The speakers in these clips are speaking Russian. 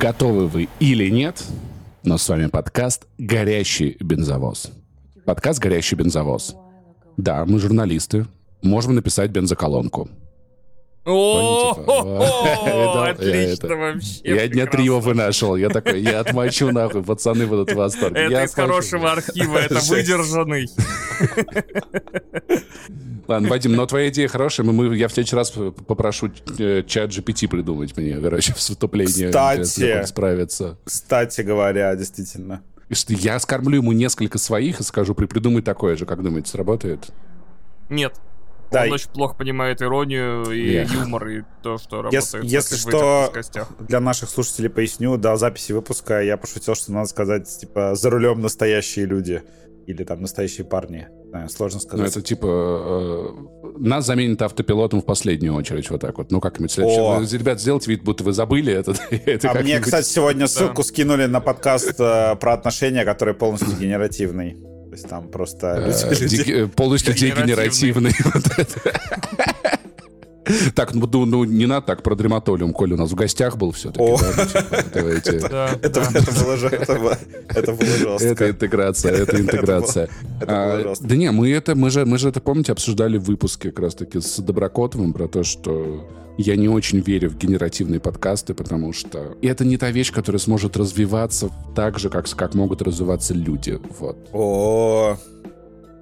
Готовы вы или нет, но с вами подкаст «Горящий бензовоз». Подкаст «Горящий бензовоз». Да, мы журналисты, можем написать бензоколонку. О, отлично вообще. Я дня три его вынашивал. Я такой, я отмочу нахуй, пацаны будут в восторге. Это из хорошего архива, это выдержанный. Ладно, Вадим, но твоя идея хорошая. Мы, я в следующий раз попрошу чат GPT придумать мне, короче, вступление. Кстати. Интересно, как он справится. Кстати говоря, действительно. Я скормлю ему несколько своих и скажу, при- придумай такое же. Как думаете, сработает? Нет. Да, Он очень плохо понимает иронию и Yeah. юмор, и то, что работает Если, в если этих что, для наших слушателей поясню, до записи выпуска я пошутил, что надо сказать, типа, за рулем настоящие люди. Или там настоящие парни. Знаю, сложно Ну, сказать. это типа... э, нас заменит автопилотом в последнюю очередь, вот так вот. Ну, как-нибудь О. следующее. Вы, Ребят, сделайте вид, будто вы забыли это. это А мне, кстати, сегодня ссылку скинули на подкаст э, про отношения, который полностью генеративный. То есть там просто Э, деги- полностью Дегенеративный. Так, ну, ну, не надо так про дрематолиум, Коля у нас в гостях был все-таки. О. ну, типа, Это, было же- это было- это было жестко. Это интеграция, это интеграция. А. Да не, мы это, мы же, мы же это, помните, обсуждали в выпуске как раз-таки с Доброкотовым про то, что я не очень верю в генеративные подкасты, потому что это не та вещь, которая сможет развиваться так же, как, как могут развиваться люди. Вот. О,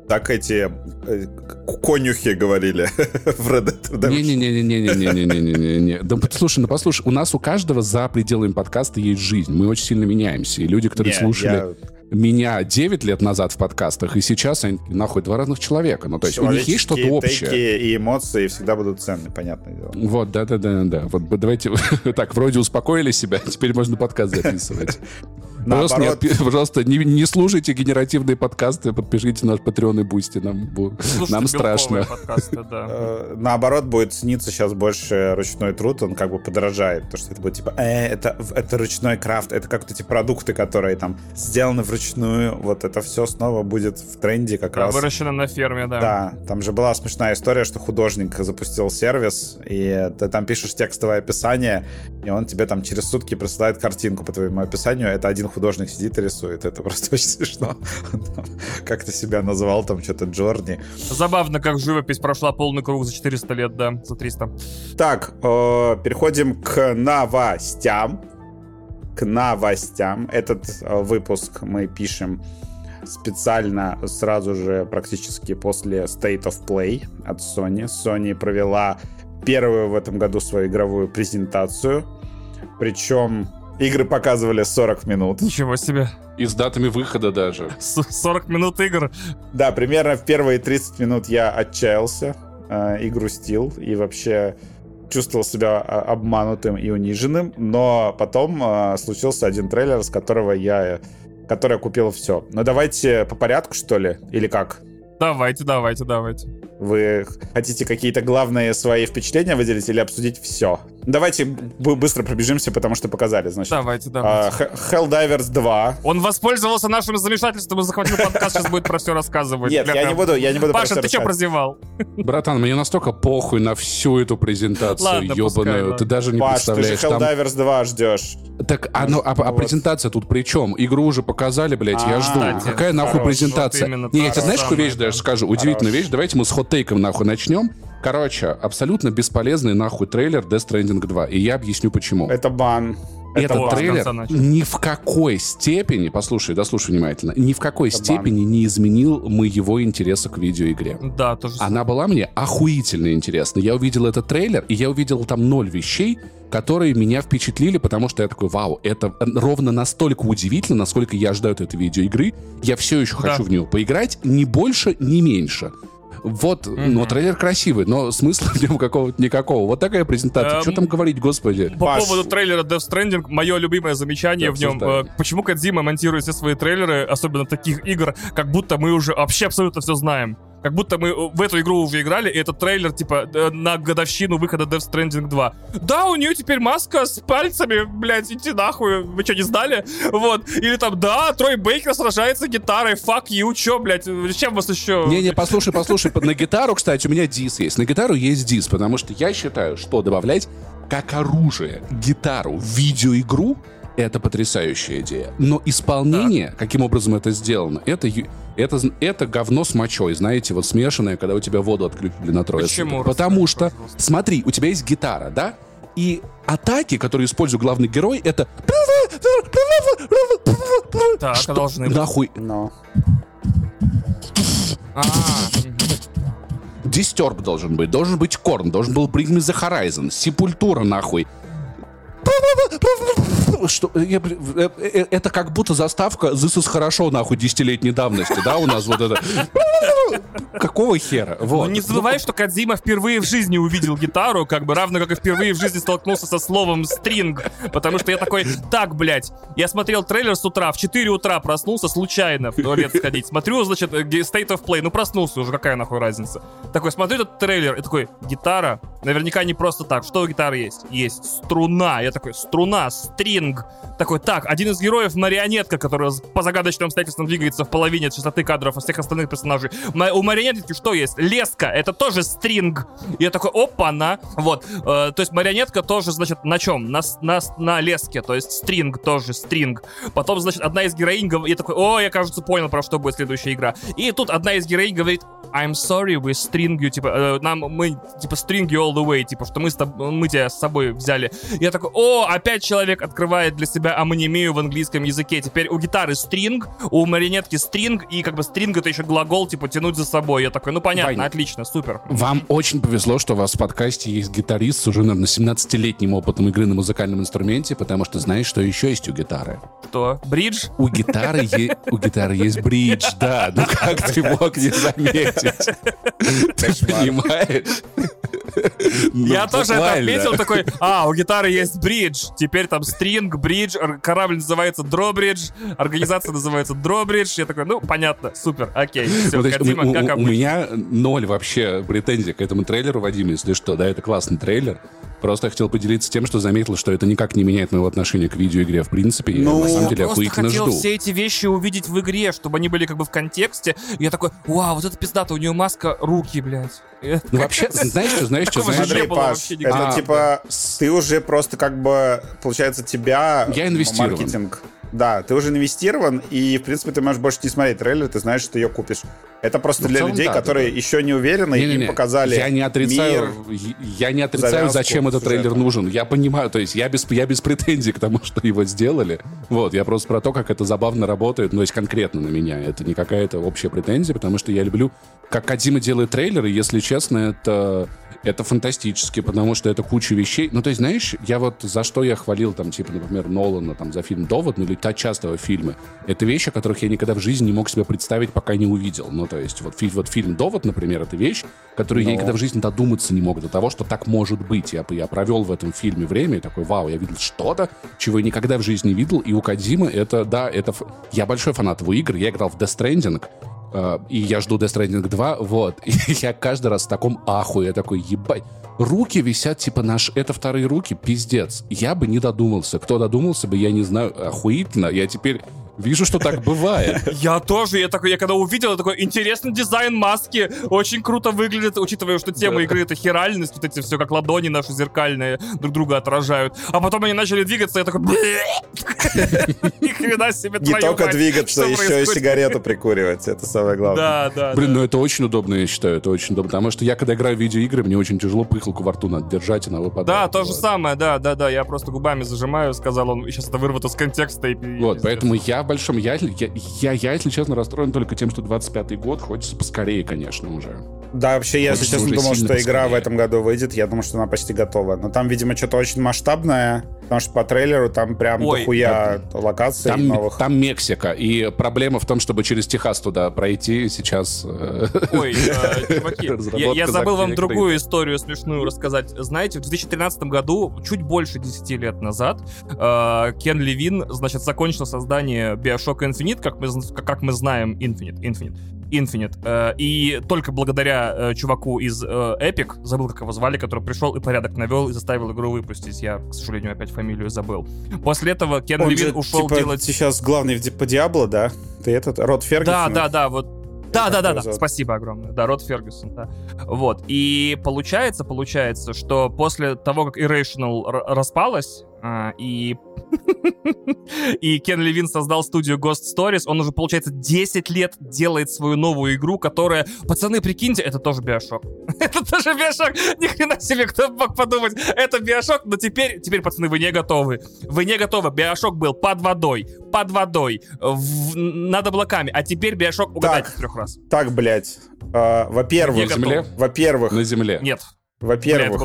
так эти э, конюхи говорили в Red Dead Redemption. Не-не-не-не-не-не-не-не-не. Да слушай, ну послушай, у нас у каждого за пределами подкаста есть жизнь. Мы очень сильно меняемся. И люди, которые слушали меня 9 лет назад в подкастах, и сейчас они нахуй два разных человека. Ну, то есть у них есть что-то общее. тейки и эмоции всегда будут ценны, понятное дело. Вот, да-да-да-да. Вот б- давайте так, вроде успокоили себя, теперь можно подкаст записывать. Пожалуйста, не, отпи- пожалуйста, не, не слушайте генеративные подкасты, подпишите наш Patreon и Boosty, нам, нам страшно. подкасты, да. Э, Наоборот, будет сниться сейчас больше ручной труд, он как бы подорожает, потому что это будет типа, э, это, это ручной крафт, это как вот эти продукты, которые там сделаны вручную, вот это все снова будет в тренде как Да, раз. Выращено на ферме, да. Да, там же была смешная история, что художник запустил сервис, и ты там пишешь текстовое описание, и он тебе там через сутки присылает картинку по твоему описанию. Это один художник сидит и рисует. Это просто очень смешно. Как ты себя назвал, там что-то Джорни. Забавно, как живопись прошла полный круг за 400 лет, да, за 300. Так, э, переходим к новостям. К новостям. Этот э, выпуск мы пишем специально сразу же практически после State of Play от Sony. Sony провела первую в этом году свою игровую презентацию. Причем игры показывали 40 минут. Ничего себе. И с датами выхода даже. С- 40 минут игр. Да, примерно в первые 30 минут я отчаялся э, и грустил, и вообще чувствовал себя а, обманутым и униженным, но потом э, случился один трейлер, с которого я, который я купил все. Ну давайте по порядку, что ли? Или как? Давайте, давайте, давайте. Вы хотите какие-то главные свои впечатления выделить или обсудить все? Давайте быстро пробежимся, потому что показали, значит. Давайте, давайте. Х- Helldivers 2. Он воспользовался нашим замешательством и захватил подкаст, сейчас будет про все рассказывать. Нет, я не буду, я не буду Паша, ты что прозевал? Братан, мне настолько похуй на всю эту презентацию ебаную. Ты даже не Паш, ты же представляешь. Helldivers 2 ждешь. Так, а, ну, а, а презентация тут при чем? Игру уже показали, блядь, я А, жду. Какая нахуй презентация? не, я тебе знаешь, какую вещь да. даже скажу? Удивительную вещь. Давайте мы с хот-тейком нахуй начнем. Короче, абсолютно бесполезный нахуй трейлер Death Stranding 2. И я объясню почему. Это бан. Это Этот бан. с трейлер ни в какой степени, послушай, дослушай внимательно, ни в какой Это бан. степени не изменил моего интереса к видеоигре. Да, тоже самое. Она была мне охуительно интересна. Я увидел этот трейлер, и я увидел там ноль вещей, которые меня впечатлили, потому что я такой, вау, это ровно настолько удивительно, насколько я ожидаю от этой видеоигры. Я все еще Да. хочу в нее поиграть, ни больше, ни меньше. Вот, ну, трейлер красивый, но смысла в нем какого-то никакого. Вот такая презентация. Эм, Что там говорить, господи? По Паш. поводу трейлера Death Stranding, мое любимое замечание Да, в нем, э, почему Кадзима монтирует все свои трейлеры, особенно таких игр, как будто мы уже вообще абсолютно все знаем. Как будто мы э, в эту игру уже играли, и этот трейлер, типа, э, на годовщину выхода Death Stranding 2. Да, у нее теперь маска с пальцами, блядь, идти нахуй, вы что, не знали? Вот. Или там, да, Трой Бейкер сражается гитарой, fuck you, чё, блядь, чем вас еще... Не-не, послушай, послушай. На гитару, кстати, у меня дис есть. На гитару есть дис, потому что я считаю, что добавлять как оружие гитару в видеоигру это потрясающая идея. Но исполнение, да. каким образом это сделано, это, это, это говно с мочой, знаете, вот смешанное, когда у тебя воду отключили на трое Почему? Потому что, смотри, у тебя есть гитара, да? И атаки, которые использует главный герой, это... Так, Что должны нахуй? Но. А, Дистерб должен быть, должен быть Корн, должен был Bring Me The Horizon, Сепультура нахуй. Что, я, э, э, это как будто заставка This is хорошо, нахуй, десятилетней давности, да, у нас вот это. Какого хера? Вот. Ну, не забывай, что Кадзима впервые в жизни увидел гитару, как бы равно как и впервые в жизни столкнулся со словом стринг. Потому что я такой, так, блядь, я смотрел трейлер с утра, в 4 утра проснулся случайно в туалет сходить. Смотрю, значит, State of Play, ну проснулся уже, какая нахуй разница. Такой, смотрю этот трейлер и такой, гитара? Наверняка не просто так. Что у гитары есть? Есть струна. Я такой, струна, стринг. Такой, так, один из героев марионетка, которая по загадочным обстоятельствам двигается в половине частоты кадров от всех остальных персонажей. У марионетки что есть? Леска, это тоже стринг. И я такой, опа-на. Вот, э, то есть марионетка тоже, значит, на чем? На, на, на леске, то есть стринг тоже, стринг. Потом, значит, одна из героинь, я такой, о, я, кажется, понял, про что будет следующая игра. И тут одна из героинь говорит, I'm sorry, we string you, типа, э, нам, мы, типа, string you all the way, типа, что мы, с тобой, мы тебя с собой взяли. Я такой, о, опять человек открывает для себя амонимию в английском языке. Теперь у гитары стринг, у марионетки стринг, и как бы стринг это еще глагол, типа, тянуть за собой. Я такой, ну понятно, Вань, отлично, супер. Вам очень повезло, что у вас в подкасте есть гитарист с уже, наверное, 17-летним опытом игры на музыкальном инструменте, потому что знаешь, что еще есть у гитары? Что? Бридж? У гитары, е- у гитары есть бридж, да. Ну как ты мог не заметить? Ты понимаешь? Я ну, тоже это отметил, такой, а, у гитары есть бридж, теперь там стринг, бридж, корабль называется дробридж, организация называется дробридж. Я такой, ну, понятно, супер, окей, все, ну, Кадима, как обычно. У меня ноль вообще претензий к этому трейлеру, Вадим, если что, да, это классный трейлер. Просто я хотел поделиться тем, что заметил, что это никак не меняет моего отношения к видеоигре в принципе. Ну, я на самом деле я просто хотел жду. все эти вещи увидеть в игре, чтобы они были как бы в контексте. И я такой, вау, вот это пиздато, у нее маска руки, блядь. Ну вообще, знаешь что, знаешь что, знаешь? Смотри, Паш, это а, типа, ты уже просто как бы, получается, тебя... Я инвестирован. Маркетинг да, ты уже инвестирован, и, в принципе, ты можешь больше не смотреть трейлер, ты знаешь, что ты ее купишь. Это просто ну, для целом, людей, да, которые да. еще не уверены, не, не, не. им показали Я не отрицаю, мир, я не отрицаю, зачем этот трейлер нужен. Я понимаю, то есть я без, я без претензий к тому, что его сделали. Вот, я просто про то, как это забавно работает, ну, то есть конкретно на меня. Это не какая-то общая претензия, потому что я люблю, как Кадима делает трейлеры, если честно, это это фантастически, потому что это куча вещей. Ну, то есть, знаешь, я вот за что я хвалил, там, типа, например, Нолана, там, за фильм «Довод», ну, или та частого фильма, это вещи, о которых я никогда в жизни не мог себе представить, пока не увидел. Ну, то есть, вот, вот фильм «Довод», например, это вещь, которую Но... я никогда в жизни додуматься не мог до того, что так может быть. Я, я провел в этом фильме время и такой, вау, я видел что-то, чего я никогда в жизни не видел, и у Кадима это, да, это... Я большой фанат его игр, я играл в Death Stranding, и я жду Death Stranding 2, вот. И я каждый раз в таком ахуе, я такой, ебать. Руки висят, типа, наш, это вторые руки, пиздец. Я бы не додумался. Кто додумался бы, я не знаю, охуительно. Я теперь Вижу, что так бывает. Я тоже, я такой, я когда увидел, я такой, интересный дизайн маски, очень круто выглядит, учитывая, что тема игры это херальность, вот эти все как ладони наши зеркальные друг друга отражают. А потом они начали двигаться, я такой, ни хрена себе Не только двигаться, еще и сигарету прикуривать, это самое главное. Да, да. Блин, ну это очень удобно, я считаю, это очень удобно, потому что я, когда играю в видеоигры, мне очень тяжело пыхалку во рту надо держать, она выпадает. Да, то же самое, да, да, да, я просто губами зажимаю, сказал он, сейчас это вырвато с контекста. Вот, поэтому я большом... Я, я, я, я, если честно, расстроен только тем, что 25-й год, хочется поскорее, конечно, уже. Да, вообще, я, если честно, думал, что поскорее. игра в этом году выйдет. Я думаю, что она почти готова. Но там, видимо, что-то очень масштабное, потому что по трейлеру там прям Ой, дохуя да, локаций там, новых. Там Мексика, и проблема в том, чтобы через Техас туда пройти сейчас. Э, Ой, э, чуваки, я забыл вам другую историю смешную рассказать. Знаете, в 2013 году, чуть больше 10 лет назад, э, Кен Левин, значит, закончил создание Bioshock Infinite, как мы, как мы знаем, Infinite, Infinite. Infinite. Э, и только благодаря э, чуваку из э, Epic, забыл, как его звали, который пришел и порядок навел и заставил игру выпустить. Я, к сожалению, опять фамилию забыл. После этого Кен Он Левин же, ушел типа, делать... сейчас главный по Диабло, да? Ты этот, Род Фергюсон? Да, да, да, вот да, да, да, да, спасибо огромное. Да, Род Фергюсон, да. Вот. И получается, получается, что после того, как Irrational распалась, и... и Кен Левин создал студию Ghost Stories. Он уже, получается, 10 лет делает свою новую игру, которая... Пацаны, прикиньте, это тоже Биошок. это тоже Биошок. Ни хрена себе, кто мог подумать. Это Биошок, но теперь, теперь, пацаны, вы не готовы. Вы не готовы. Биошок был под водой, под водой, в... над облаками. А теперь Биошок, угадайте Так. трех раз. Так, блядь. э, во-первых, Я На земле? во-первых, На земле. Нет. Во-первых,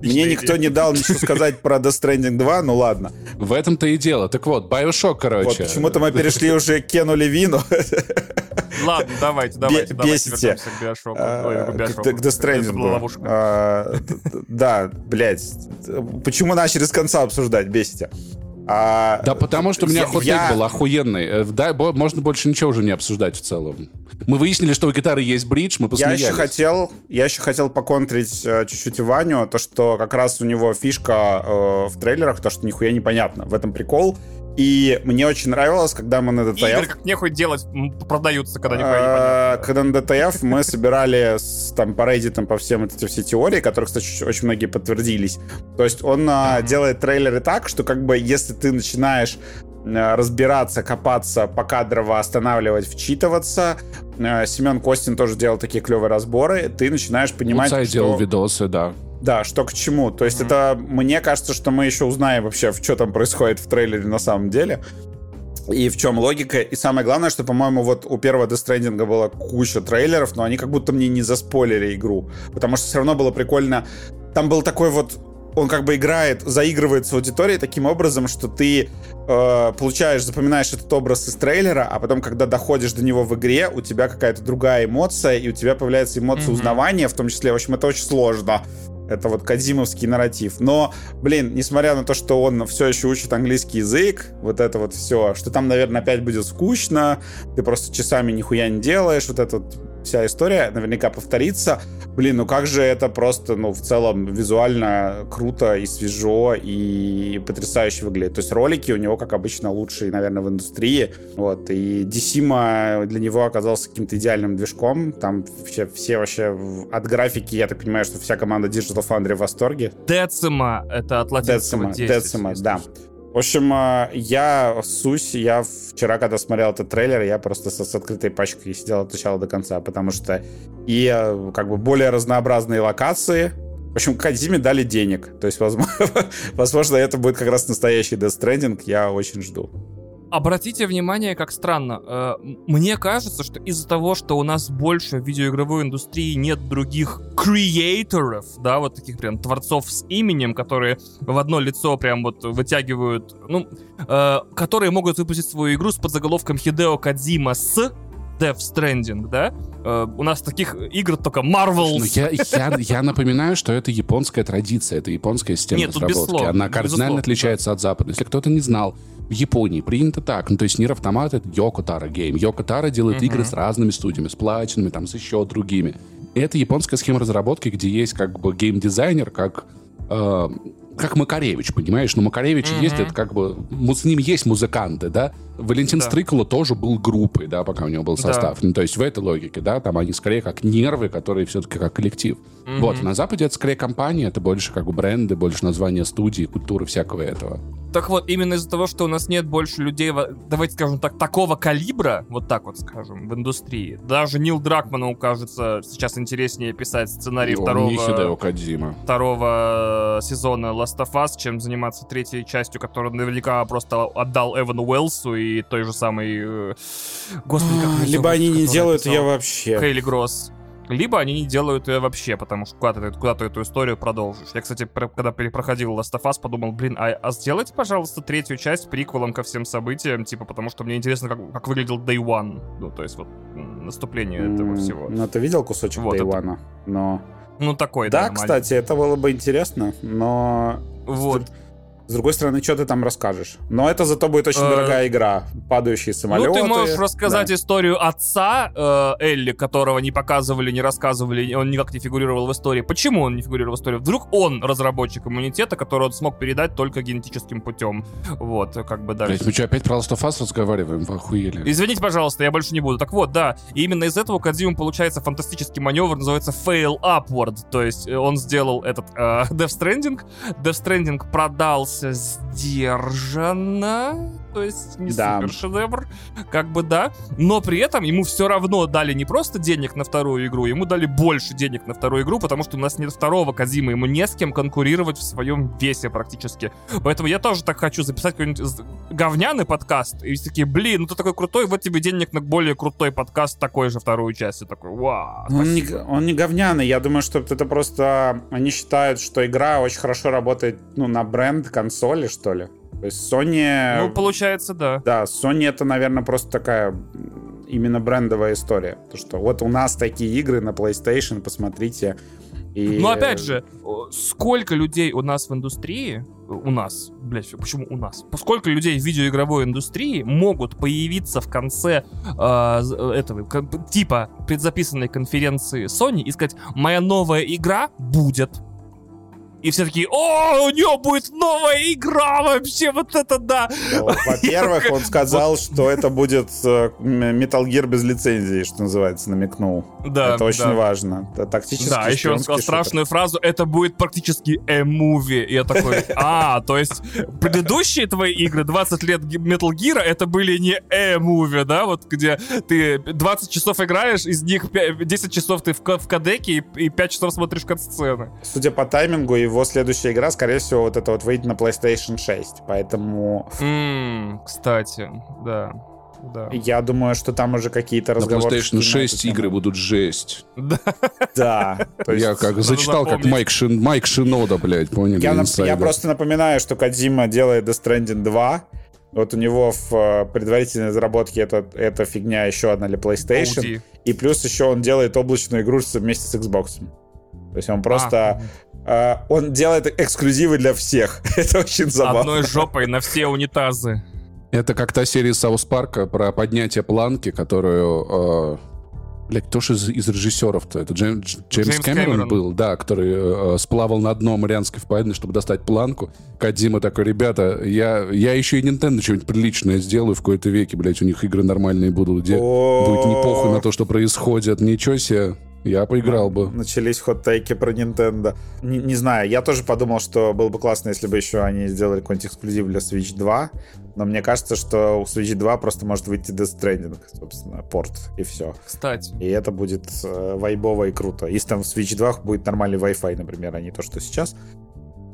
мне идея. никто не дал ничего сказать про Death Stranding 2, ну ладно. В этом-то и дело. Так вот, Bioshock, Вот короче. почему-то мы перешли уже к Кену Левину. Ладно, давайте, давайте, давайте бесите. вернемся к Биошоку. А, к Death Stranding. А, Да, блядь. Почему начали с конца обсуждать? Бесите. А, Да потому что у меня я- хот я- был охуенный. Э, Да, можно больше ничего уже не обсуждать в целом. Мы выяснили, что у гитары есть бридж, мы Я посмеялись. еще хотел, я еще хотел поконтрить э, чуть-чуть Ваню, то что как раз у него фишка э, в трейлерах, то что нихуя непонятно. В этом прикол. И мне очень нравилось, когда мы на Игры DTF, как нехуй делать, продаются, когда э, непонятно. когда на DTF мы собирали там по Reddit по всем эти все теории, которые, кстати, очень- многие подтвердились. То есть он а, делает трейлеры так, что как бы если ты начинаешь э, разбираться, копаться, покадрово останавливать, вчитываться. Семен Костин тоже делал такие клевые разборы. Ты начинаешь понимать, Муцай что... делал видосы, да. Да, что к чему. То есть Мгм. это, мне кажется, что мы еще узнаем вообще, в что там происходит в трейлере на самом деле. И в чем логика. И самое главное, что, по-моему, вот у первого Death Stranding была куча трейлеров, но они как будто мне не заспойлили игру. Потому что все равно было прикольно. Там был такой вот он как бы играет, заигрывает с аудиторией таким образом, что ты э, получаешь, запоминаешь этот образ из трейлера, а потом, когда доходишь до него в игре, у тебя какая-то другая эмоция, и у тебя появляется эмоция Мгм. узнавания, в том числе, в общем, это очень сложно. Это вот кадзимовский нарратив. Но, блин, несмотря на то, что он все еще учит английский язык, вот это вот все, что там, наверное, опять будет скучно, ты просто часами нихуя не делаешь, вот эта вот вся история наверняка повторится. Блин, ну как же это просто, ну, в целом визуально круто и свежо и потрясающе выглядит. То есть ролики у него, как обычно, лучшие, наверное, в индустрии. Вот. И Дисима для него оказался каким-то идеальным движком. Там все, все вообще от графики, я так понимаю, что вся команда Digital Foundry в восторге. Децима, это от латинского Децima, 10. Децima, если да. В общем, э, я сусь, я вчера, когда смотрел этот трейлер, я просто с, с открытой пачкой сидел от начала до конца, потому что и э, как бы более разнообразные локации. В общем, Кадзиме дали денег. То есть, возможно, возможно, это будет как раз настоящий Death Stranding. Я очень жду. Обратите внимание, как странно. Э, Мне кажется, что из-за того, что у нас больше в видеоигровой индустрии нет других креаторов, да, вот таких прям творцов с именем, которые в одно лицо прям вот вытягивают, ну, э, которые могут выпустить свою игру с подзаголовком Хидео Кадзима с Death Stranding, да? Э, у нас таких игр только Marvel. Ну, я, я, я напоминаю, что это японская традиция, это японская система Нет, разработки. безусловно, Она кардинально безусловно, отличается от западной. Если кто-то не знал, в Японии принято так. Ну, то есть Нир Автомат — это Йоко Таро Гейм. Йоко Таро делает Мгм. игры с разными студиями, с платинами, там, с еще другими. И это японская схема разработки, где есть как бы геймдизайнер, как э, как Макаревич, понимаешь? Ну, Макаревич Мгм. есть, это как бы... С ним есть музыканты, да? Валентин Да. Стрыкало тоже был группой, да, пока у него был Да. состав. Ну, то есть в этой логике, да, там они скорее как нервы, которые все-таки как коллектив. Мгм. Вот, на Западе это скорее компания, это больше как бы бренды, больше названия студии, культуры, всякого этого. Так вот, именно из-за того, что у нас нет больше людей, давайте скажем так, такого калибра, вот так вот скажем, в индустрии. Даже Нил Дракману кажется сейчас интереснее писать сценарий О, второго, Хидео Кодзима. второго сезона Last of Us, чем заниматься третьей частью, которую наверняка просто отдал Эвану Уэлсу и той же самой... э, Господи, как её Либо они не делают ее вообще. Хейли Гросс. Либо они не делают ее вообще, потому что куда ты, куда ты эту историю продолжишь. Я, кстати, про- когда перепроходил Last of Us, подумал, блин, а, а сделайте, пожалуйста, третью часть приквелом ко всем событиям, типа, потому что мне интересно, как, как выглядел Day One. Ну, то есть вот наступление этого М, всего. Ну, ты видел кусочек Вот это. Дайвана? Но... Ну, такой, Да, маленький. кстати, это было бы интересно, но Вот. С другой стороны, что ты там расскажешь? Но это зато будет очень Э, дорогая игра. Падающие самолеты. Ну, ты можешь рассказать Да. историю отца э, Элли, которого не показывали, не рассказывали, он никак не фигурировал в истории. Почему он не фигурировал в истории? Вдруг он разработчик иммунитета, который он смог передать только генетическим путем. Вот, как бы дальше. Блять, мы что, опять про Last of Us разговариваем? Вы охуели? Извините, пожалуйста, я больше не буду. Так вот, да, и именно из этого у Кодзимы получается фантастический маневр, называется fail upward. То есть э, он сделал этот э, Death Stranding, Death Stranding продал смотрелся сдержанно, то есть не Да. супер шедевр, как бы да, но при этом ему все равно дали не просто денег на вторую игру, ему дали больше денег на вторую игру, потому что у нас нет второго Кадзимы, ему не с кем конкурировать в своем весе практически. Поэтому я тоже так хочу записать какой-нибудь говняный подкаст, и все такие, блин, ну ты такой крутой, вот тебе денег на более крутой подкаст, такой же вторую часть, и такой, вау, Он не, спасибо». он не говняный. Я думаю, что это просто... Они считают, что игра очень хорошо работает ну, на бренд консоли, что ли. То есть Sony... Ну, получается, да. Да, Sony это, наверное, просто такая именно брендовая история. То, что вот у нас такие игры на PlayStation, посмотрите. И... Но опять же, сколько людей у нас в индустрии, у нас, блядь, почему у нас? Сколько людей в видеоигровой индустрии могут появиться в конце э, этого типа предзаписанной конференции Sony и сказать, моя новая игра будет. И все такие, о, у нее будет новая игра вообще, вот это да. Ну, Во-первых, он сказал, что это будет э, Metal Gear без лицензии, что называется, намекнул. Да, это очень да. важно. Это тактически Да, еще он сказал страшную фразу, это будет практически э-муви. И я такой, а, то есть предыдущие твои игры, 20 лет Metal Gear, это были не э-муви, да, вот где ты 20 часов играешь, из них пя- 10 часов ты в, ка- в кадеке и, и 5 часов смотришь кат-сцены. Судя по таймингу, его следующая игра, скорее всего, вот это вот выйдет на PlayStation 6. Поэтому Ммм, кстати, да. Да. я думаю, что там уже какие-то На разговоры. PlayStation 6 игры будут жесть. Да. Да. Я как надо зачитал, как. Майк, Шин, Майк Шинода, блядь, поняли? Я, нап- я просто напоминаю, что Кадзима делает Death Stranding 2. Вот у него в э, предварительной разработке это, эта фигня еще одна для PlayStation. OD. И плюс еще он делает облачную игру с- вместе с Xbox. То есть он просто... э, он делает эксклюзивы для всех. это очень забавно. Одной жопой на все унитазы. Это как та серия Саус Парка про поднятие планки, которую... э, Блядь, кто же из, из режиссеров-то? Это Джейм- Дж- Джеймс, Джеймс Кэмерон, Кэмерон. был, да, который э, сплавал на дно Марианской впадины, чтобы достать планку. Кадзима такой, ребята, я, я еще и Nintendo что-нибудь приличное сделаю в какой-то веке, блядь, у них игры нормальные будут, где будет не похуй на то, что происходит. Ничего себе, я поиграл бы. Начались хот-тейки про Nintendo. Не, не знаю, я тоже подумал, что было бы классно, если бы еще они сделали какой-нибудь эксклюзив для Switch 2. Но мне кажется, что у Switch 2 просто может выйти Death Stranding, собственно, порт, и все. Кстати. И это будет э, вайбово и круто. Если там в Switch 2 будет нормальный Wi-Fi, например, а не то, что сейчас.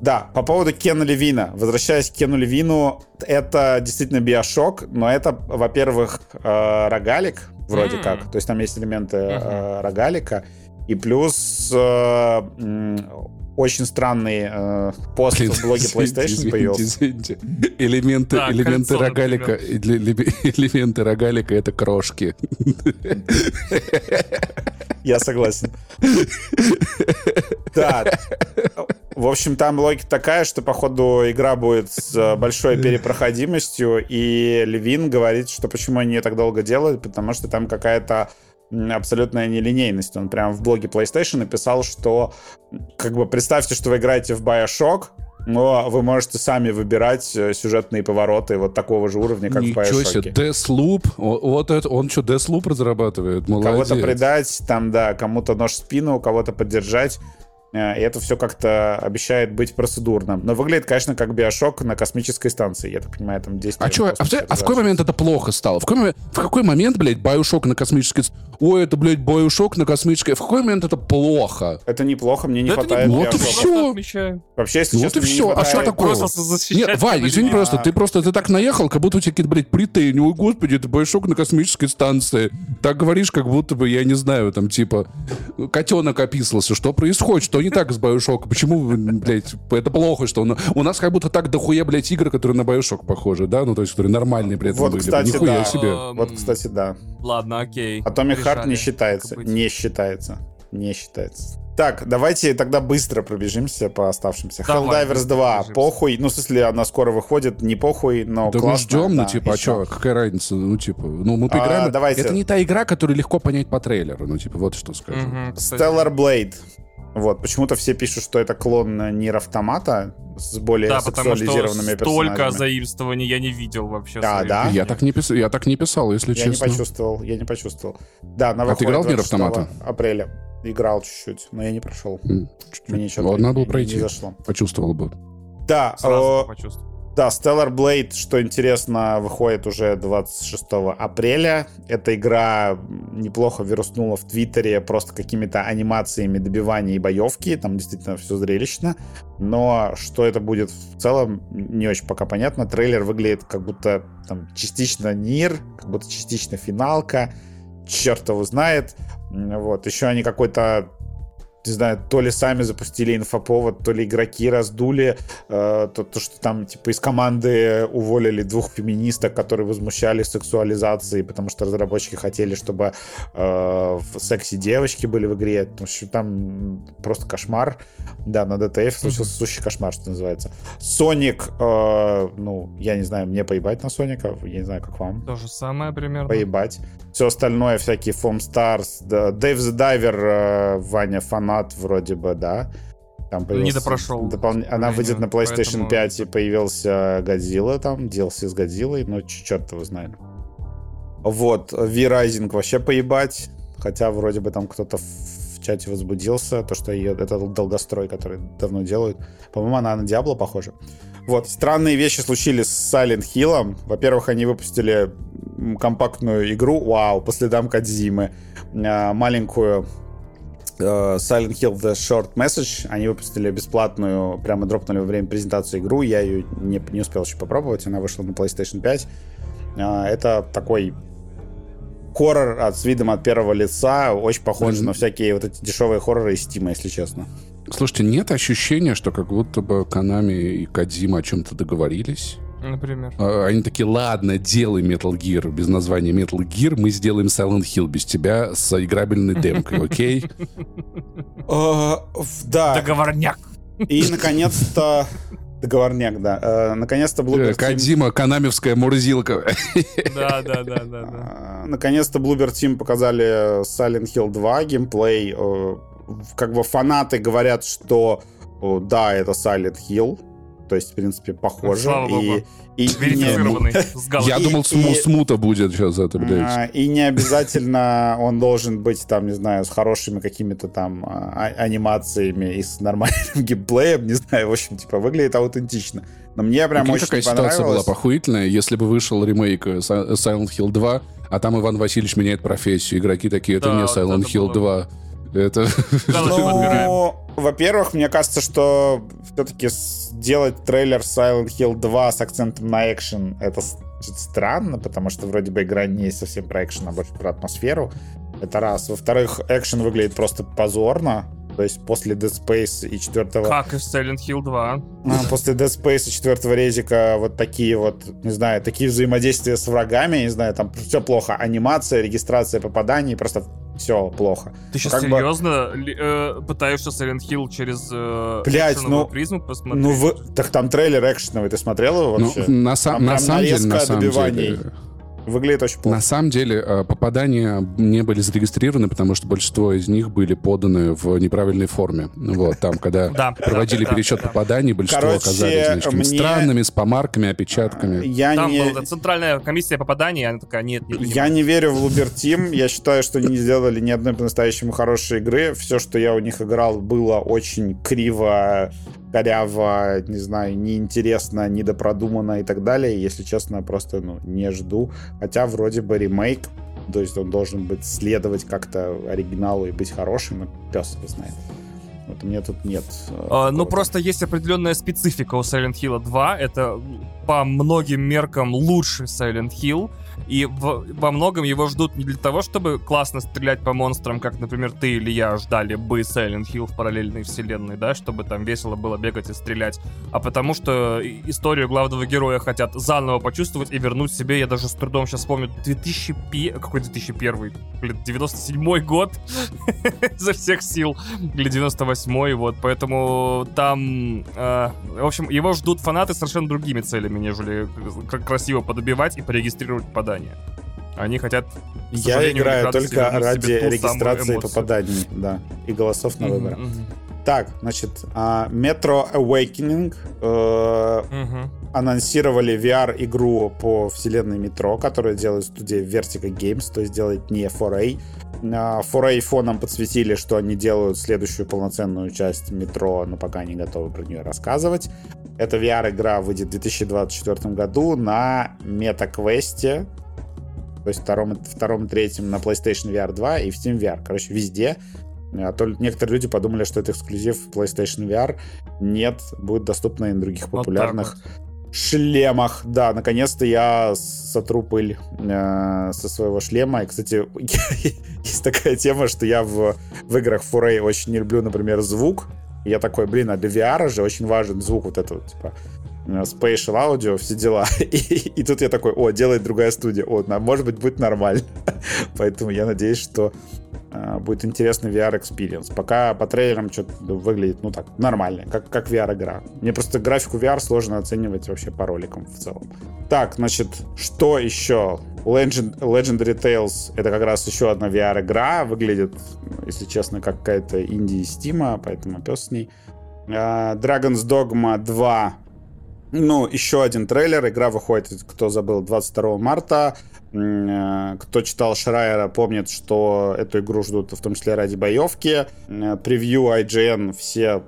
Да, по поводу Кена Левина. Возвращаясь к Кену Левину, это действительно биошок, но это, во-первых, э, рогалик, вроде М. как. То есть там есть элементы э, рогалика. И плюс э, очень странный э, пост Блин, в блоге извините, PlayStation извините, появился. извините. Элементы, Да, элементы кольцо, рогалика, эле- эле- элементы рогалика это крошки. Я согласен. Да. В общем, там логика такая, что, походу, игра будет с э, большой перепроходимостью, и Левин говорит, что почему они ее так долго делают, потому что там какая-то абсолютная нелинейность. Он прям в блоге PlayStation написал, что как бы представьте, что вы играете в Bioshock, но вы можете сами выбирать э, сюжетные повороты вот такого же уровня, как в Ничего себе, Bioshock. Deathloop, О- вот это, он что, Deathloop разрабатывает? Молодец. Кого-то предать, там, да, кому-то нож в спину, кого-то поддержать. Э, И это все как-то обещает быть процедурным. Но выглядит, конечно, как биошок на космической станции. Я так понимаю, там действие... А, чё, в а, в- а в какой момент это плохо стало? В какой, момент, в какой момент, блядь, Bioshock на космической... Ой, это, блядь, Bioshock на космической... В какой момент это плохо? Это неплохо, мне не Да это хватает неплохо. Вот и отмечаю. Вообще, если Вот честно, и не всё. А хватает- что такое? Нет, Вань, извини, Левина. просто ты просто ты так наехал, как будто у тебя какие-то, блядь, претензии. Ой, господи, это Bioshock на космической станции. Так говоришь, как будто бы, я не знаю, там, типа, котенок описывался. Что происходит? Что не так с Bioshock? Почему, блядь, это плохо, что он... У нас как будто так дохуя, блядь, игры, которые на Bioshock похожи, да? Ну, то есть, которые нормальные при этом Вот, выглядят. кстати, Нихуя да. себе. Вот, кстати, да. Ладно, окей. Atomic Heart не считается. Не считается. Не считается. Так, давайте тогда быстро пробежимся по оставшимся. Давай, Helldivers быстро 2, пробежимся. похуй. Ну, в смысле, она скоро выходит, не похуй, но Да мы классно. ждем, ну, да, типа, а что, какая разница? Ну, типа, ну, мы А, поиграем. давайте. Это не та игра, которую легко понять по трейлеру. Ну, типа, вот что скажу. Кстати. Stellar Blade. Вот, почему-то все пишут, что это клон Нир Автомата с более Да, потому что сексуализированными столько персонажами. заимствований я не видел вообще. Да, да. Я так не писал, я так не писал, если Я не честно. почувствовал, я не почувствовал. Да, на А ты играл в Нир 26 Автомата? апреля. Играл чуть-чуть, но я не прошел. М, Мне что-то Вот, надо было не- пройти. Не зашло. Почувствовал бы. Да, Сразу э, почувствовал. Да, Stellar Blade, что интересно, выходит уже 26 апреля. Эта игра неплохо вируснула в Твиттере просто какими-то анимациями добивания и боевки. Там действительно все зрелищно. Но что это будет в целом, не очень пока понятно. Трейлер выглядит как будто там частично Нир, как будто частично финалка. Черт его знает. Вот. Еще они какой-то не знаю, то ли сами запустили инфоповод, то ли игроки раздули, э, то, то, что там, типа, из команды уволили двух феминисток, которые возмущались сексуализацией, потому что разработчики хотели, чтобы э, секси-девочки были в игре. Потому что там просто кошмар. Да, на DTF случился mm-hmm. сущий кошмар, что называется. Соник, э, ну, я не знаю, мне поебать на Соника, я не знаю, как вам. То же самое примерно. Поебать. Все остальное, всякие Foam Stars, да, Dave the Diver, э, Ваня, фанат вроде бы, да. Там не допрошел. Допол... Она выйдет на PlayStation поэтому... 5 и появился Годзилла там, DLC с Годзиллой, но черт его знает. Вот, V-Rising вообще поебать. Хотя вроде бы там кто-то в чате возбудился, то, что ее, это долгострой, который давно делают. По-моему, она на Диабло похожа. Вот, странные вещи случились с Silent Hill. Во-первых, они выпустили компактную игру, вау, по следам Кадзимы, а, маленькую Э, Silent Hill The Short Message. Они выпустили бесплатную, прямо дропнули во время презентации игру. Я ее не, не успел еще попробовать. Она вышла на PlayStation 5. Э, это такой хоррор от, с видом от первого лица. Очень похож mm-hmm. на всякие вот эти дешевые хорроры из Steam, если честно. Слушайте, нет ощущения, что как будто бы Канами и Кадзима о чем-то договорились? Например. А, они такие, ладно, делай Metal Gear без названия Metal Gear, мы сделаем Silent Hill без тебя с играбельной демкой, окей? А, да. Договорняк. И, наконец-то, Договорняк, да. Э, наконец-то Bloober Team... Кадима, канамевская мурзилка. Да, да, да, да. да. Наконец-то Bloober Team показали Silent Hill 2 геймплей. Э, как бы фанаты говорят, что да, это Silent Hill, то есть, в принципе, похоже. Слава и, и, и не, Я думал, сму, смута будет сейчас это, блядь. А, и не обязательно он должен быть, там, не знаю, с хорошими какими-то там а, анимациями и с нормальным геймплеем, не знаю, в общем, типа, выглядит аутентично. Но мне прям очень какая ситуация была похуительная, если бы вышел ремейк э, Silent Hill 2, а там Иван Васильевич меняет профессию, игроки такие, это да, не Silent Hill было. 2 это... Ну, во-первых, мне кажется, что все-таки сделать трейлер Silent Hill 2 с акцентом на экшен это странно, потому что вроде бы игра не совсем про экшен, а больше про атмосферу. Это раз. Во-вторых, экшен выглядит просто позорно. То есть после Dead Space и четвертого... Как и в Silent Hill 2. А, после Dead Space и четвертого резика вот такие вот, не знаю, такие взаимодействия с врагами, не знаю, там все плохо. Анимация, регистрация попаданий, просто все плохо. Ты сейчас как серьезно бы... э, пытаешься Silent Hill через э, Блять, ну, призму посмотреть? Ну, в... так там трейлер экшеновый, ты смотрел его ну, вообще? Ну, на, сам, на самом деле, на самом деле выглядит очень плохо. На самом деле э, попадания не были зарегистрированы, потому что большинство из них были поданы в неправильной форме. Вот, там, когда проводили пересчет попаданий, большинство оказались странными, с помарками, опечатками. Я там была центральная комиссия попаданий, она такая, нет, Я не верю в Team, я считаю, что они не сделали ни одной по-настоящему хорошей игры. Все, что я у них играл, было очень криво коряво, не знаю, неинтересно, недопродуманно и так далее. Если честно, просто ну, не жду. Хотя вроде бы ремейк, то есть он должен быть следовать как-то оригиналу и быть хорошим, но пес его знает. Вот у меня тут нет. Э, а, ну, просто есть определенная специфика у Silent Hill 2. Это по многим меркам лучший Silent Hill. И во многом его ждут не для того, чтобы классно стрелять по монстрам, как, например, ты или я ждали бы Silent Hill в параллельной вселенной, да, чтобы там весело было бегать и стрелять, а потому что историю главного героя хотят заново почувствовать и вернуть себе. Я даже с трудом сейчас вспомню 2001... Какой 2001? Блин, 97 год за всех сил. Или 98 вот. Поэтому там... Э, в общем, его ждут фанаты совершенно другими целями, нежели красиво подобивать и порегистрировать попадания. Они хотят... Я играю только ради регистрации попаданий, да, и голосов на выборы. Так, значит, uh, Metro Awakening uh, анонсировали VR-игру по вселенной Метро, которую делает студия Vertigo Games, то есть делает не 4A. Uh, 4A фоном подсветили, что они делают следующую полноценную часть Метро, но пока не готовы про нее рассказывать. Эта VR-игра выйдет в 2024 году на MetaQuest, то есть втором, втором и третьем на PlayStation VR 2 и в Steam VR. Короче, везде. А то некоторые люди подумали, что это эксклюзив PlayStation VR. Нет, будет доступно и на других популярных вот шлемах. Да, наконец-то я сотру пыль э, со своего шлема. И, кстати, есть такая тема, что я в, в играх Foray очень не люблю, например, звук. Я такой, блин, а для VR же очень важен звук вот этого, типа, Э, spatial audio, все дела. И, и тут я такой, о, делает другая студия. О, может быть, будет нормально. Поэтому я надеюсь, что будет интересный VR-experience. Пока по трейлерам что-то выглядит, ну так, нормально, как, как VR-игра. Мне просто графику VR сложно оценивать вообще по роликам в целом. Так, значит, что еще? Legend, Legendary Tales — это как раз еще одна VR-игра. Выглядит, если честно, как какая-то инди Стима, поэтому пес с ней. Uh, Dragon's Dogma 2 ну, еще один трейлер. Игра выходит, кто забыл, 22 марта. Э, кто читал Шрайера, помнит, что эту игру ждут в том числе ради боевки. Э, превью IGN все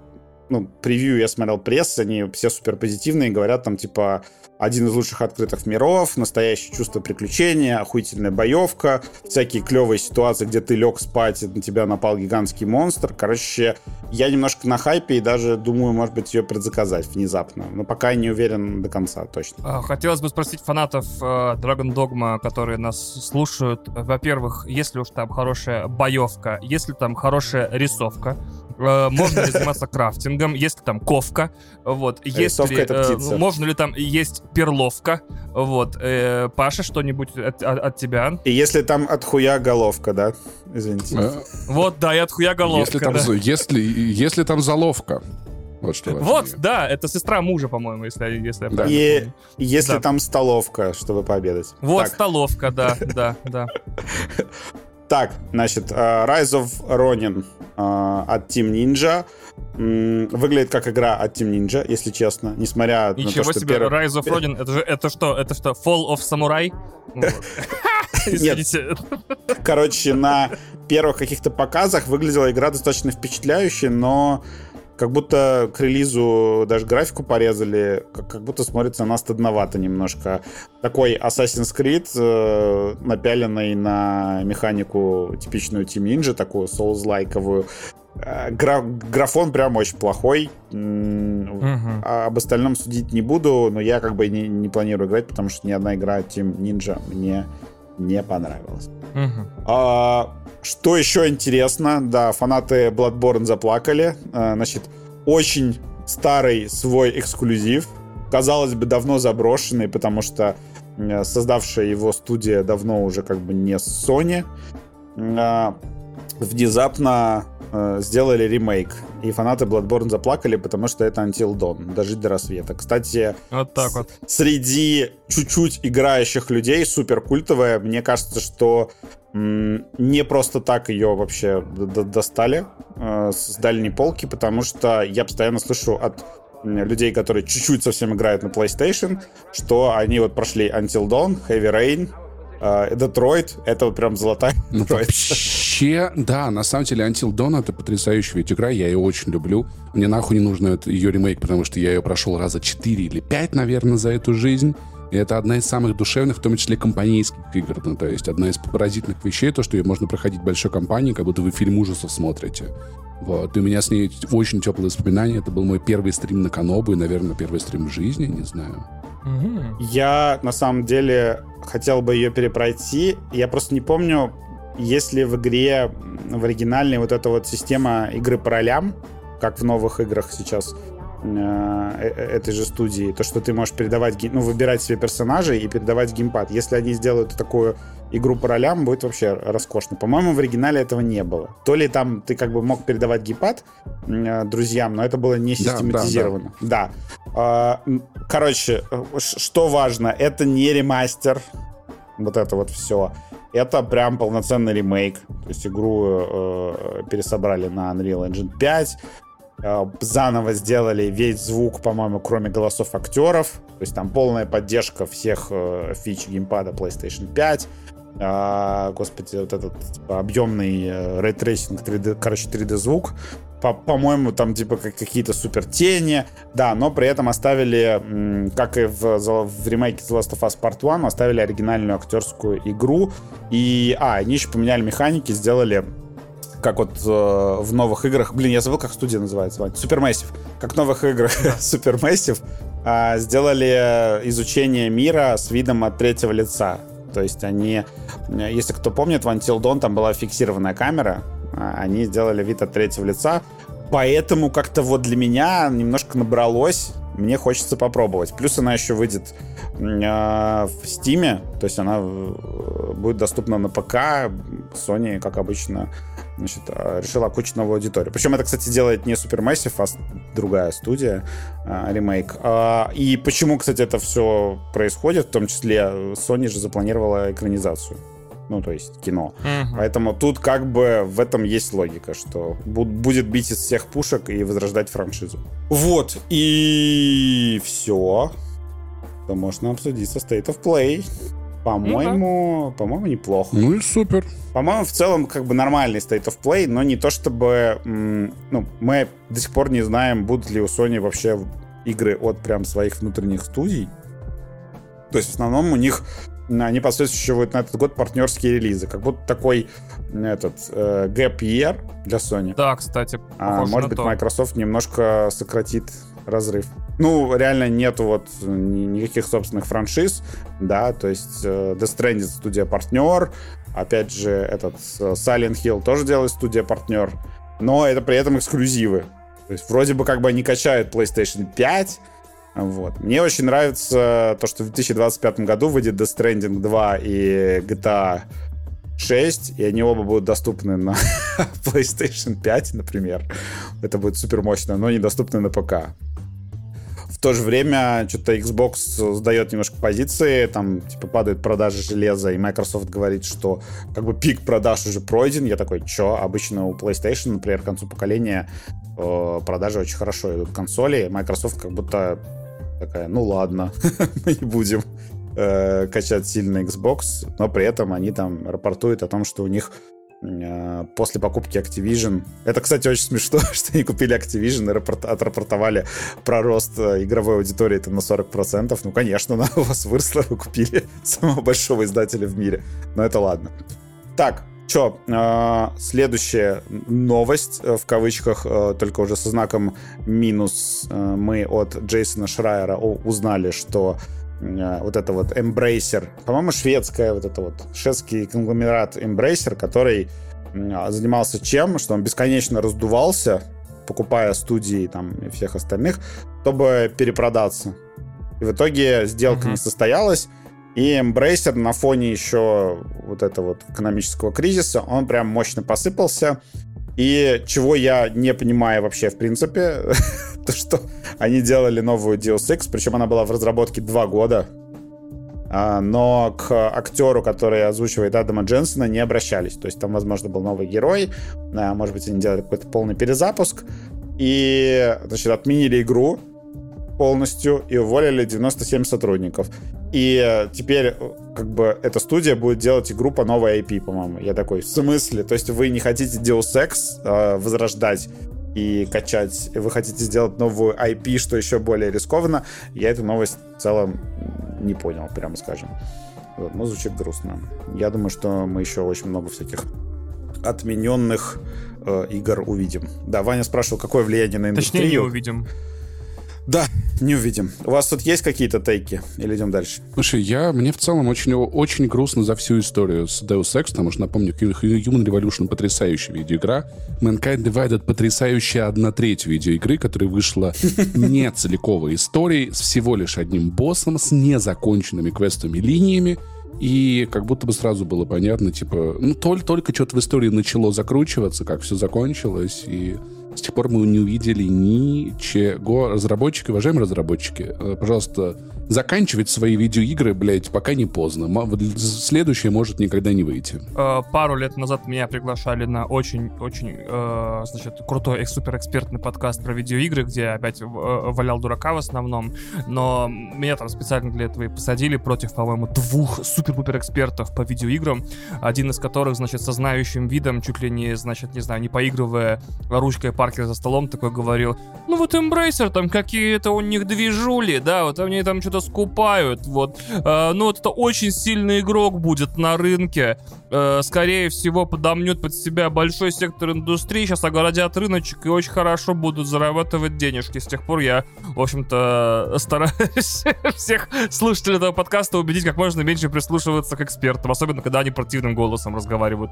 ну, превью я смотрел пресс, они все супер позитивные, говорят там, типа, один из лучших открытых миров, настоящее чувство приключения, охуительная боевка, всякие клевые ситуации, где ты лег спать, на тебя напал гигантский монстр. Короче, я немножко на хайпе и даже думаю, может быть, ее предзаказать внезапно. Но пока не уверен до конца точно. А, хотелось бы спросить фанатов э, Dragon Dogma, которые нас слушают. Во-первых, если уж там хорошая боевка, если там хорошая рисовка, э, можно ли заниматься крафтингом, если там ковка, вот, если, э, можно ли там есть перловка, вот, э, Паша, что-нибудь от, от, от тебя? И если там от хуя головка, да? Извините. А, вот, да, и от хуя головка, если там, да. если, если там заловка. Вот, что вот да, это сестра мужа, по-моему, если, если я правильно И помню. если да. там столовка, чтобы пообедать. Вот так. столовка, да, да, да. Так, значит, uh, Rise of Ronin uh, от Team Ninja. Выглядит как игра от Team Ninja, если честно, несмотря Ничего на то, что себе, первый... Rise of Ronin, это же это что? Это что, Fall of Samurai? Нет. Короче, на первых каких-то показах выглядела игра достаточно впечатляюще, но как будто к релизу даже графику порезали, как, как будто смотрится она стыдновато немножко. Такой Assassin's Creed, э, напяленный на механику типичную Team Ninja, такую Souls-лайковую. Э, гра графон прям очень плохой. Uh-huh. А об остальном судить не буду, но я как бы не, не планирую играть, потому что ни одна игра Team Ninja мне не понравилась. Uh-huh. А, что еще интересно, да, фанаты Bloodborne заплакали. А, значит, очень старый свой эксклюзив. Казалось бы, давно заброшенный, потому что создавшая его студия давно уже как бы не Sony. А, внезапно э, сделали ремейк. И фанаты Bloodborne заплакали, потому что это Until Dawn, дожить до рассвета. Кстати, вот так вот. среди чуть-чуть играющих людей супер культовая, мне кажется, что не просто так ее вообще достали э, с дальней полки, потому что я постоянно слышу от людей, которые чуть-чуть совсем играют на PlayStation, что они вот прошли Until Dawn, Heavy Rain, Детройт — это вот прям золотая ну, Вообще, да, на самом деле Until Dawn — это потрясающая ведь игра, я ее очень люблю. Мне нахуй не нужно ее ремейк, потому что я ее прошел раза 4 или 5, наверное, за эту жизнь. И это одна из самых душевных, в том числе компанейских игр. Ну, то есть одна из поразительных вещей, то, что ее можно проходить большой компанией, как будто вы фильм ужасов смотрите. Вот. И у меня с ней очень теплые воспоминания. Это был мой первый стрим на Канобу и, наверное, первый стрим в жизни, не знаю. Я, на самом деле, хотел бы ее перепройти. Я просто не помню, есть ли в игре в оригинальной вот эта вот система игры по ролям, как в новых играх сейчас э, э, этой же студии, то, что ты можешь передавать, ну, выбирать себе персонажей и передавать геймпад. Если они сделают такую игру по ролям, будет вообще роскошно. По-моему, в оригинале этого не было. То ли там ты как бы мог передавать геймпад э, друзьям, но это было не систематизировано. Да. да, да. да. Короче, что важно, это не ремастер, вот это вот все. Это прям полноценный ремейк. То есть игру э, пересобрали на Unreal Engine 5, э, заново сделали весь звук, по-моему, кроме голосов актеров. То есть там полная поддержка всех э, фич геймпада PlayStation 5. А, господи, вот этот типа, объемный рейтрейсинг 3D, короче, 3D звук. По- по-моему, там типа как какие-то супер тени, да, но при этом оставили, как и в, в ремейке The Last of Us Part 1, оставили оригинальную актерскую игру, и, а, они еще поменяли механики, сделали как вот э, в новых играх, блин, я забыл, как студия называется, Supermassive, как в новых играх Supermassive, э, сделали изучение мира с видом от третьего лица. То есть они, если кто помнит, в Until Dawn там была фиксированная камера, а они сделали вид от третьего лица, поэтому как-то вот для меня немножко набралось, мне хочется попробовать. Плюс она еще выйдет э, в Steam, то есть она э, будет доступна на ПК. Sony, как обычно, значит, э, решила окучить новую аудиторию. Причем это, кстати, делает не Supermassive, а другая студия, э, ремейк. А, и почему, кстати, это все происходит, в том числе Sony же запланировала экранизацию ну, то есть кино. Угу. Поэтому тут как бы в этом есть логика, что будет бить из всех пушек и возрождать франшизу. Вот, и все. То можно обсудить со State of Play. По-моему, да. по-моему, неплохо. Ну и супер. По-моему, в целом, как бы нормальный State of Play, но не то чтобы... Ну, мы до сих пор не знаем, будут ли у Sony вообще игры от прям своих внутренних студий. То есть, в основном, у них они подсвечивают на этот год партнерские релизы. Как будто такой этот э, gap year для Sony. Да, кстати. А, может быть, то. Microsoft немножко сократит разрыв. Ну, реально нету вот никаких собственных франшиз, да, то есть э, Death Stranding студия-партнер, опять же, этот э, Silent Hill тоже делает студия-партнер, но это при этом эксклюзивы. То есть вроде бы как бы они качают PlayStation 5, вот. Мне очень нравится то, что в 2025 году выйдет Death Stranding 2 и GTA 6, и они оба будут доступны на PlayStation 5, например. Это будет супер мощно, но недоступны на ПК. В то же время что-то Xbox сдает немножко позиции, там типа падают продажи железа, и Microsoft говорит, что как бы пик продаж уже пройден. Я такой, что? Обычно у PlayStation, например, к концу поколения э, продажи очень хорошо идут консоли. Microsoft как будто такая, ну ладно, мы не будем э, качать сильный Xbox, но при этом они там рапортуют о том, что у них э, после покупки Activision... Это, кстати, очень смешно, что они купили Activision и рапорт, отрапортовали про рост э, игровой аудитории там, на 40%. Ну, конечно, у вас выросла, вы купили самого большого издателя в мире. Но это ладно. Так, Че, э, следующая новость, э, в кавычках, э, только уже со знаком минус, мы от Джейсона Шрайера узнали, что вот это вот Embracer, по-моему, шведская, вот это вот шведский конгломерат Embracer, который занимался чем? Что он бесконечно раздувался, покупая студии там и всех остальных, чтобы перепродаться. И в итоге сделка mm-hmm. не состоялась, и Embracer на фоне еще вот этого вот экономического кризиса, он прям мощно посыпался. И чего я не понимаю вообще в принципе, то что они делали новую Deus Ex, причем она была в разработке два года, а, но к актеру, который озвучивает Адама Дженсона, не обращались. То есть там, возможно, был новый герой, а, может быть, они делали какой-то полный перезапуск, и, значит, отменили игру, полностью и уволили 97 сотрудников. И э, теперь э, как бы эта студия будет делать игру по новой IP, по-моему. Я такой, в смысле? То есть вы не хотите Deus Ex э, возрождать и качать, вы хотите сделать новую IP, что еще более рискованно. Я эту новость в целом не понял, прямо скажем. Вот, ну, звучит грустно. Я думаю, что мы еще очень много всяких отмененных э, игр увидим. Да, Ваня спрашивал, какое влияние на индустрию. Точнее, не увидим. Да, не увидим. У вас тут есть какие-то тейки? Или идем дальше? Слушай, я, мне в целом очень, очень грустно за всю историю с Deus Ex, потому что, напомню, Human Revolution потрясающая видеоигра. Mankind Divided потрясающая одна треть видеоигры, которая вышла не целиковой историей, с всего лишь одним боссом, с незаконченными квестовыми линиями, и как будто бы сразу было понятно, типа, ну, только, только что-то в истории начало закручиваться, как все закончилось, и с тех пор мы не увидели ничего. Разработчики, уважаемые разработчики, э, пожалуйста, заканчивать свои видеоигры, блядь, пока не поздно. Следующее может никогда не выйти. Э, пару лет назад меня приглашали на очень-очень, э, значит, крутой суперэкспертный подкаст про видеоигры, где опять валял дурака в основном, но меня там специально для этого и посадили против, по-моему, двух супер-пупер экспертов по видеоиграм, один из которых, значит, со знающим видом, чуть ли не, значит, не знаю, не поигрывая ручкой по Паркер за столом такой говорил, ну вот Embracer, там какие-то у них движули, да, вот они там что-то скупают, вот. Э, ну вот это очень сильный игрок будет на рынке. Э, скорее всего, подомнет под себя большой сектор индустрии, сейчас огородят рыночек и очень хорошо будут зарабатывать денежки. С тех пор я, в общем-то, стараюсь всех слушателей этого подкаста убедить как можно меньше прислушиваться к экспертам, особенно когда они противным голосом разговаривают.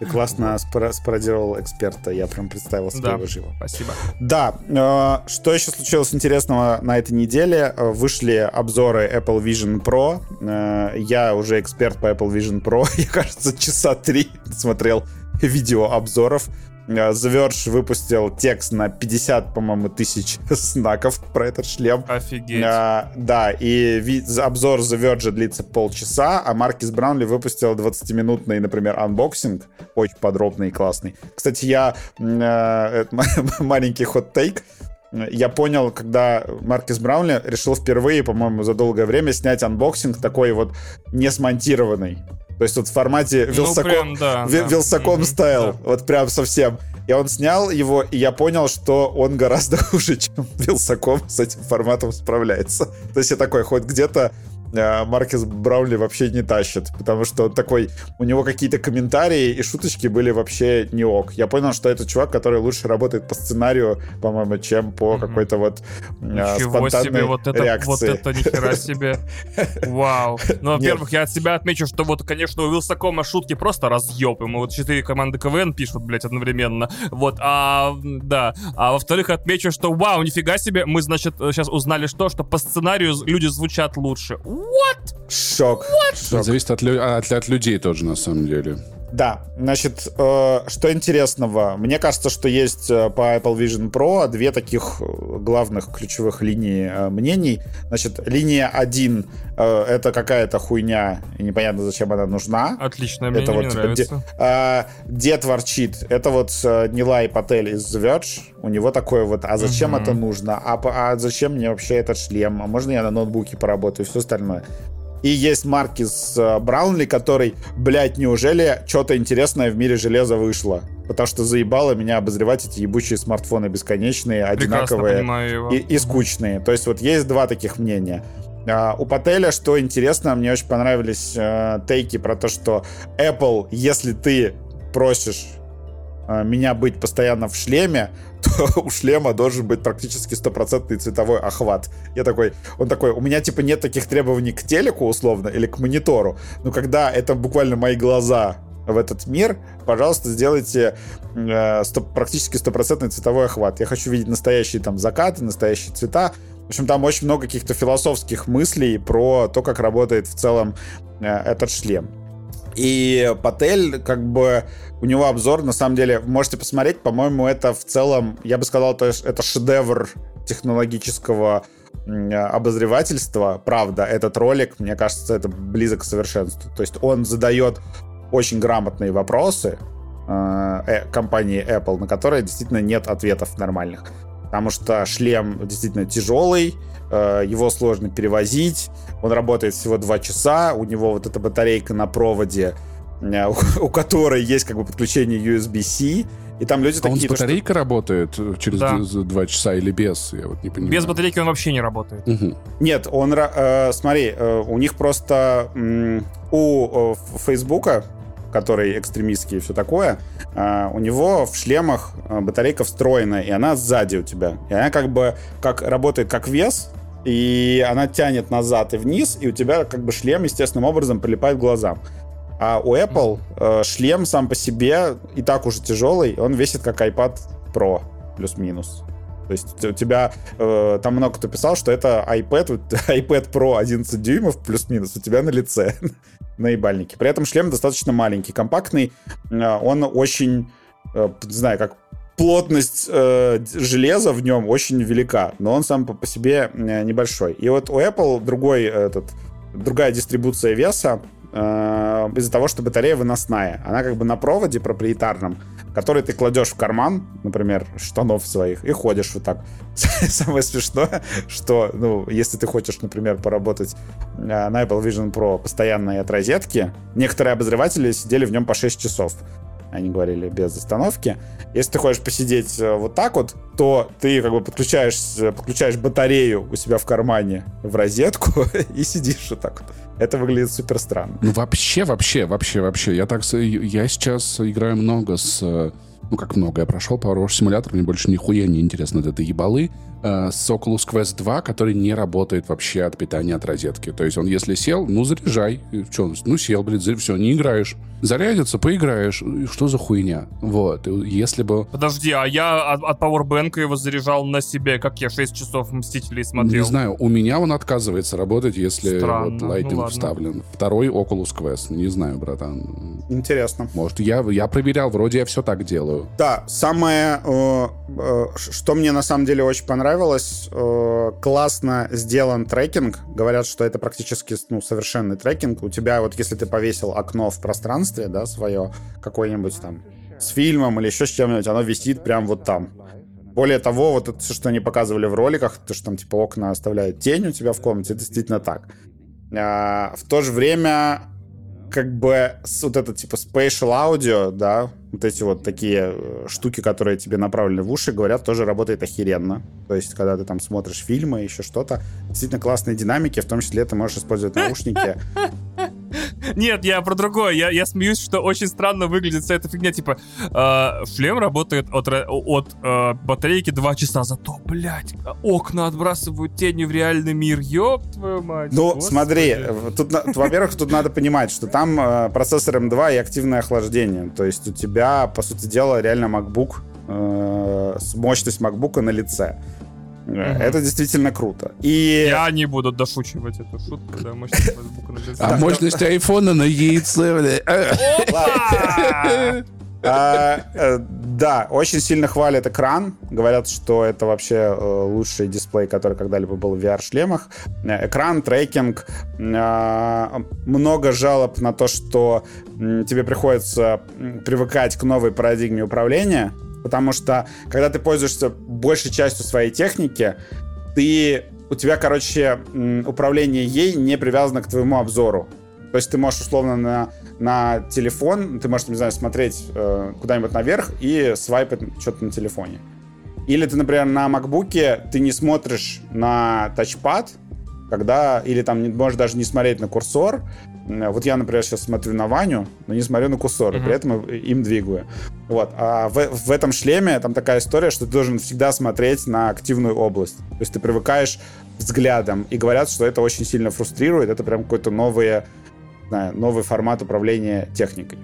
Ты классно спара- спародировал эксперта, я прям представил себе Да, живо. спасибо. Да, э, что еще случилось интересного на этой неделе? Э, Вышли обзоры Apple Vision Pro. Э, Я уже эксперт по Apple Vision Pro. Я, кажется, часа три смотрел видео обзоров. Э, The Verge выпустил текст на 50, по-моему, тысяч знаков про этот шлем. Офигеть. А, да, и ви- обзор The Verge длится полчаса, а Marques Brownlee выпустил 20-минутный, например, unboxing, очень подробный и классный. Кстати, я э, маленький hot take, я понял, когда Marques Brownlee решил впервые, по-моему, за долгое время снять unboxing такой вот не смонтированный. То есть вот в формате Ну, Вилсаком, прям, да, Ви- да. Вилсаком стайл, да. вот прям совсем. И он снял его, и я понял, что он гораздо хуже, чем Вилсаком с этим форматом справляется. То есть я такой, хоть где-то Маркес Браунли вообще не тащит, потому что он такой, у него какие-то комментарии и шуточки были вообще не ок. Я понял, что это чувак, который лучше работает по сценарию, по-моему, чем по Мгм. какой-то вот э, Ничего спонтанной себе, вот это, реакции. вот это нихера себе. Вау. Ну, во-первых, я от себя отмечу, что вот, конечно, у Вилсакома шутки просто разъеб. Ему вот четыре команды КВН пишут, блядь, одновременно. Вот, а, да. А во-вторых, отмечу, что вау, нифига себе, мы, значит, сейчас узнали что, что по сценарию люди звучат лучше. What? Шок. Шок. Зависит от, от, от людей тоже, на самом деле. Да, значит, э, что интересного? Мне кажется, что есть э, по Apple Vision Pro две таких э, главных ключевых линии э, мнений. Значит, линия 1 э, это какая-то хуйня, и непонятно, зачем она нужна. Отлично, Это мне вот, типа, нравится. А, Дед ворчит. Это вот э, Нилай Патель из Verge. У него такое вот, а зачем Мгм. это нужно? А, а зачем мне вообще этот шлем? А можно я на ноутбуке поработаю? И все остальное. И есть Маркис э, Браунли, который, блядь, неужели что-то интересное в мире железа вышло? Потому что заебало меня обозревать эти ебучие смартфоны бесконечные, Прекрасно одинаковые и, и скучные. То есть вот есть два таких мнения. А, у Пателя, что интересно, мне очень понравились э, тейки про то, что Apple, если ты просишь меня быть постоянно в шлеме, то у шлема должен быть практически стопроцентный цветовой охват. Я такой, он такой, у меня типа нет таких требований к телеку условно или к монитору, но когда это буквально мои глаза в этот мир, пожалуйста, сделайте э, сто- практически стопроцентный цветовой охват. Я хочу видеть настоящие там закаты, настоящие цвета. В общем, там очень много каких-то философских мыслей про то, как работает в целом э, этот шлем. И Патель, как бы, у него обзор, на самом деле, можете посмотреть, по-моему, это в целом, я бы сказал, то есть это шедевр технологического обозревательства. Правда, этот ролик, мне кажется, это близок к совершенству. То есть он задает очень грамотные вопросы э, э, компании Apple, на которые действительно нет ответов нормальных. Потому что шлем действительно тяжелый, э, его сложно перевозить, он работает всего 2 часа, у него вот эта батарейка на проводе, э, у, которой есть как бы подключение USB-C, и там люди А он с такие... то, что- батарейкой работает э, через Да. д- за два часа или без? Я вот не понимаю. Без батарейки он вообще не работает. Мгм. Нет, он, э, смотри, э, у них просто м, у э, Фейсбука, который экстремистский и все такое, э, у него в шлемах э, батарейка встроена, и она сзади у тебя. И она как бы как работает как вес, и она тянет назад и вниз, и у тебя как бы шлем естественным образом прилипает к глазам. А у Apple э, шлем сам по себе и так уже тяжелый, он весит как iPad Pro плюс-минус. То есть у тебя э, там много кто писал, что это iPad, iPad Pro 11 дюймов плюс-минус у тебя на лице, на ебальнике. При этом шлем достаточно маленький, компактный. Э, Он очень, э, не знаю, как плотность э, железа в нем очень велика, но он сам по, по себе э, небольшой. И вот у Apple другой этот, другая дистрибуция веса э, из-за того, что батарея выносная. Она как бы на проводе проприетарном, который ты кладешь в карман, например, штанов своих, и ходишь вот так. Самое смешное, что, ну, если ты хочешь, например, поработать э, на Apple Vision Pro постоянно и от розетки, некоторые обозреватели сидели в нем по 6 часов. Они говорили без остановки. Если ты хочешь посидеть э, вот так вот, то ты как бы подключаешь, подключаешь батарею у себя в кармане в розетку и сидишь вот так вот. Это выглядит супер странно. Ну вообще, вообще, вообще, вообще. Я так, я сейчас играю много с ну как много, я прошел Power Wash Simulator, мне больше нихуя не интересно от этой ебалы, э, с Oculus Quest 2, который не работает вообще от питания от розетки. То есть он, если сел, ну заряжай. Что, ну сел, блин, все, не играешь. Зарядится, поиграешь. Что за хуйня? Вот. Если бы... Подожди, а я от, от Powerbank его заряжал на себе, как я 6 часов Мстителей смотрел. Не знаю, у меня он отказывается работать, если Странно. вот Lightning ну, вставлен. Второй Oculus Quest. Не знаю, братан. Интересно. Может, я, я проверял, вроде я все так делаю. Да, самое, э, э, что мне на самом деле очень понравилось, э, классно сделан трекинг. Говорят, что это практически ну, совершенный трекинг. У тебя вот если ты повесил окно в пространстве, да, свое, какое-нибудь там с фильмом или еще с чем-нибудь, оно висит прям вот там. Более того, вот это все, что они показывали в роликах, то, что там типа окна оставляют тень у тебя в комнате, это действительно так. А, в то же время как бы вот это типа spatial audio, да, вот эти вот такие э, штуки, которые тебе направлены в уши, говорят, тоже работает охеренно. То есть, когда ты там смотришь фильмы, еще что-то, действительно классные динамики, в том числе ты можешь использовать наушники. Нет, я про другое. Я, я смеюсь, что очень странно выглядит вся эта фигня. Типа, э, шлем работает от, от э, батарейки 2 часа. Зато, блядь, окна отбрасывают тени в реальный мир. Ёб твою мать. Ну, Господи. смотри, тут, во-первых, тут надо понимать, что там э, процессор M2 и активное охлаждение. То есть у тебя, по сути дела, реально MacBook э, мощность MacBook на лице. Угу. Это действительно круто. И... Я не буду дошучивать эту шутку, да, мощность на. А мощность айфона на яйце, а, э, да, очень сильно хвалят экран. Говорят, что это вообще э, лучший дисплей, который когда-либо был в VR-шлемах. Экран, трекинг. Много жалоб на то, что тебе приходится привыкать к новой парадигме управления Потому что, когда ты пользуешься большей частью своей техники, ты, у тебя, короче, управление ей не привязано к твоему обзору. То есть ты можешь условно на, на телефон, ты можешь, не знаю, смотреть э, куда-нибудь наверх и свайпать что-то на телефоне. Или ты, например, на макбуке ты не смотришь на тачпад, когда, или там не, можешь даже не смотреть на курсор. Вот я, например, сейчас смотрю на Ваню, но не смотрю на курсор, uh-huh. при этом им двигаю. Вот. А в, в этом шлеме там такая история, что ты должен всегда смотреть на активную область. То есть ты привыкаешь взглядом, и говорят, что это очень сильно фрустрирует, это прям какой-то новый, знаю, новый формат управления техникой.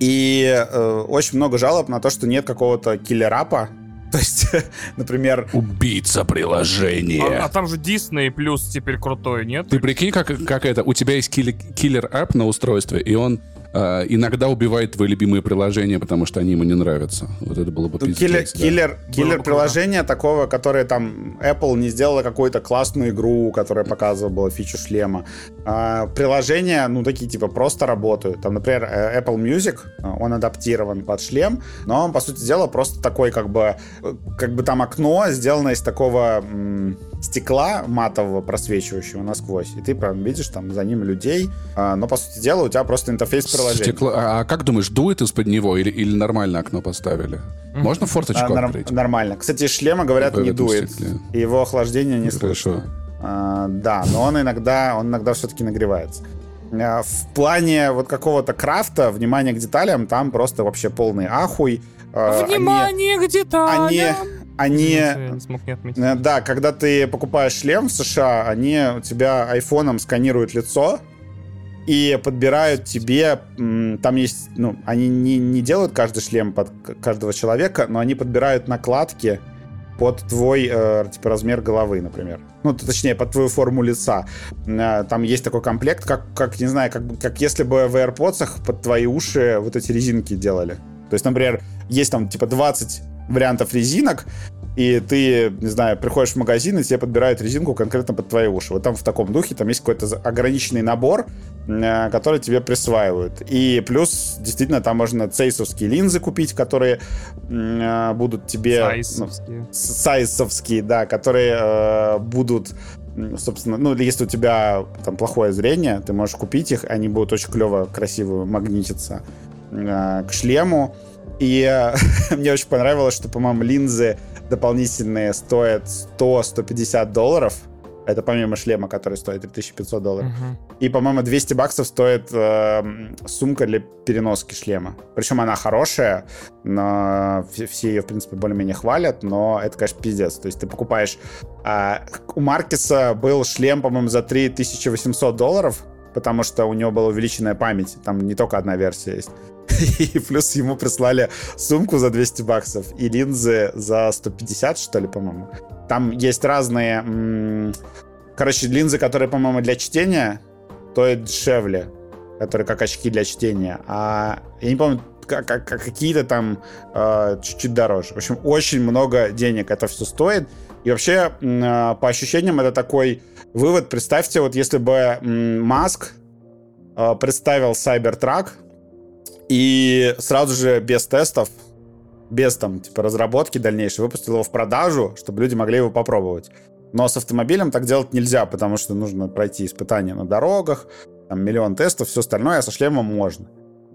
И э, очень много жалоб на то, что нет какого-то killer app'а, то есть, например... Убийца приложения. А, а там же Disney Plus теперь крутой, нет? Ты прикинь, как, как это? У тебя есть killer app на устройстве, и он э, иногда убивает твои любимые приложения, потому что они ему не нравятся. Вот это было бы пиздец. Киллер, да. killer, killer приложения такого, которое там Apple не сделала какую-то классную игру, которая показывала фичу шлема. А, приложения, ну, такие типа просто работают. Там, например, э, Apple Music, э, он адаптирован под шлем, но он, по сути дела, просто такой как бы, э, как бы там окно сделано из такого м- стекла матового, просвечивающего насквозь. И ты прям видишь там за ним людей, а, но, по сути дела, у тебя просто интерфейс приложения. Стекло... А, а как думаешь, дует из-под него или, или нормально окно поставили? Можно форточку а, открыть? Нормально. Кстати, шлема, говорят, не дует. Стекле. И его охлаждение не Хорошо. слышно. А, да, но он иногда, он иногда все-таки нагревается. А, в плане вот какого-то крафта, внимания к деталям, там просто вообще полный ахуй. Внимание они, к деталям! Они, они, э, да, когда ты покупаешь шлем в США, они у тебя айфоном сканируют лицо и подбирают тебе, там есть, ну, они не, не делают каждый шлем под каждого человека, но они подбирают накладки под твой, э, типа, размер головы, например. Ну, точнее, под твою форму лица. Э, там есть такой комплект, как, как не знаю, как, как если бы в AirPods под твои уши вот эти резинки делали. То есть, например, есть там, типа, 20 вариантов резинок, и ты, не знаю, приходишь в магазин, и тебе подбирают резинку конкретно под твои уши. Вот там в таком духе, там есть какой-то ограниченный набор, э, который тебе присваивают. И плюс, действительно, там можно цейсовские линзы купить, которые э, будут тебе... Сайсовские. Ну, сайсовские, да, которые э, будут собственно, ну, если у тебя там плохое зрение, ты можешь купить их, они будут очень клево, красиво магнититься к шлему. И мне очень понравилось, что, по-моему, линзы дополнительные стоят 100-150 долларов. Это помимо шлема, который стоит 3500 долларов. Uh-huh. И, по-моему, 200 баксов стоит э, сумка для переноски шлема. Причем она хорошая, но все ее, в принципе, более-менее хвалят, но это, конечно, пиздец. То есть ты покупаешь... Э, у Маркеса был шлем, по-моему, за 3800 долларов, потому что у него была увеличенная память. Там не только одна версия есть. И плюс ему прислали сумку за 200 баксов и линзы за 150, что ли, по-моему. Там есть разные... Короче, линзы, которые, по-моему, для чтения, стоят дешевле. Которые как очки для чтения. А я не помню, как, как, какие-то там э, чуть-чуть дороже. В общем, очень много денег это все стоит. И вообще, э, по ощущениям, это такой вывод. Представьте, вот если бы Маск э, представил Cybertruck, и сразу же без тестов, без там типа разработки дальнейшей, выпустил его в продажу, чтобы люди могли его попробовать. Но с автомобилем так делать нельзя, потому что нужно пройти испытания на дорогах, там миллион тестов, все остальное, а со шлемом можно.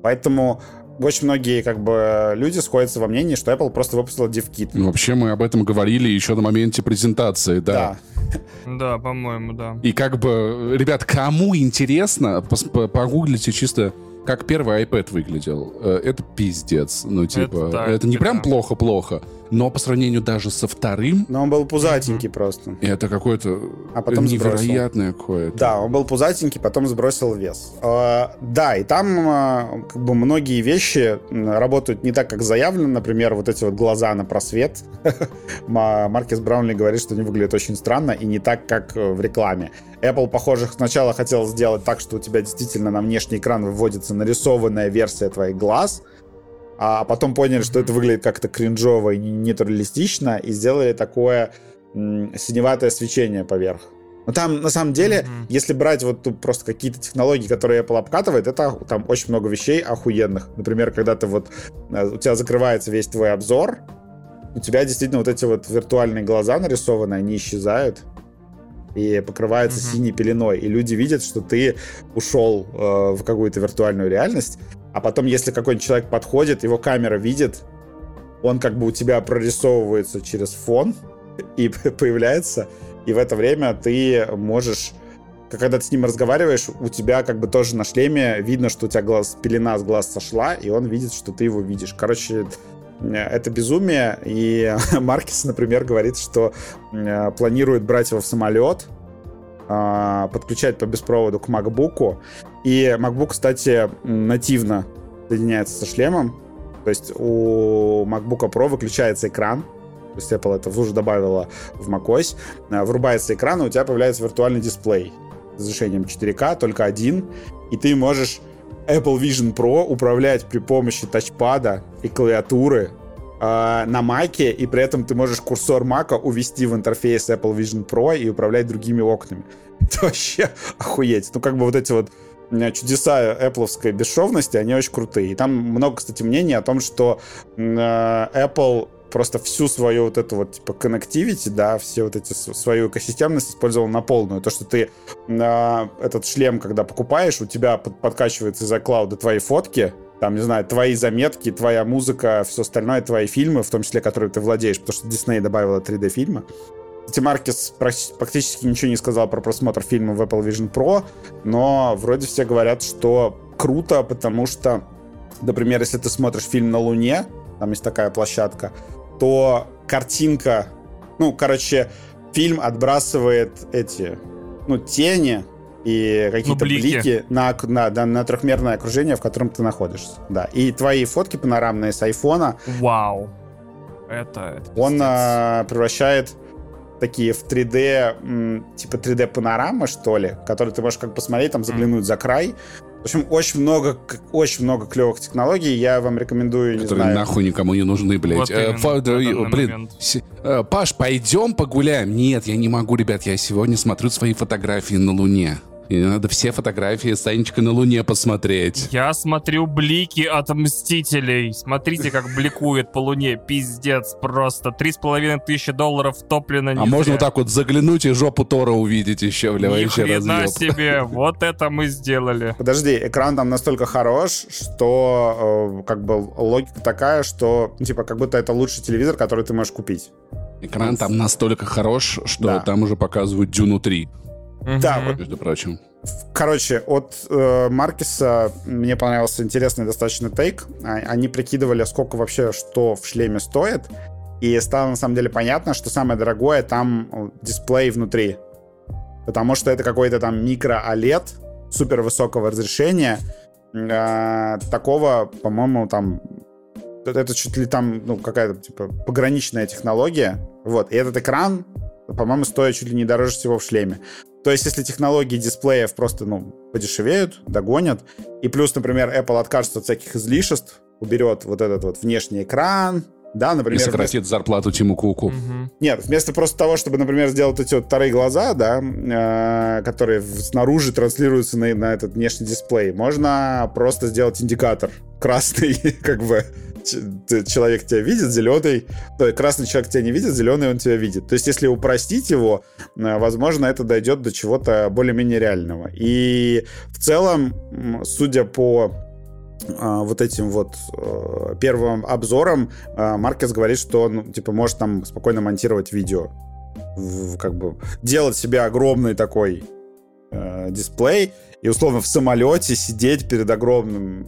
Поэтому очень многие как бы люди сходятся во мнении, что Apple просто выпустила DevKit. Ну, вообще мы об этом говорили еще на моменте презентации, да. Да, да по-моему, да. И как бы, ребят, кому интересно, погуглите чисто как первый iPad выглядел, э, это пиздец. Ну, типа, это, так, это не прям плохо-плохо, но по сравнению даже со вторым... Но он был пузатенький просто. Это какое-то а потом невероятное какое-то. Да, он был пузатенький, потом сбросил вес. А, да, и там а, как бы многие вещи работают не так, как заявлено. Например, вот эти вот глаза на просвет. Маркес Браунли говорит, что они выглядят очень странно и не так, как в рекламе. Apple, похоже, сначала хотел сделать так, что у тебя действительно на внешний экран выводится нарисованная версия твоих глаз, а потом поняли, что это выглядит как-то кринжово и нейтралистично, и сделали такое м- синеватое свечение поверх. Но там, на самом деле, mm-hmm. если брать вот тут просто какие-то технологии, которые Apple обкатывает, это там очень много вещей охуенных. Например, когда ты вот, э, у тебя закрывается весь твой обзор, у тебя действительно вот эти вот виртуальные глаза нарисованы, они исчезают и покрываются mm-hmm. синей пеленой, и люди видят, что ты ушел э, в какую-то виртуальную реальность, а потом, если какой-нибудь человек подходит, его камера видит, он как бы у тебя прорисовывается через фон и появляется, и в это время ты можешь когда ты с ним разговариваешь, у тебя как бы тоже на шлеме видно, что у тебя глаз, пелена с глаз сошла, и он видит, что ты его видишь. Короче, это безумие, и Маркес, например, говорит, что планирует брать его в самолет, подключать по беспроводу к MacBook. И MacBook, кстати, нативно соединяется со шлемом. То есть у MacBook Pro выключается экран. То есть Apple это уже добавила в macOS. А, врубается экран, и у тебя появляется виртуальный дисплей с разрешением 4К, только один. И ты можешь Apple Vision Pro управлять при помощи тачпада и клавиатуры э, на Маке, и при этом ты можешь курсор Мака увести в интерфейс Apple Vision Pro и управлять другими окнами. Это вообще охуеть. Ну, как бы вот эти вот чудеса Apple бесшовности, они очень крутые. И там много, кстати, мнений о том, что э, Apple просто всю свою вот эту вот типа connectivity, да, все вот эти свою экосистемность использовал на полную. То, что ты э, этот шлем, когда покупаешь, у тебя под, подкачивается из-за клауда твои фотки, там, не знаю, твои заметки, твоя музыка, все остальное, твои фильмы, в том числе, которые ты владеешь, потому что Disney добавила 3D-фильмы. Кстати, Маркес практически ничего не сказал про просмотр фильма в Apple Vision Pro, но вроде все говорят, что круто, потому что, например, если ты смотришь фильм на Луне, там есть такая площадка, то картинка, ну, короче, фильм отбрасывает эти, ну, тени, и какие-то ну, блики, блики на, на, на, на трехмерное окружение, в котором ты находишься. Да. И твои фотки панорамные с айфона. Вау. Это, это он а, превращает такие в 3D, типа 3D панорамы, что ли, которые ты можешь как посмотреть, там заглянуть mm. за край. В общем, очень много, очень много клевых технологий. Я вам рекомендую, Которые не знаю. нахуй никому не нужны, блядь. Вот э, фа, да, блин, с, э, Паш, пойдем погуляем? Нет, я не могу, ребят. Я сегодня смотрю свои фотографии на Луне. И надо все фотографии с Санечкой на Луне посмотреть. Я смотрю блики от Мстителей. Смотрите, как бликует по Луне. Пиздец просто. Три с половиной тысячи долларов топлено не А можно вот так вот заглянуть и жопу Тора увидеть еще, бля, Ни хрена себе. Вот это мы сделали. Подожди, экран там настолько хорош, что э, как бы логика такая, что ну, типа как будто это лучший телевизор, который ты можешь купить. Экран там настолько хорош, что Да. там уже показывают Дюну 3, Да, вот между прочим. Короче, от э, Маркеса мне понравился интересный достаточно тейк. А- Они прикидывали, сколько вообще что в шлеме стоит. И стало на самом деле понятно, что самое дорогое там э, дисплей внутри. Потому что это какой-то там микро OLED супер высокого разрешения. Э, такого, по-моему, там это- это чуть ли там, ну, какая-то, типа, пограничная технология. Вот. И этот экран, по-моему, стоит чуть ли не дороже всего в шлеме. То есть, если технологии дисплеев просто, ну, подешевеют, догонят, и плюс, например, Apple откажется от всяких излишеств, уберет вот этот вот внешний экран, да, И например... сократит зарплату Тиму Куку. Мгм. Нет, вместо просто того, чтобы, например, сделать эти вот вторые глаза, да, э, которые снаружи транслируются на, на этот внешний дисплей, можно просто сделать индикатор красный, как бы человек тебя видит, зеленый, то красный человек тебя не видит, зеленый он тебя видит. То есть, если упростить его, э, возможно, это дойдет до чего-то более-менее реального. И в целом, судя по а, вот этим вот э, первым обзором э, Маркес говорит, что он, типа, может там спокойно монтировать видео. Как бы делать себе огромный такой э, дисплей и условно в самолете сидеть перед огромным,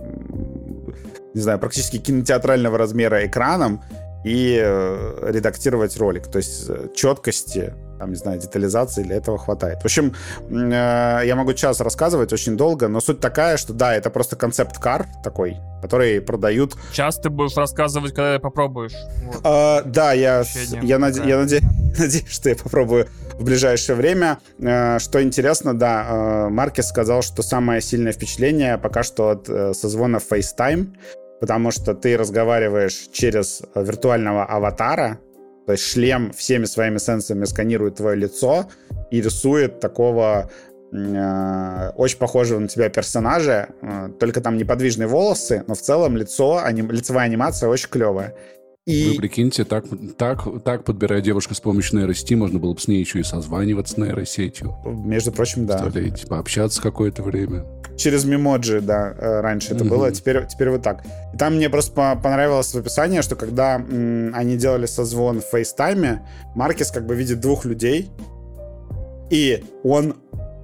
не знаю, практически кинотеатрального размера экраном и э, редактировать ролик. То есть э, четкости, там, не знаю, детализации для этого хватает. В общем, э, я могу час рассказывать очень долго, но суть такая, что да, это просто концепт-кар такой, который продают Сейчас ты будешь рассказывать, когда попробуешь. Вот. а, да, я, Ощущение я, такое. я наде- надеюсь, что я попробую в ближайшее время. Что интересно, да, Маркес сказал, что самое сильное впечатление пока что от созвона FaceTime, потому что ты разговариваешь через виртуального аватара, то есть шлем всеми своими сенсорами сканирует твое лицо и рисует такого э, очень похожего на тебя персонажа, э, только там неподвижные волосы, но в целом лицо, аним- лицевая анимация очень клевая. И Вы прикиньте, так, так, так подбирая девушку с помощью нейросети, можно было бы с ней еще и созваниваться с нейросетью. Между прочим, да. Представляете, пообщаться какое-то время. Через мемоджи, да, э, раньше это Мгм. было, теперь, теперь вот так. И там мне просто по- понравилось в описании, что когда м, они делали созвон в FaceTime, Маркес как бы видит двух людей, и он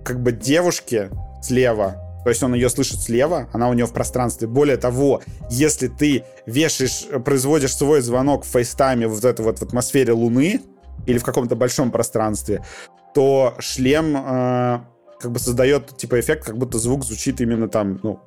как бы девушке слева, то есть он ее слышит слева, она у нее в пространстве. Более того, если ты вешаешь, производишь свой звонок в FaceTime вот это вот в атмосфере Луны или в каком-то большом пространстве, то шлем э, как бы создает типа эффект, как будто звук звучит именно там, ну,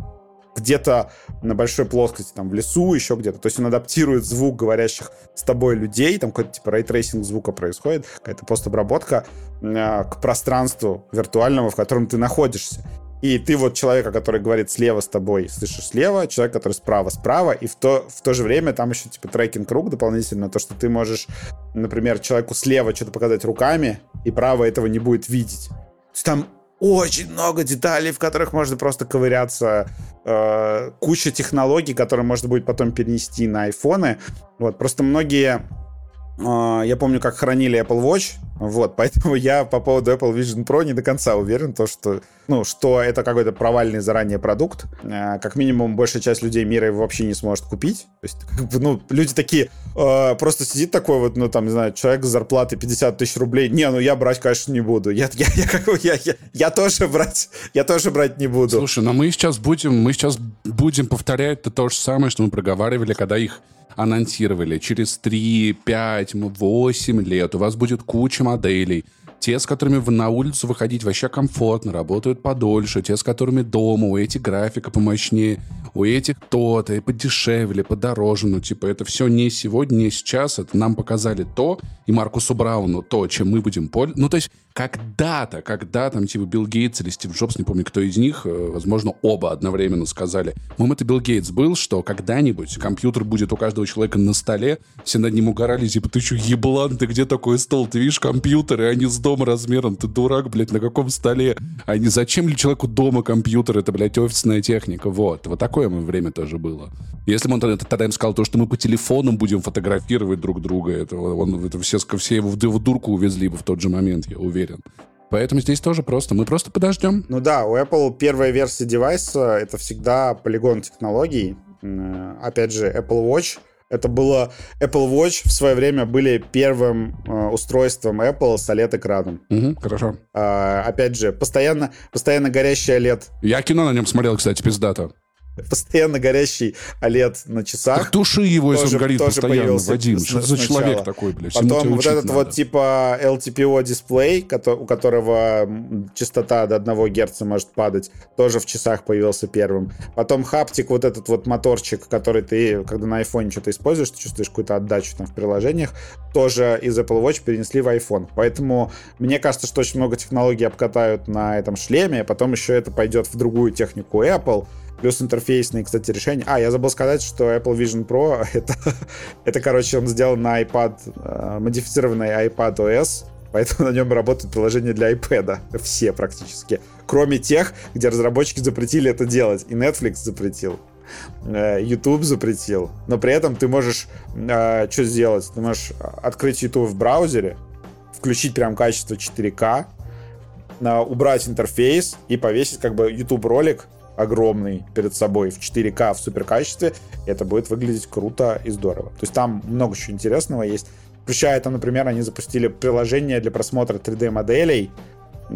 где-то на большой плоскости, там, в лесу, еще где-то. То есть он адаптирует звук говорящих с тобой людей, там какой-то типа рейтрейсинг звука происходит, какая-то постобработка э, к пространству виртуальному, в котором ты находишься. И ты вот человека, который говорит слева с тобой, слышишь слева, человек, который справа справа, и в то, в то же время там еще типа трекинг рук дополнительно, то, что ты можешь, например, человеку слева что-то показать руками, и право этого не будет видеть. То есть там очень много деталей, в которых можно просто ковыряться, э, куча технологий, которые можно будет потом перенести на айфоны. Вот, просто многие я помню, как хранили Apple Watch, вот, поэтому я по поводу Apple Vision Pro не до конца уверен, то, что, ну, что это какой-то провальный заранее продукт. Э, Как минимум, большая часть людей мира его вообще не сможет купить. То есть, как бы, ну, люди такие, э, просто сидит такой вот, ну, там, не знаю, человек с зарплатой 50 тысяч рублей. Не, ну, я брать, конечно, не буду. Я, я, я, я, я, я тоже брать, я тоже брать не буду. Слушай, но мы сейчас будем, мы сейчас будем повторять то, то же самое, что мы проговаривали, когда их анонсировали. Через 3, 5, 8 лет у вас будет куча моделей. Те, с которыми на улицу выходить вообще комфортно, работают подольше. Те, с которыми дома, у этих графика помощнее, у этих то-то, и подешевле, подороже. Ну, типа, это все не сегодня, не сейчас. Это нам показали то, и Маркусу Брауну то, чем мы будем пользоваться. Ну, то есть, когда-то, когда там, типа, Билл Гейтс или Стив Джобс, не помню, кто из них, э, возможно, оба одновременно сказали, мы это Билл Гейтс был, что когда-нибудь компьютер будет у каждого человека на столе, все над ним угорали, типа, ты что, еблан, ты где такой стол? Ты видишь компьютеры, они сдохли дома размером. Ты дурак, блядь, на каком столе? А не зачем ли человеку дома компьютер? Это, блядь, офисная техника. Вот. Вот такое время тоже было. Если бы он тогда им сказал то, что мы по телефону будем фотографировать друг друга, это, он, это все, все его в, в дурку увезли бы в тот же момент, я уверен. Поэтому здесь тоже просто. Мы просто подождем. Ну да, у Apple первая версия девайса — это всегда полигон технологий. Опять же, Apple Watch — это было Apple Watch в свое время были первым э, устройством Apple с OLED-экраном. Угу, хорошо. А, опять же, постоянно, постоянно горящий OLED. Я кино на нем смотрел, кстати, пиздата постоянно горящий OLED на часах. Так туши его, если тоже, он горит тоже постоянно, Вадим. Что за человек такой, блядь? Потом вот этот надо. вот типа LTPO дисплей, у которого частота до 1 Гц может падать, тоже в часах появился первым. Потом хаптик, вот этот вот моторчик, который ты, когда на iPhone что-то используешь, ты чувствуешь какую-то отдачу там в приложениях, тоже из Apple Watch перенесли в iPhone. Поэтому мне кажется, что очень много технологий обкатают на этом шлеме, а потом еще это пойдет в другую технику Apple, плюс интерфейсные, кстати, решения. А, я забыл сказать, что Apple Vision Pro это, это короче, он сделан на iPad, э, модифицированный iPad OS, поэтому на нем работают приложения для iPad. Все практически. Кроме тех, где разработчики запретили это делать. И Netflix запретил. Э, YouTube запретил. Но при этом ты можешь э, что сделать? Ты можешь открыть YouTube в браузере, включить прям качество 4К, э, убрать интерфейс и повесить как бы YouTube ролик огромный перед собой в 4К в суперкачестве, это будет выглядеть круто и здорово. То есть там много чего интересного есть. Включая там, например, они запустили приложение для просмотра 3D-моделей,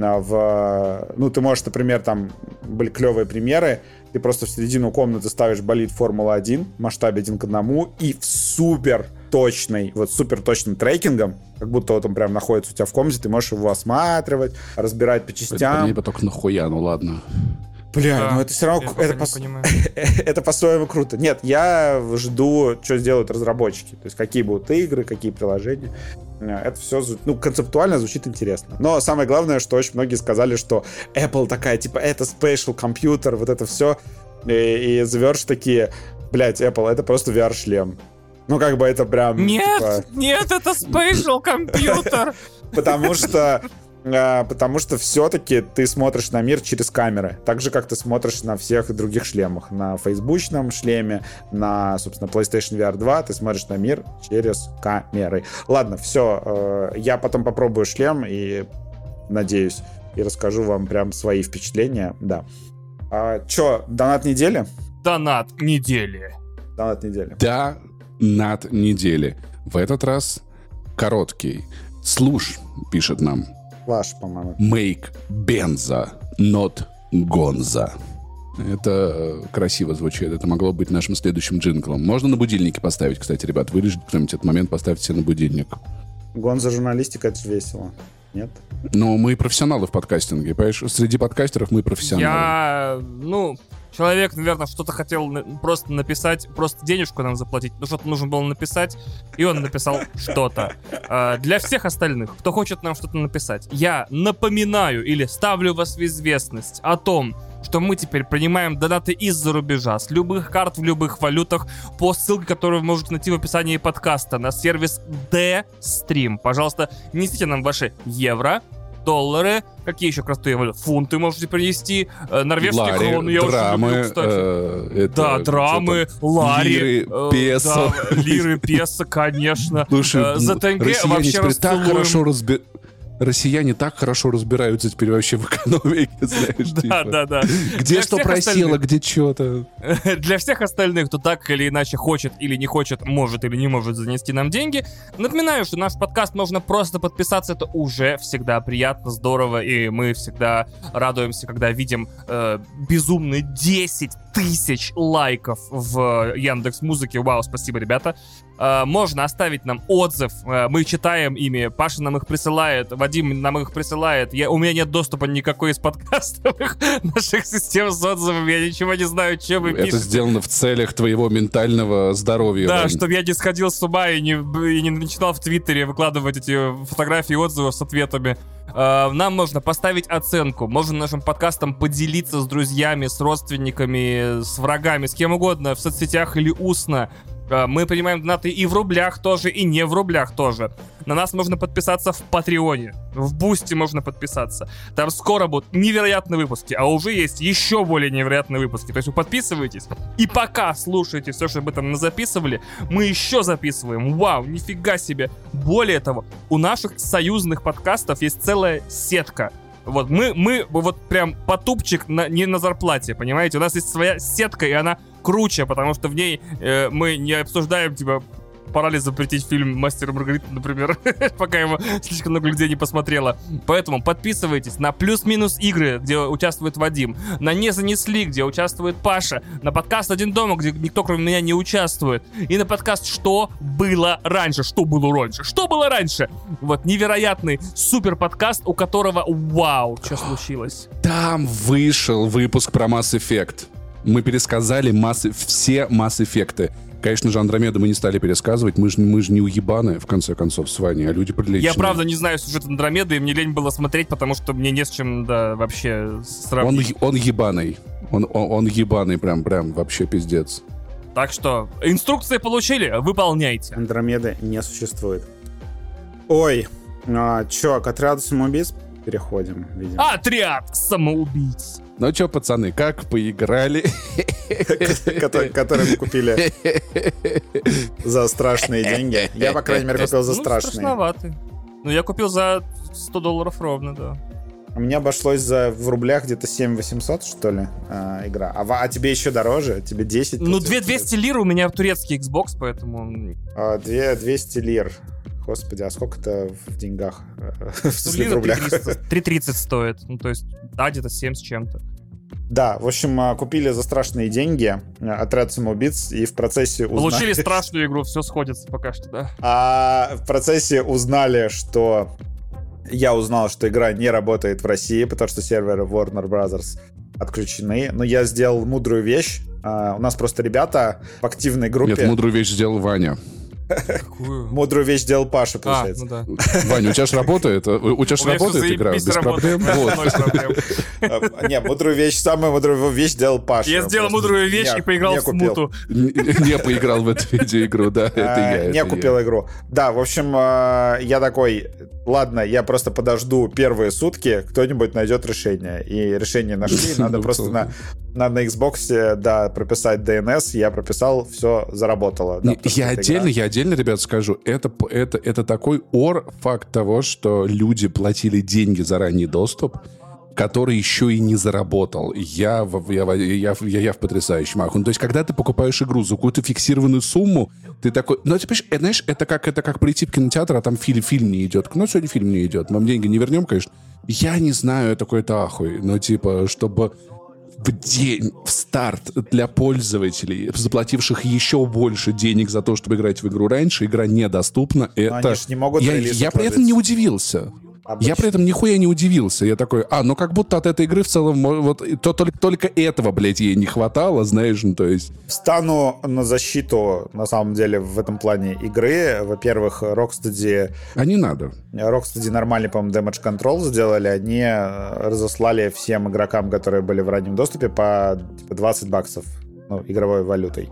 а, в... Ну, ты можешь, например, там были клевые примеры, ты просто в середину комнаты ставишь болит Формула-1 в масштабе один к одному и в супер точный, вот супер точным трекингом, как будто вот он прям находится у тебя в комнате, ты можешь его осматривать, разбирать по частям. Это, только нахуя, ну ладно. Бля, да, ну это все равно... Это, по... это по-своему круто. Нет, я жду, что сделают разработчики. То есть какие будут игры, какие приложения. Э, это все, ну, концептуально звучит интересно. Но самое главное, что очень многие сказали, что Apple такая, типа, это special компьютер, вот это все. И, и The такие, блядь, Apple, это просто VR-шлем. Ну, как бы это прям... Нет, типа... нет, это special компьютер. Потому что потому что все-таки ты смотришь на мир через камеры, так же, как ты смотришь на всех других шлемах. На фейсбучном шлеме, на, собственно, PlayStation VR 2 ты смотришь на мир через камеры. Ладно, все, э, я потом попробую шлем и, надеюсь, и расскажу вам прям свои впечатления, да. А, чё, донат недели? Донат недели. Донат недели. Да, над недели. В этот раз короткий. Слуш пишет нам. Ваш, по-моему. Make Benza, not Gonza. Это э, красиво звучит. Это могло быть нашим следующим джинглом. Можно на будильнике поставить, кстати, ребят. Вырежите кто-нибудь этот момент, поставьте себе на будильник. Гонза журналистика, это же весело. Нет? Ну, мы профессионалы в подкастинге, понимаешь? Среди подкастеров мы профессионалы. Я, ну, человек, наверное, что-то хотел просто написать, просто денежку нам заплатить, ну что-то нужно было написать, и он написал что-то. А, для всех остальных, кто хочет нам что-то написать, я напоминаю или ставлю вас в известность о том, что мы теперь принимаем донаты из-за рубежа, с любых карт в любых валютах, по ссылке, которую вы можете найти в описании подкаста на сервис D-Stream. Пожалуйста, несите нам ваши евро, доллары, какие еще крутые валюты? Фунты можете принести, э, норвежские Лари, кроны, я драмы, уже люблю, кстати. Э, это, да, драмы, лари. Лиры, э, песо. Да, лиры, песо, конечно. Слушай, э, за ТНГ вообще так хорошо разбирают россияне так хорошо разбираются теперь вообще в экономике, знаешь, Да, типа. да, да. Где что просело, где что-то. Для всех остальных, кто так или иначе хочет или не хочет, может или не может занести нам деньги, напоминаю, что наш подкаст можно просто подписаться, это уже всегда приятно, здорово, и мы всегда радуемся, когда видим э, безумные 10 тысяч лайков в Яндекс Музыке. Вау, спасибо, ребята. Э, можно оставить нам отзыв. Э, мы читаем ими. Паша нам их присылает. Вадим нам их присылает. Я, у меня нет доступа никакой из подкастовых наших систем с отзывами. Я ничего не знаю, чем вы Это пишете. сделано в целях твоего ментального здоровья. Да, чтобы я не сходил с ума и не, и не начинал в Твиттере выкладывать эти фотографии отзывов с ответами. Э, нам можно поставить оценку, можно нашим подкастом поделиться с друзьями, с родственниками, с врагами, с кем угодно в соцсетях или устно. Э, Мы принимаем донаты и в рублях тоже, и не в рублях тоже. На нас можно подписаться в Патреоне. В Boosty можно подписаться. Там скоро будут невероятные выпуски, а уже есть еще более невероятные выпуски. То есть вы подписываетесь, и пока слушаете все, что мы там записывали, мы еще записываем. Вау, нифига себе. Более того, у наших союзных подкастов есть целая сетка. Вот мы, мы вот прям подкупчик на, не на зарплате, понимаете? У нас есть своя сетка, и она круче, потому что в ней э, мы не обсуждаем, типа, пора ли запретить фильм «Мастер и Маргарита», например, пока его слишком много людей не посмотрело. Поэтому подписывайтесь на «Плюс-минус игры», где участвует Вадим, на «Не занесли», где участвует Паша, на подкаст «Один дома», где никто, кроме меня, не участвует, и на подкаст «Что было раньше?» Что было раньше? Что было раньше? Вот невероятный супер подкаст, у которого вау, что случилось. Там вышел выпуск про Mass Effect. Мы пересказали массы, все Mass Effect. Конечно же, Андромеду мы не стали пересказывать. Мы же мы ж не уебаны, в конце концов, с Ваней, а люди приличные. Я правда не знаю сюжет Андромеды, и мне лень было смотреть, потому что мне не с чем, да, вообще Он, сравнить. е- он ебаный. Он, он, он ебаный, прям, прям, вообще пиздец. Так что, инструкции получили, выполняйте. Андромеды не существует. Ой, а, чё, к отряду самоубийц переходим, видимо. Отряд самоубийц. Ну чё, пацаны, как поиграли? Который мы купили за страшные деньги. Я, по крайней мере, купил за Ну, страшные. страшноватый. Ну, я купил за 100 долларов ровно, да. У меня обошлось за в рублях где-то 7 800, что ли, а, игра. А, а тебе еще дороже? Тебе 10? Ну, тут- 2200 лир у меня турецкий Xbox, поэтому... А, две- 200 лир. Господи, а сколько-то в деньгах? В Ну, в лира рублях? 330, 330 стоит. Ну, то есть, да, где-то 7 с чем-то. Да, в общем, а, купили за страшные деньги а, отряд самоубийц, и в процессе узнали... Получили страшную игру, все сходится пока что, да. А в процессе узнали, что... Я узнал, что игра не работает в России, потому что серверы Warner Brothers отключены. Но я сделал мудрую вещь. А, у нас просто ребята в активной группе... Нет, мудрую вещь сделал Ваня. Какую? Мудрую вещь сделал Паша, А, получается. ну да. Ваня, у тебя же работает? У тебя же работает игра? Без работает, проблем? А, Не, мудрую вещь, самую мудрую вещь сделал Паша. Я сделал мудрую вещь не- и поиграл не в смуту. Не не поиграл в эту видеоигру, да, это А, я. Не это купил игру. Да, в общем, а, я такой, ладно, я просто подожду первые сутки, кто-нибудь найдет решение. И решение нашли, надо Ну, просто то- на, надо на Xbox, да, прописать DNS, я прописал, все заработало. Не, Я отдельно, я отдельно, ребят, скажу, это, это, это такой ор факт того, что люди платили деньги за ранний доступ, который еще и не заработал. Я, я, я, я, я в потрясающем аху. Ну, то есть, когда ты покупаешь игру за какую-то фиксированную сумму, ты такой... Ну, ты понимаешь, это, знаешь, это как, это как прийти в кинотеатр, а там фильм, фильм не идет. Ну, сегодня фильм не идет. Вам деньги не вернем, конечно. Я не знаю, это какой-то ахуй. Но, типа, чтобы в день, в старт для пользователей, заплативших еще больше денег за то, чтобы играть в игру раньше, игра недоступна. Но Это... они ж не могут я, я при этом не удивился. Я Обычно. при этом нихуя не удивился. Я такой, а, ну как будто от этой игры в целом, вот то, только, только этого, блядь, ей не хватало, знаешь, ну то есть... Встану на защиту, на самом деле, в этом плане игры. Во-первых, Rocksteady, А не надо. Rocksteady нормальный, по-моему, Damage Control сделали. Они э, разослали всем игрокам, которые были в раннем доступе, по типа, 20 баксов ну, игровой валютой.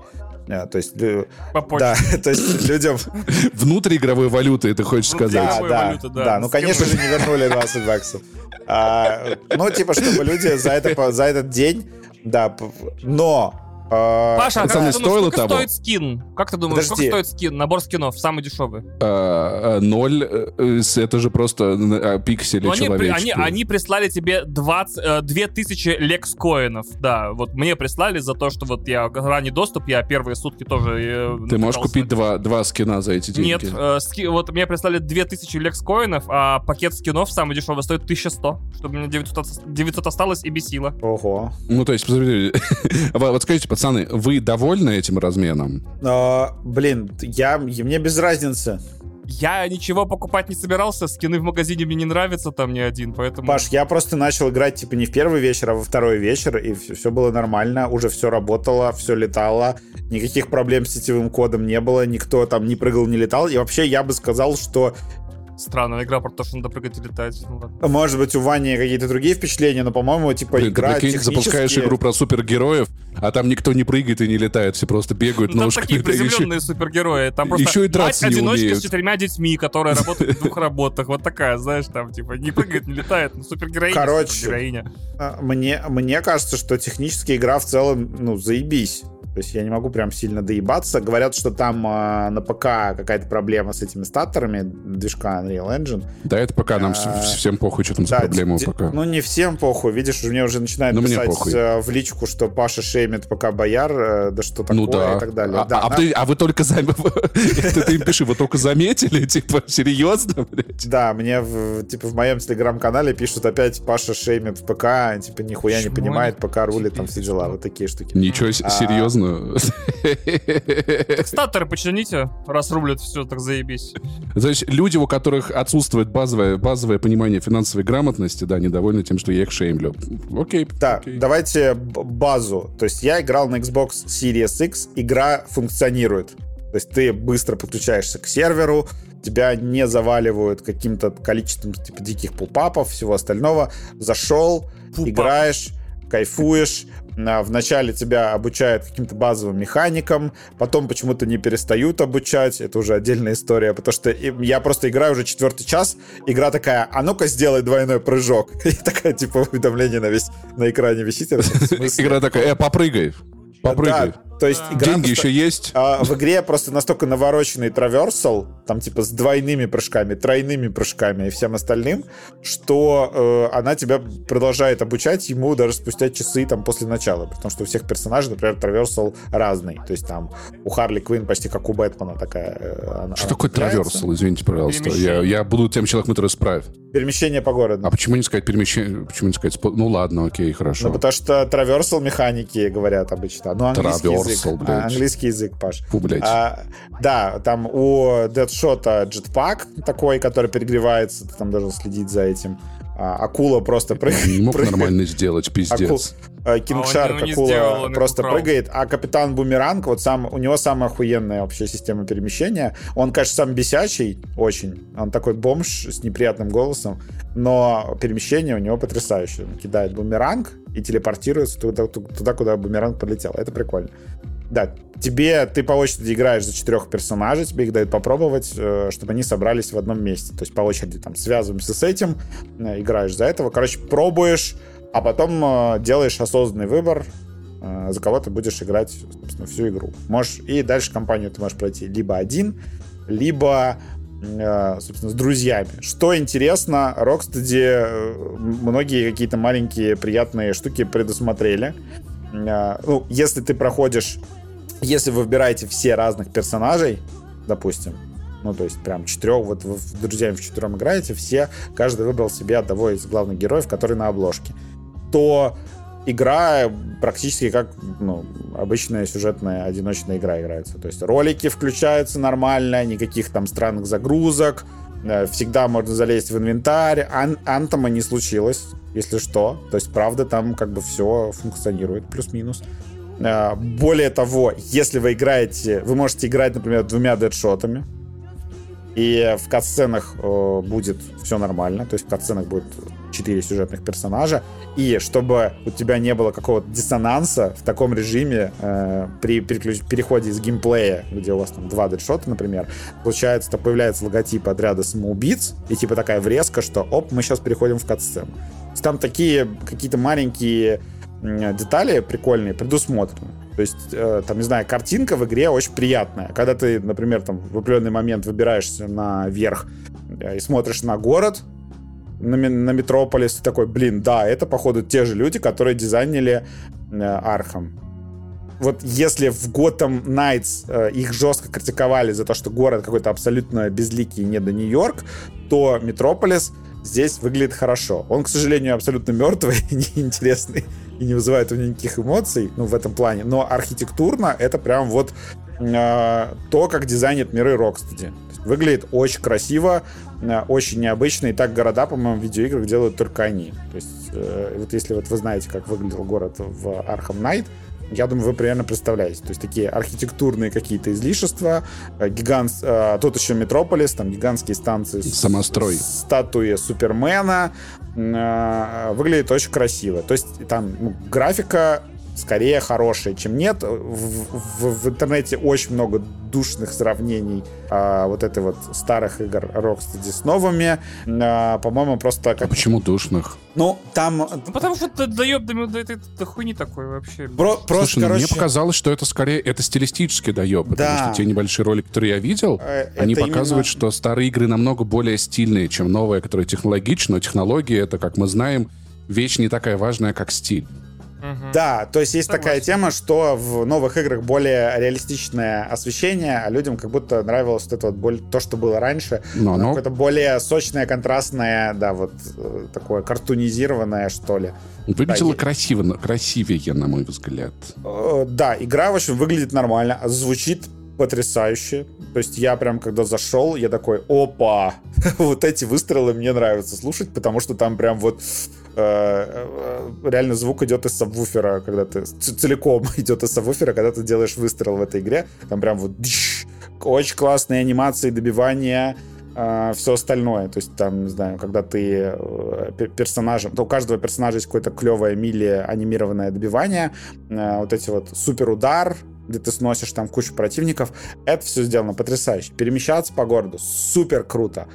Э, То есть, лю- По да, то есть людям... Внутриигровой валюты, ты хочешь сказать? Да, Игровой да, валюты, да. да. Ну, конечно же, не вернули 20 баксов. А, Ну, типа, чтобы люди за это за этот день... Да, но... а, Паша, а Пацаны, как ты думаешь, стоило сколько того? стоит скин? Как ты думаешь, Подожди. сколько стоит скин? Набор скинов, самый дешевый. А, а, ноль, э, это же просто а, пиксели Ну, они, человеческие. они, они прислали тебе 20, э, 2000 лекс-коинов, да. Вот мне прислали за то, что вот я ранний доступ, я первые сутки тоже... э, Ты можешь купить два, два скина за эти деньги. Нет, э, ски- вот мне прислали 2000 лекс-коинов, а пакет скинов самый дешевый стоит 1100, чтобы мне 900, ос- 900 осталось и бесило. Ого. Ну, то есть, вот скажите, пацаны, вы довольны этим разменом? А, Блин, я, мне без разницы. Я ничего покупать не собирался, скины в магазине мне не нравятся там ни один, поэтому... Паш, я просто начал играть, типа, не в первый вечер, а во второй вечер, и все, было нормально, уже все работало, все летало, никаких проблем с сетевым кодом не было, никто там не прыгал, не летал, и вообще я бы сказал, что странная игра про то, что надо прыгать и летать. Ну, ладно. Может быть, у Вани какие-то другие впечатления, но, по-моему, типа, Блин, ты игра прикинь, технически... запускаешь игру про супергероев, а там никто не прыгает и не летает, все просто бегают Ну, там ножками. такие да еще- приземленные супергерои. Там просто Еще и драться не мать-одиночка умеют. с четырьмя детьми, которая работает в двух работах. Вот такая, знаешь, там, типа, не прыгает, не летает, ну, супергероиня, Короче, супергероиня. А, Мне, мне кажется, что технически игра в целом, ну, заебись. То есть я не могу прям сильно доебаться. Говорят, что там а, на ПК какая-то проблема с этими статорами движка Unreal Engine. Да, это пока нам А, вс- всем похуй, что там за Да, проблема у де- ПК. Ну, не всем похуй. Видишь, мне уже начинают Ну, мне писать э, в личку, что Паша шеймит ПК Бояр, э, да что такое Ну да. и так далее. А, Да, а на- ты- а вы только зам- Это ты им пиши, вы только заметили? Типа, серьезно, блядь? Да, мне типа в моем телеграм-канале пишут опять Паша шеймит в ПК, типа нихуя не понимает, они ПК рулит, там все дела, вот такие штуки. Ничего себе, Так статоры почините, раз рублят, все, так заебись. То есть люди, у которых отсутствует базовое, базовое понимание финансовой грамотности, да, недовольны тем, что я их шеймлю. Окей. Да, окей. давайте базу. То есть я играл на Xbox Series X, игра функционирует. То есть ты быстро подключаешься к серверу, тебя не заваливают каким-то количеством типа диких пулпапов, всего остального. Зашел, Пулпап. играешь, кайфуешь. Вначале тебя обучают каким-то базовым механикам, потом почему-то не перестают обучать. Это уже отдельная история, потому что я просто играю уже четвертый час. Игра такая, а ну-ка сделай двойной прыжок. И такая, типа, уведомление на весь на экране висит. Игра такая, э, попрыгай. Попрыгай. Да, то есть игра Деньги просто- еще есть? а, в игре просто настолько навороченный траверсал, там типа с двойными прыжками, тройными прыжками и всем остальным, что э, она тебя продолжает обучать ему даже спустя часы там после начала. Потому что у всех персонажей, например, траверсал разный. То есть там у Харли Квин почти как у Бэтмена такая. э, она- Что она такое траверсал? Извините, пожалуйста. Я, я буду тем человеком, который исправит. Перемещение по городу. А почему не сказать перемещение? Почему не сказать... Ну ладно, окей, хорошо. Ну, потому что траверсал механики говорят обычно. Ну, английский язык. блядь. А, английский язык, Паш. Фу, блядь. А, да, там у Дэдшота джетпак такой, который перегревается, ты там должен следить за этим. А, акула просто прыгает. Не мог прыгает. нормально сделать, пиздец. Э, Кингшарк, А он их просто украл. прыгает, а капитан Бумеранг, вот сам, у него самая охуенная вообще система перемещения. Он, конечно, сам бесячий очень. Он такой бомж с неприятным голосом, но перемещение у него потрясающее. Он кидает бумеранг и телепортируется туда, туда, куда бумеранг полетел. Это прикольно. Да, тебе, ты по очереди играешь за четырех персонажей, тебе их дают попробовать, э, чтобы они собрались в одном месте. То есть по очереди там связываемся с этим, э, играешь за этого. Короче, пробуешь, а потом э, делаешь осознанный выбор, э, за кого ты будешь играть, собственно, всю игру. Можешь, и дальше кампанию ты можешь пройти либо один, либо э, собственно, с друзьями. Что интересно, Rocksteady многие какие-то маленькие приятные штуки предусмотрели. Ну, если ты проходишь, если вы выбираете все разных персонажей, допустим, ну, то есть прям четырех, вот вы с друзьями в четвером играете, все, каждый выбрал себе одного из главных героев, который на обложке, то игра практически как ну, обычная сюжетная одиночная игра играется. То есть ролики включаются нормально, никаких там странных загрузок, э, всегда можно залезть в инвентарь, Ан- антома не случилось, если что. То есть, правда, там как бы все функционирует, плюс-минус. Э, Более того, если вы играете, вы можете играть, например, двумя дедшотами, и в катсценах э, будет все нормально, то есть в катсценах будет четыре сюжетных персонажа, и чтобы у тебя не было какого-то диссонанса в таком режиме э, при переключ- переходе из геймплея, где у вас там два дедшота, например, получается, то появляется логотип отряда самоубийц, и типа такая врезка, что оп, мы сейчас переходим в катсцену. Там такие какие-то маленькие детали прикольные предусмотрены. То есть, э, там, не знаю, картинка в игре очень приятная. Когда ты, например, там в определенный момент выбираешься наверх э, и смотришь на город, на, на Метрополис, ты такой, блин, да, это, походу, те же люди, которые дизайнили э, Arkham. Вот если в Gotham Knights э, их жестко критиковали за то, что город какой-то абсолютно безликий, недо-Нью-Йорк, то Метрополис здесь выглядит хорошо. Он, к сожалению, абсолютно мертвый, неинтересный и не вызывает у меня никаких эмоций, ну, в этом плане. Но архитектурно это прям вот э, то, как дизайнят миры Rocksteady. Выглядит очень красиво, э, очень необычно, и так города, по-моему, в видеоиграх делают только они. То есть, э, вот если вот вы знаете, как выглядел город в Arkham Knight, я думаю, вы примерно представляете. То есть такие архитектурные какие-то излишества, э, гигант, э, тут еще Метрополис, там гигантские станции. Самострой. Статуи Супермена. Э, выглядит очень красиво. То есть там ну, графика скорее хорошие, чем нет. В, в, в интернете очень много душных сравнений а, вот этой вот старых игр Rocksteady с новыми. А, по-моему, просто... Как... А почему душных? Ну, там... Ну, потому что это доеб, да это, это хуйни такой вообще. Про, просто, Слушай, ну, короче... мне показалось, что это скорее, это стилистический доеб, потому да. что те небольшие ролики, которые я видел, э, это они показывают, именно... что старые игры намного более стильные, чем новые, которые технологичны, но технологии, это, как мы знаем, вещь не такая важная, как стиль. Да, то есть есть Согласен. такая тема, что в новых играх более реалистичное освещение, а людям как будто нравилось вот это вот то, что было раньше. Но, но... Какое-то более сочное, контрастное, да, вот э, такое картунизированное, что ли. Выглядело да, красиво, красивее, на мой взгляд. Э, да, игра, в общем, выглядит нормально, звучит потрясающе. То есть я прям, когда зашел, я такой, опа, вот эти выстрелы мне нравится слушать, потому что там прям вот реально звук идет из сабвуфера, когда ты целиком идет из сабвуфера, когда ты делаешь выстрел в этой игре. Там прям вот очень классные анимации, добивания, э, все остальное. То есть там, не знаю, когда ты персонажем, то у каждого персонажа есть какое-то клевое мили анимированное добивание. Вот эти вот супер удар, где ты сносишь там кучу противников. Это все сделано потрясающе. Перемещаться по городу супер круто.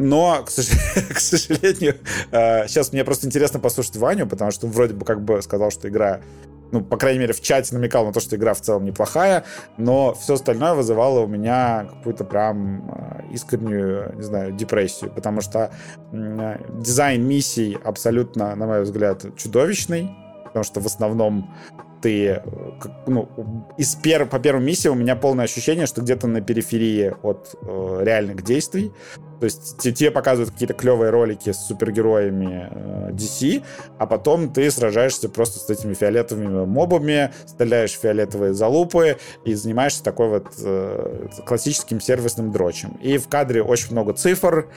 Но, к, сожалению, к сожалению э, сейчас мне просто интересно послушать Ваню, потому что он вроде бы как бы сказал, что игра ну, по крайней мере, в чате намекал на то, что игра в целом неплохая, но все остальное вызывало у меня какую-то прям э, искреннюю, не знаю, депрессию, потому что э, дизайн миссий абсолютно, на мой взгляд, чудовищный, потому что в основном ты, ну, из пер, по первой миссии у меня полное ощущение, что где-то на периферии от э, реальных действий. То есть тебе показывают какие-то клевые ролики с супергероями э, DC, а потом ты сражаешься просто с этими фиолетовыми мобами, стреляешь в фиолетовые залупы и занимаешься такой вот э, классическим сервисным дрочем. И в кадре очень много цифр,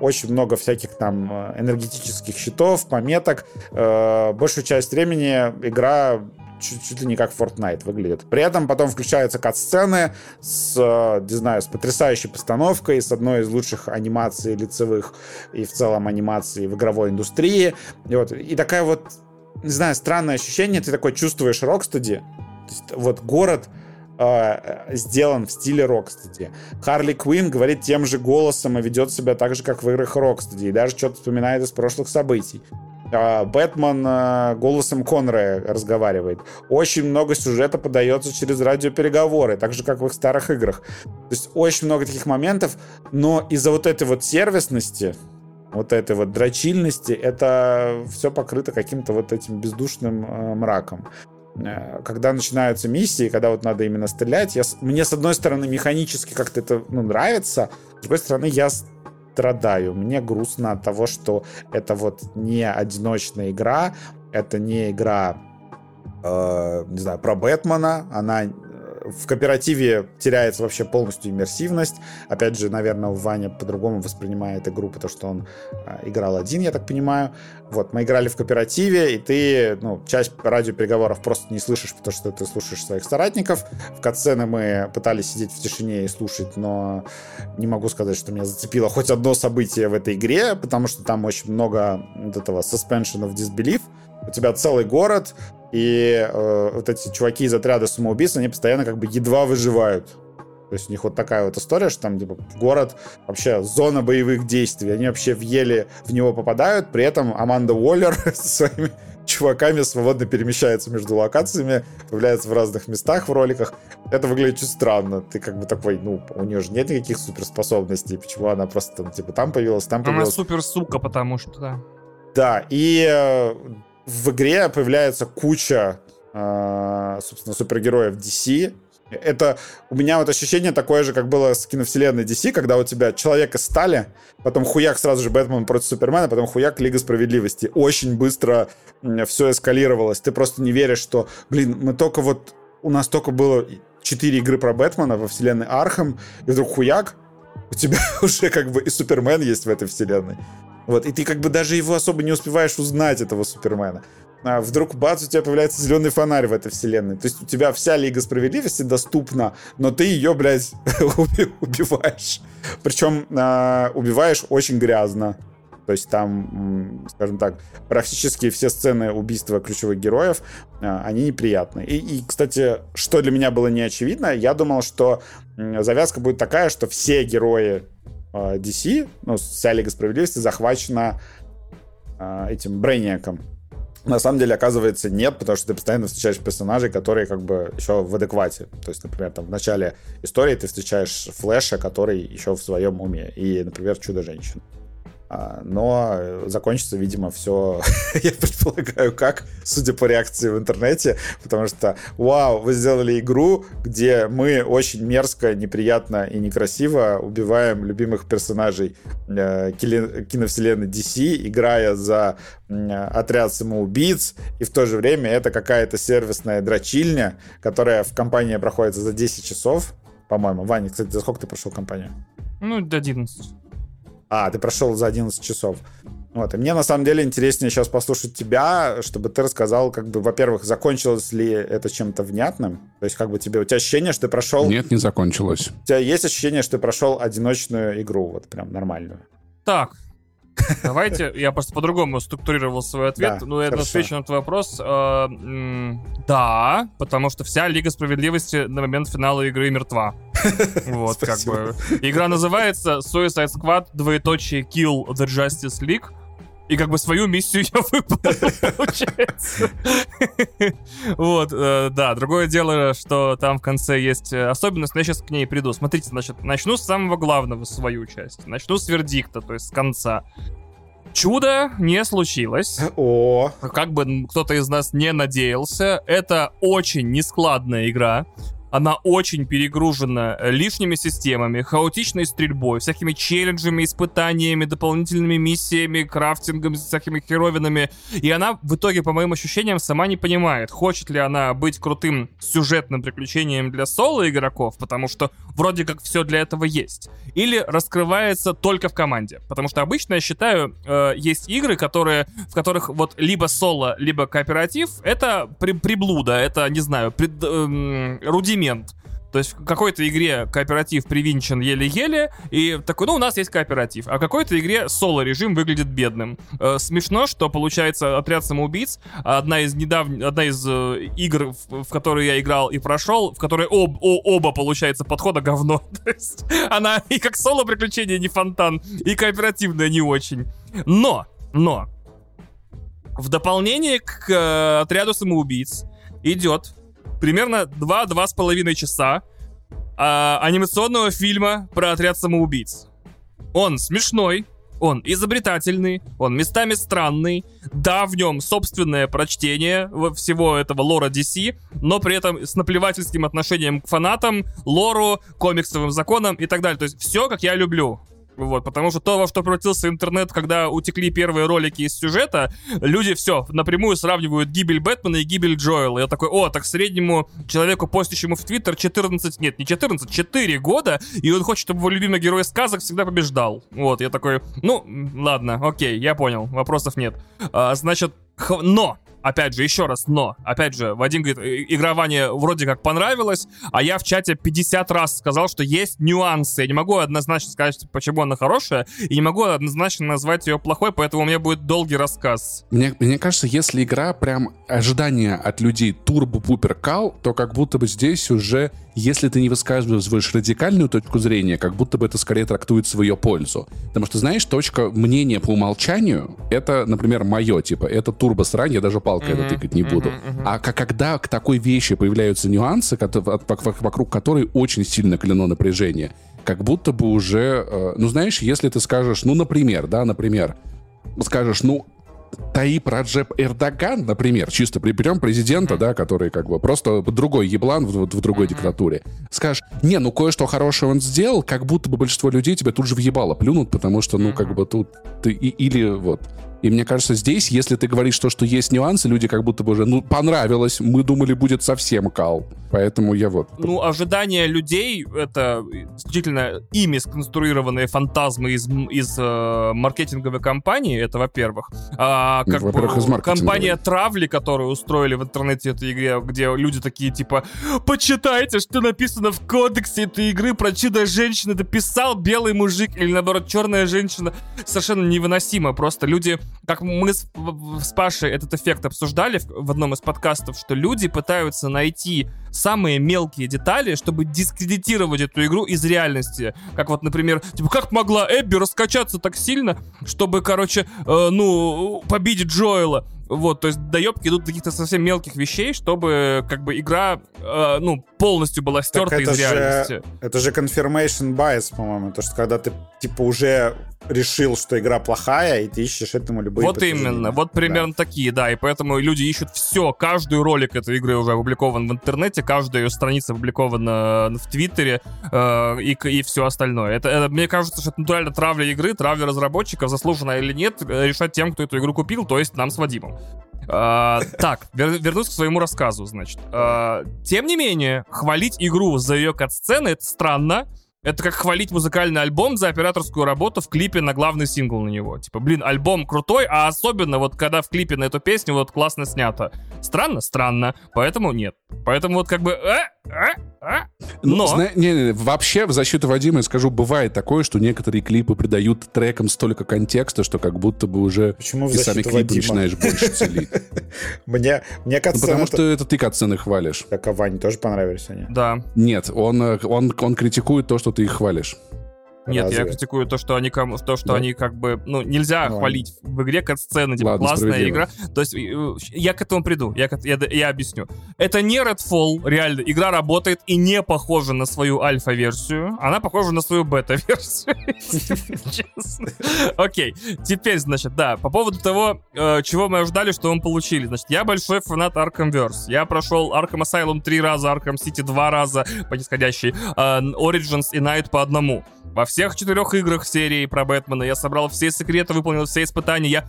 очень много всяких там э, энергетических щитов, пометок. Большую часть времени игра чуть, чуть ли не как Fortnite выглядит. При этом потом включаются кат-сцены с, э, не знаю, с потрясающей постановкой, с одной из лучших анимаций лицевых и в целом анимации в игровой индустрии. И, вот, и такая вот, не знаю, странное ощущение, ты такой чувствуешь Rocksteady, вот город э, сделан в стиле Rocksteady. Харли Квин говорит тем же голосом и ведет себя так же, как в играх Rocksteady, и даже что-то вспоминает из прошлых событий. А, Бэтмен а, голосом Конроя разговаривает. Очень много сюжета подается через радиопереговоры, так же, как в их старых играх. То есть очень много таких моментов, но из-за вот этой вот сервисности, вот этой вот дрочильности, это все покрыто каким-то вот этим бездушным э, мраком э, когда начинаются миссии, когда вот надо именно стрелять, я, мне с одной стороны механически как-то это ну, нравится, с другой стороны я страдаю. Мне грустно от того, что это вот не одиночная игра, это не игра, э, не знаю, про Бэтмена, она в кооперативе теряется вообще полностью иммерсивность. Опять же, наверное, Ваня по-другому воспринимает игру, потому что он а, играл один, я так понимаю. Вот, мы играли в кооперативе, и ты, ну, часть радиопереговоров просто не слышишь, потому что ты слушаешь своих соратников. В катсцены мы пытались сидеть в тишине и слушать, но не могу сказать, что меня зацепило хоть одно событие в этой игре, потому что там очень много вот этого suspension of disbelief. У тебя целый город, и э, вот эти чуваки из отряда самоубийц, они постоянно как бы едва выживают. То есть у них вот такая вот история, что там типа город, вообще зона боевых действий. Они вообще в еле в него попадают, при этом Аманда Уоллер со своими чуваками свободно перемещается между локациями, появляется в разных местах в роликах. Это выглядит чуть странно. Ты как бы такой, ну, у нее же нет никаких суперспособностей. Почему она просто там, типа, там появилась, там появилась? Она супер сука, потому что, да. Да, и э, в игре появляется куча, э, собственно, супергероев DC. Это у меня вот ощущение такое же, как было с киновселенной DC, когда у тебя человека стали, потом хуяк сразу же Бэтмен против Супермена, потом хуяк Лига Справедливости. Очень быстро все эскалировалось. Ты просто не веришь, что, блин, мы только вот... У нас только было четыре игры про Бэтмена во вселенной Arkham, и вдруг хуяк, у тебя уже как бы и Супермен есть в этой вселенной. Вот, и ты как бы даже его особо не успеваешь узнать, этого Супермена. а, вдруг бац, у тебя появляется зеленый фонарь в этой вселенной. То есть у тебя вся Лига Справедливости доступна, но ты ее, блядь, убиваешь. Причем а, убиваешь очень грязно. То есть там, скажем так, практически все сцены убийства ключевых героев, а, они неприятны. И, и, кстати, что для меня было не очевидно, я думал, что завязка будет такая, что все герои DC, ну, вся Лига Справедливости захвачена этим Брейниаком. На самом деле, оказывается, нет, потому что ты постоянно встречаешь персонажей, которые как бы еще в адеквате. То есть, например, там в начале истории ты встречаешь Флэша, который еще в своем уме, и, например, Чудо-женщину. А, но закончится, видимо, все, я предполагаю, как, судя по реакции в интернете, потому что, вау, вы сделали игру, где мы очень мерзко, неприятно и некрасиво убиваем любимых персонажей э, киновселенной DC, играя за отряд самоубийц, и в то же время это какая-то сервисная дрочильня, которая в компании проходит за 10 часов, по-моему. Ваня, кстати, за сколько ты прошел компанию? Ну, до 11. А, ты прошел за 11 часов. Вот, и мне на самом деле интереснее сейчас послушать тебя, чтобы ты рассказал, как бы, во-первых, закончилось ли это чем-то внятным? То есть, как бы тебе, у тебя ощущение, что ты прошел... Нет, не закончилось. У тебя есть ощущение, что ты прошел одиночную игру, вот прям нормальную? Так, Давайте, я просто по-другому структурировал свой ответ. Да, ну, я отвечу на твой вопрос. Э, да, потому что вся Лига Справедливости на момент финала игры мертва. Вот, как бы. Игра называется Suicide Squad, двоеточие Kill the Justice League. И как бы свою миссию я выполнил, получается. Вот, э, да. Другое дело, что там в конце есть э, особенность, но я сейчас к ней приду. Смотрите, значит, начну с самого главного свою часть. Начну с вердикта, то есть с конца. Чудо не случилось. О. Как бы кто-то из нас не надеялся. Это очень нескладная игра. Она очень перегружена э, лишними системами, хаотичной стрельбой, всякими челленджами, испытаниями, дополнительными миссиями, крафтингом, всякими херовинами. И она в итоге, по моим ощущениям, сама не понимает, хочет ли она быть крутым сюжетным приключением для соло игроков, потому что вроде как все для этого есть. Или раскрывается только в команде. Потому что обычно, я считаю, э, есть игры, которые, в которых вот либо соло, либо кооператив — это при, приблуда, это, не знаю, пред, э, рудимент. То есть в какой-то игре кооператив привинчен еле-еле, и такой, ну, у нас есть кооператив. А в какой-то игре соло-режим выглядит бедным. Э, смешно, что получается отряд самоубийц, одна из недавних, одна из э, игр, в, в которые я играл и прошел, в которой об, о, оба, получается, подхода говно. То есть она и как соло-приключение не фонтан, и кооперативная не очень. Но, но, в дополнение к э, отряду самоубийц идет примерно 2-2,5 часа а, анимационного фильма про отряд самоубийц. Он смешной, он изобретательный, он местами странный. Да, в нем собственное прочтение всего этого лора DC, но при этом с наплевательским отношением к фанатам, лору, комиксовым законам и так далее. То есть все, как я люблю. Вот, потому что то, во что превратился интернет, когда утекли первые ролики из сюжета, люди все напрямую сравнивают гибель Бэтмена и гибель Джоэла. Я такой, о, так среднему человеку, постящему в Твиттер 14, нет, не 14, 4 года, и он хочет, чтобы его любимый герой сказок всегда побеждал. Вот, я такой, ну, ладно, окей, я понял, вопросов нет. А, значит, но Опять же, еще раз, но, опять же, Вадим говорит, игрование вроде как понравилось, а я в чате 50 раз сказал, что есть нюансы. Я не могу однозначно сказать, почему она хорошая, и не могу однозначно назвать ее плохой, поэтому у меня будет долгий рассказ. Мне, мне кажется, если игра прям ожидание от людей турбо-пупер кал, то как будто бы здесь уже если ты не высказываешь радикальную точку зрения, как будто бы это скорее трактует свою пользу. Потому что, знаешь, точка мнения по умолчанию, это, например, мое, типа, это турбосрань, я даже палкой mm-hmm. это тыкать не буду. Mm-hmm. А когда к такой вещи появляются нюансы, вокруг которой очень сильно клено напряжение, как будто бы уже, э, ну, знаешь, если ты скажешь, ну, например, да, например, скажешь, ну, Таип Раджеп Эрдоган, например, чисто приберем президента, mm-hmm. да, который как бы просто другой еблан в, в другой mm-hmm. диктатуре, скажешь, не, ну кое-что хорошее он сделал, как будто бы большинство людей тебя тут же въебало плюнут, потому что, ну, mm-hmm. как бы тут ты и, или вот И мне кажется, здесь, если ты говоришь то, что есть нюансы, люди как будто бы уже, ну, понравилось, мы думали, будет совсем кал. Поэтому я вот... Ну, ожидания людей — это исключительно ими сконструированные фантазмы из, из э, маркетинговой компании, это во-первых. А, как во-первых, из компания травли, которую устроили в интернете этой игре, где люди такие типа «Почитайте, что написано в кодексе этой игры про чудо-женщины, это писал белый мужик или, наоборот, черная женщина». Совершенно невыносимо. Просто люди, как мы с, с Пашей этот эффект обсуждали в, в одном из подкастов, что люди пытаются найти самые мелкие детали, чтобы дискредитировать эту игру из реальности. Как вот, например, типа, как могла Эбби раскачаться так сильно, чтобы, короче, э, ну, победить Джоэла? Вот, то есть доебки идут каких-то совсем мелких вещей, чтобы как бы игра, э, ну, полностью была стерта Так это из же- реальности. Это же confirmation bias, по-моему. То, что когда ты, типа, уже решил, что игра плохая, и ты ищешь этому любые Вот именно, вот примерно такие, да, и поэтому люди ищут все, каждый ролик этой игры уже опубликован в интернете, каждая ее страница опубликована в Твиттере э, и, и все остальное. Это, это, мне кажется, что это натурально травля игры, травля разработчиков, заслуженно или нет, э, решать тем, кто эту игру купил, то есть нам с Вадимом. А, так, вер- вернусь к своему рассказу, значит. А, тем не менее, хвалить игру за ее кат-сцены это странно. Это как хвалить музыкальный альбом за операторскую работу в клипе на главный сингл на него. Типа, блин, альбом крутой, а особенно вот когда в клипе на эту песню вот классно снято. Странно? Странно. Поэтому нет. Поэтому вот как бы... э, э. Ну, Но... зна- не, не, не, вообще, в защиту Вадима я скажу, бывает такое, что некоторые клипы придают трекам столько контекста, что как будто бы уже Почему и сами клипы Вадима? начинаешь больше целить. Мне, мне Ну, катсцены... потому что это ты катсцены хвалишь. Так, а Ване тоже понравились они? Да. Нет, он, он, он критикует то, что ты их хвалишь. Нет, я Разве? критикую то, что они кому, то, что Да? они как бы, ну, нельзя Ну, хвалить в игре кат-сцены, типа, Ладно, классная игра. То есть, я к этому приду, я, я, я объясню. Это не Redfall, реально, игра работает и не похожа на свою альфа-версию, она похожа на свою бета-версию. Окей, теперь, значит, да, по поводу того, э, чего мы ожидали, что мы получили. Значит, я большой фанат Arkhamverse. Я прошел Arkham Asylum три раза, Arkham City два раза по нисходящей, э, Origins и Night по одному. Во всех четырех играх серии про Бэтмена я собрал все секреты, выполнил все испытания. Я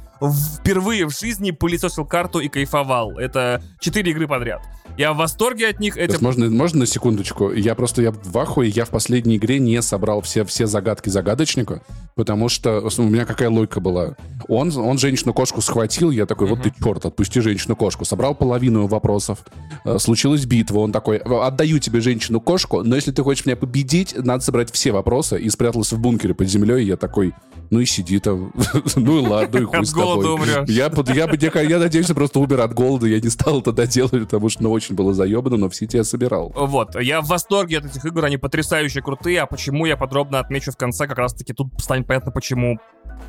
впервые в жизни пылесосил карту и кайфовал. Это четыре игры подряд. Я в восторге от них. Эти... можно, можно на секундочку? Я просто я в ахуе, я в последней игре не собрал все, все загадки загадочника, потому что у меня какая логика была. Он, он женщину-кошку схватил, я такой, вот ты черт, отпусти женщину-кошку. Собрал половину вопросов. Э, Случилась битва, он такой, отдаю тебе женщину-кошку, но если ты хочешь меня победить, надо собрать все вопросы. И спрятался в бункере под землей, и я такой, ну и сиди там. ну и ладно, и хуй с тобой. Я, я, бы- я, я надеюсь, я просто умер от голода, я не стал это доделать, потому что ну, очень было заебано, но в сети я собирал. Вот, я в восторге от этих игр, они потрясающе крутые, а почему я подробно отмечу в конце, как раз-таки тут станет понятно, почему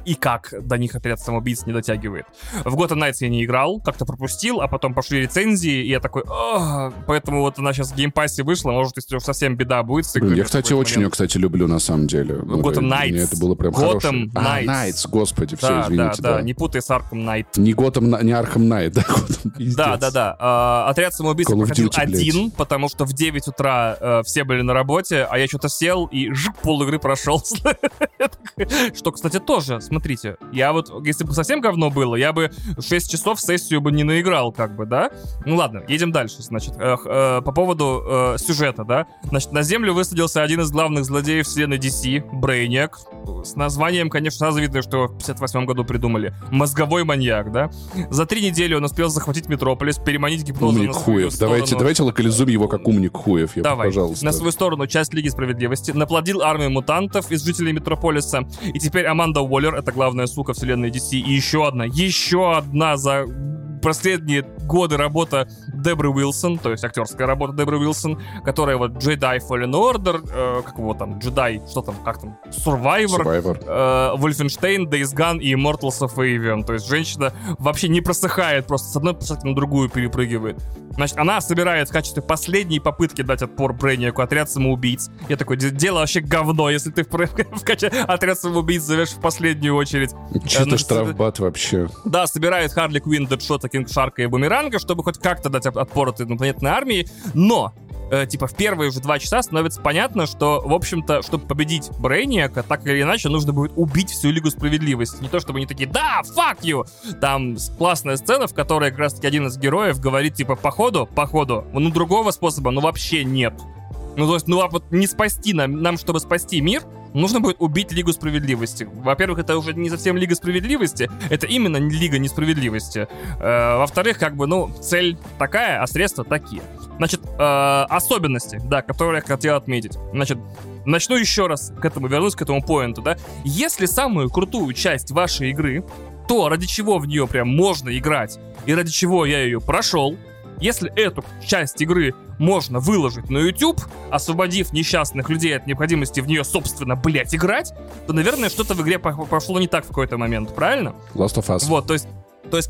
и как до них отряд самоубийц не дотягивает. В Gotham Knights я не играл, как-то пропустил, а потом пошли рецензии, и я такой, поэтому вот она сейчас в Game Pass'е вышла, может, если уж совсем беда будет с игрой я, кстати, очень ее, момент. кстати, люблю на самом деле. Gotham Knights. меня это было прям Gotham хорошее. А, Knights. Knights, господи, все, Да, извините, да, да. да, не путай с Arkham Knight. Не Готэм, не Arkham Knight, да, Gotham. Да, да, да. А, отряд самоубийц проходил Duty, блядь. один, потому что в 9 утра э, все были на работе, а я что-то сел и жик, пол игры прошел. Что, кстати, тоже, смотрите, я вот, если бы совсем говно было, я бы 6 часов сессию бы не наиграл, как бы, да? Ну ладно, едем дальше, значит. Э, э, по поводу э, сюжета, да? Значит, на Землю высадился один из главных злодеев вселенной DC, Брейниак. С названием, конечно, сразу видно, что в 58 году придумали. Мозговой маньяк, да? За три недели он успел захватить Метрополис, переманить гипнозом Умник хуев. Давайте, давайте локализуем его как умник хуев, я, Давай. пожалуйста. На свою сторону часть Лиги Справедливости, наплодил армию мутантов из жителей Метрополиса, и теперь Аманда Уоллер, это главная сука вселенной DC, и еще одна, еще одна за последние годы работа Дебры Уилсон, то есть актерская работа Дебры Уилсон, которая вот Jedi Fallen Order, э, как его там, Jedi, что там, как там, Survivor, Survivor. э, Wolfenstein, Days Gone и Immortals of Avion. То есть женщина вообще не просыхает, просто с одной посадки на другую перепрыгивает. Значит, она собирает в качестве последней попытки дать отпор Брейниаку отряд самоубийц. Я такой, «Де- дело вообще говно, если ты в, в качестве отряд самоубийц зовешь в последнюю очередь. Что-то значит, штрафбат вообще. Да, собирает Харли Квинн, Дэдшота, Кинг Шарка и Бумеранга, чтобы хоть как-то дать отпор этой инопланетной армии, но э, типа, в первые же два часа становится понятно, что, в общем-то, чтобы победить Брейниака, так или иначе, нужно будет убить всю Лигу Справедливости. Не то, чтобы они такие, да, fuck you! Там классная сцена, в которой как раз-таки один из героев говорит, типа, походу, походу, ну, другого способа, ну, вообще нет. Ну, то есть, ну, а вот не спасти нам, нам, чтобы спасти мир, нужно будет убить Лигу Справедливости. Во-первых, это уже не совсем Лига Справедливости, это именно Лига Несправедливости. Э, во-вторых, как бы, ну, цель такая, а средства такие. Значит, э, особенности, да, которые я хотел отметить. Значит, начну еще раз к этому, вернусь к этому поинту, да. Если самую крутую часть вашей игры, то ради чего в нее прям можно играть, и ради чего я ее прошел, если эту часть игры можно выложить на YouTube, освободив несчастных людей от необходимости в нее, собственно, блять, играть, то, наверное, что-то в игре пошло не так в какой-то момент, правильно? Last of Us. Вот, то есть, то есть,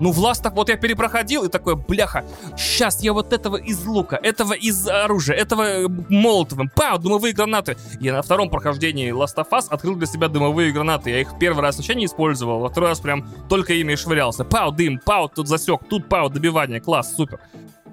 ну, в of... Вот я перепроходил и такой, бляха, сейчас я вот этого из лука, этого из оружия, этого э, молотовым, пау, дымовые гранаты. Я на втором прохождении Last of Us открыл для себя дымовые гранаты. Я их первый раз вообще не использовал, во второй раз прям только ими и швырялся. Пау, дым, пау, тут засек, тут пау, добивание, класс, супер.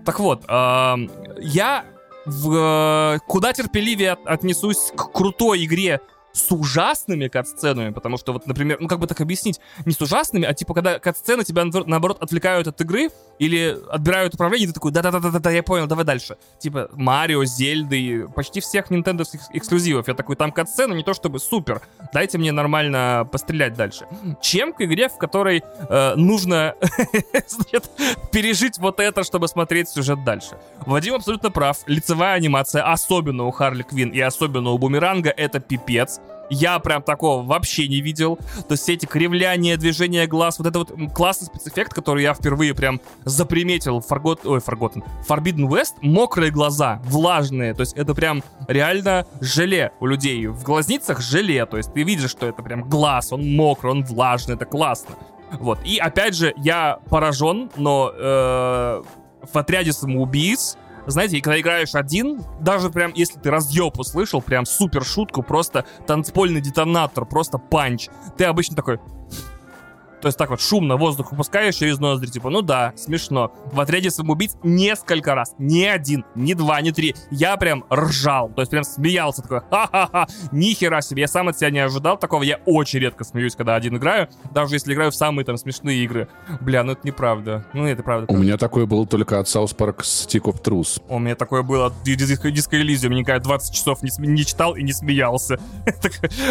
Так вот, я в, э, куда терпеливее от, отнесусь к крутой игре с ужасными кат-сценами, потому что вот, например, ну как бы так объяснить, не с ужасными, а типа когда кат-сцены тебя наоборот отвлекают от игры или отбирают управление, и ты такой, да-да-да-да, я понял, давай дальше. Типа Марио, Зельды, почти всех Nintendo эксклюзивов. Я такой, там кат-сцены не то чтобы супер, дайте мне нормально пострелять дальше. Чем к игре, в которой э, нужно пережить вот это, чтобы смотреть сюжет дальше. Вадим абсолютно прав, лицевая анимация, особенно у Харли Квин и особенно у Бумеранга, это пипец. Я прям такого вообще не видел. То есть все эти кривляния, движения глаз, вот это вот классный спецэффект, который я впервые прям заприметил Forgot... Ой, Forgotten. Forbidden West, мокрые глаза, влажные. То есть это прям реально желе у людей. В глазницах желе. То есть ты видишь, что это прям глаз, он мокрый, он влажный, это классно. Вот. И опять же, я поражен, но э, в отряде самоубийц знаете, когда играешь один, даже прям, если ты разъеб услышал, прям супер шутку, просто танцпольный детонатор, просто панч, ты обычно такой, то есть так вот шумно воздух выпускаешь через ноздри, типа, ну да, смешно. В отряде самоубийц несколько раз, не один, не два, не три. Я прям ржал, то есть прям смеялся, такой, ха-ха-ха, нихера себе. Я сам от себя не ожидал такого, я очень редко смеюсь, когда один играю, даже если играю в самые там смешные игры. Бля, ну это неправда. Ну это правда. У меня такое было только от South Park Stick of Truth. У меня такое было от Disco Elysium, никогда 20 часов не, не читал и не смеялся.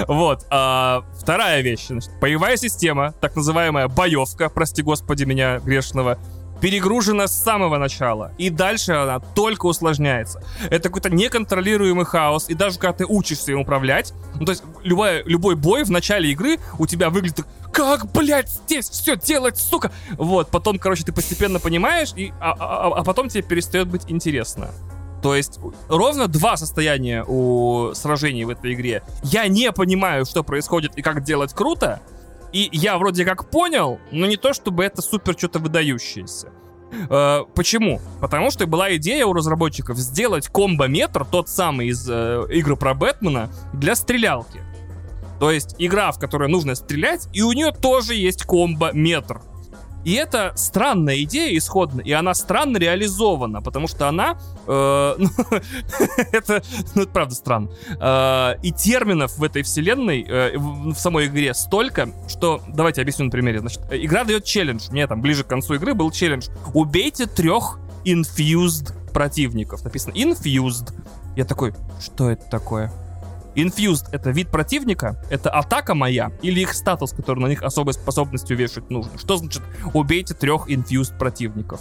Вот. А, вторая вещь. Боевая система, так называемая называемая боевка, прости господи меня грешного, перегружена с самого начала. И дальше она только усложняется. Это какой-то неконтролируемый хаос. И даже когда ты учишься им управлять, ну, то есть любой, любой бой в начале игры у тебя выглядит как, блядь, здесь все делать, сука. Вот, потом, короче, ты постепенно понимаешь, и, а, а, а, а потом тебе перестает быть интересно. То есть ровно два состояния у сражений в этой игре. Я не понимаю, что происходит и как делать круто, и я вроде как понял, но не то, чтобы это супер что-то выдающееся. Э, почему? Потому что была идея у разработчиков сделать комбо-метр, тот самый из э, игры про Бэтмена, для стрелялки. То есть игра, в которой нужно стрелять, и у нее тоже есть комбо-метр. И это странная идея исходно, и она странно реализована, потому что она, э, ну, это, ну, это правда странно. Э, и терминов в этой вселенной, э, в, в самой игре столько, что, давайте объясню на примере. Значит, игра дает челлендж, мне там ближе к концу игры был челлендж. Убейте трех infused противников. Написано infused. Я такой, что это такое? Infused — это вид противника, это атака моя, или их статус, который на них особой способностью вешать нужно. Что значит убейте трех Infused противников?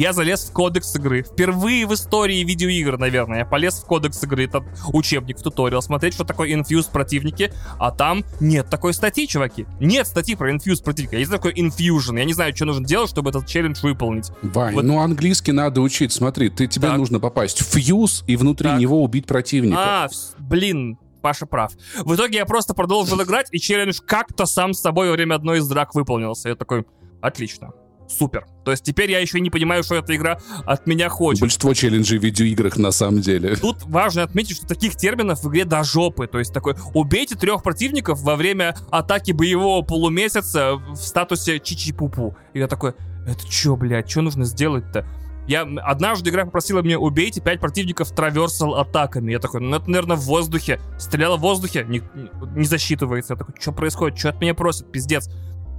я залез в кодекс игры. Впервые в истории видеоигр, наверное, я полез в кодекс игры, это учебник, в туториал, смотреть, что такое Infuse противники, а там нет такой статьи, чуваки. Нет статьи про Infuse противника. Есть такой Infusion. Я не знаю, что нужно делать, чтобы этот челлендж выполнить. Вань, вот. ну английский надо учить. Смотри, ты, тебе так. нужно попасть в фьюз и внутри так. него убить противника. А, блин, Паша прав. В итоге я просто продолжил играть, и челлендж как-то сам с собой во время одной из драк выполнился. Я такой, отлично супер. То есть теперь я еще не понимаю, что эта игра от меня хочет. Большинство челленджей в видеоиграх на самом деле. Тут важно отметить, что таких терминов в игре до жопы. То есть такой, убейте трех противников во время атаки боевого полумесяца в статусе чичи-пупу. И я такой, это что, блядь, что нужно сделать-то? Я однажды игра попросила меня убейте пять противников траверсал атаками. Я такой, ну это, наверное, в воздухе. Стреляла в воздухе, не, не засчитывается. Я такой, что происходит? Что от меня просят? Пиздец.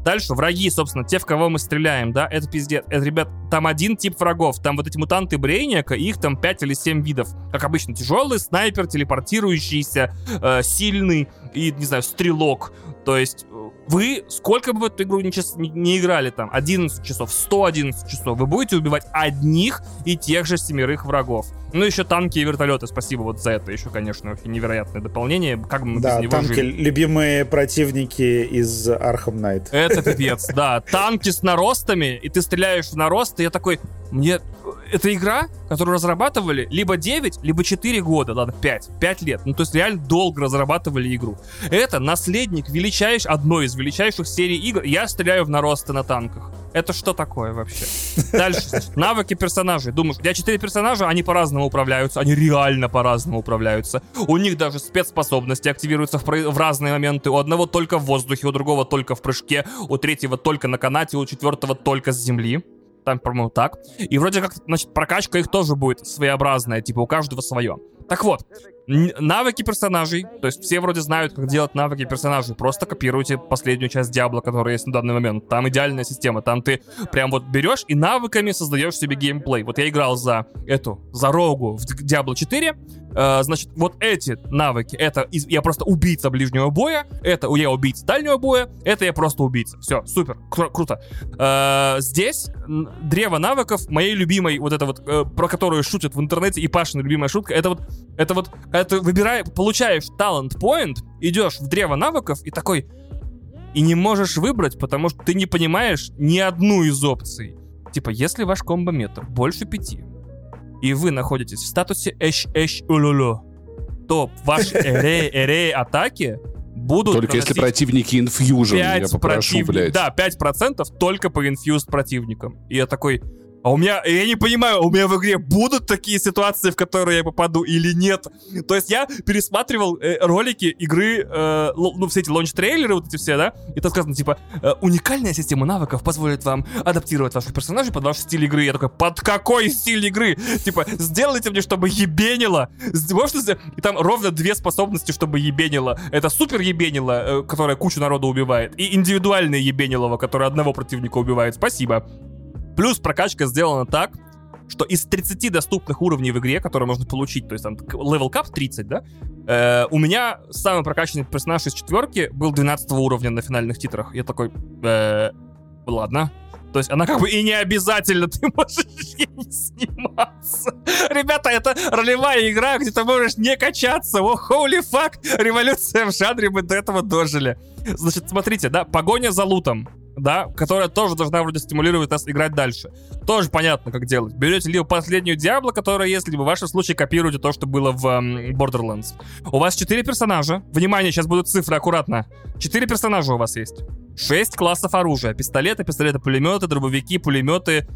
Дальше враги, собственно, те, в кого мы стреляем, да, это пиздец. Это, ребят, там один тип врагов. Там вот эти мутанты Брейника, их там 5 или 7 видов. Как обычно, тяжелый, снайпер, телепортирующийся, э, сильный и, не знаю, стрелок. То есть вы, сколько бы в эту игру не, час, не, не играли там, 11 часов, 111 часов, вы будете убивать одних и тех же семерых врагов. Ну, еще танки и вертолеты, спасибо вот за это еще, конечно, очень невероятное дополнение. Как мы да, без него танки, жили? любимые противники из Arkham Knight. Это пипец, да. Танки с наростами, и ты стреляешь в нарост, и я такой, мне... Это игра, которую разрабатывали либо 9, либо 4 года, ладно, 5, 5 лет. Ну, то есть реально долго разрабатывали игру. Это наследник величайшей, одной из величайших серий игр. Я стреляю в наросты на танках. Это что такое вообще? Дальше, навыки персонажей. Думаешь, у тебя 4 персонажа, они по-разному управляются, они реально по-разному управляются. У них даже спецспособности активируются в, в разные моменты. У одного только в воздухе, у другого только в прыжке, у третьего только на канате, у четвертого только с земли. Там, по-моему, так. И вроде как, значит, прокачка их тоже будет своеобразная, типа у каждого свое. Так вот, навыки персонажей, то есть все вроде знают, как делать навыки персонажей, просто копируйте последнюю часть Диабло, которая есть на данный момент. Там идеальная система, там ты прям вот берешь и навыками создаешь себе геймплей. Вот я играл за эту, за Рогу в Diablo 4, Uh, значит, вот эти навыки, это я просто убийца ближнего боя, это я убийца дальнего боя, это я просто убийца. Все, супер, кру- круто. Uh, здесь древо навыков моей любимой, вот это вот, uh, про которую шутят в интернете, и Пашина любимая шутка, это вот, это вот, когда ты выбираешь, получаешь талант point, идешь в древо навыков и такой, и не можешь выбрать, потому что ты не понимаешь ни одну из опций. Типа, если ваш комбо-метр больше пяти, и вы находитесь в статусе эш эш улулу, то ваши эреи, эреи атаки будут Только если противники инфьюжн, я попрошу, блядь. Да, 5% только по инфьюз противникам. И я такой, а у меня, я не понимаю, у меня в игре будут такие ситуации, в которые я попаду или нет. То есть я пересматривал э, ролики игры, э, ну, все эти лонч-трейлеры, вот эти все, да, и там сказано, типа, э, уникальная система навыков позволит вам адаптировать ваших персонажей под ваш стиль игры. Я такой, под какой стиль игры? Типа, сделайте мне, чтобы ебенило. Сделать? И там ровно две способности, чтобы ебенило. Это супер ебенило, э, которое кучу народу убивает, и индивидуальное ебенилово, которое одного противника убивает. Спасибо. Плюс прокачка сделана так, что из 30 доступных уровней в игре, которые можно получить, то есть там level cap 30, да, э, у меня самый прокачанный персонаж из четверки был 12 уровня на финальных титрах. Я такой, э, ладно. То есть она как бы и не обязательно, ты можешь ей сниматься. Ребята, это ролевая игра, где ты можешь не качаться. О, holy fuck, революция в жанре, мы до этого дожили. Значит, смотрите, да, погоня за лутом да, которая тоже должна вроде стимулировать нас играть дальше. Тоже понятно, как делать. Берете либо последнюю Диабло, которая есть, либо в вашем случае копируете то, что было в um, Borderlands. У вас четыре персонажа. Внимание, сейчас будут цифры, аккуратно. Четыре персонажа у вас есть. Шесть классов оружия. Пистолеты, пистолеты-пулеметы, дробовики, пулеметы.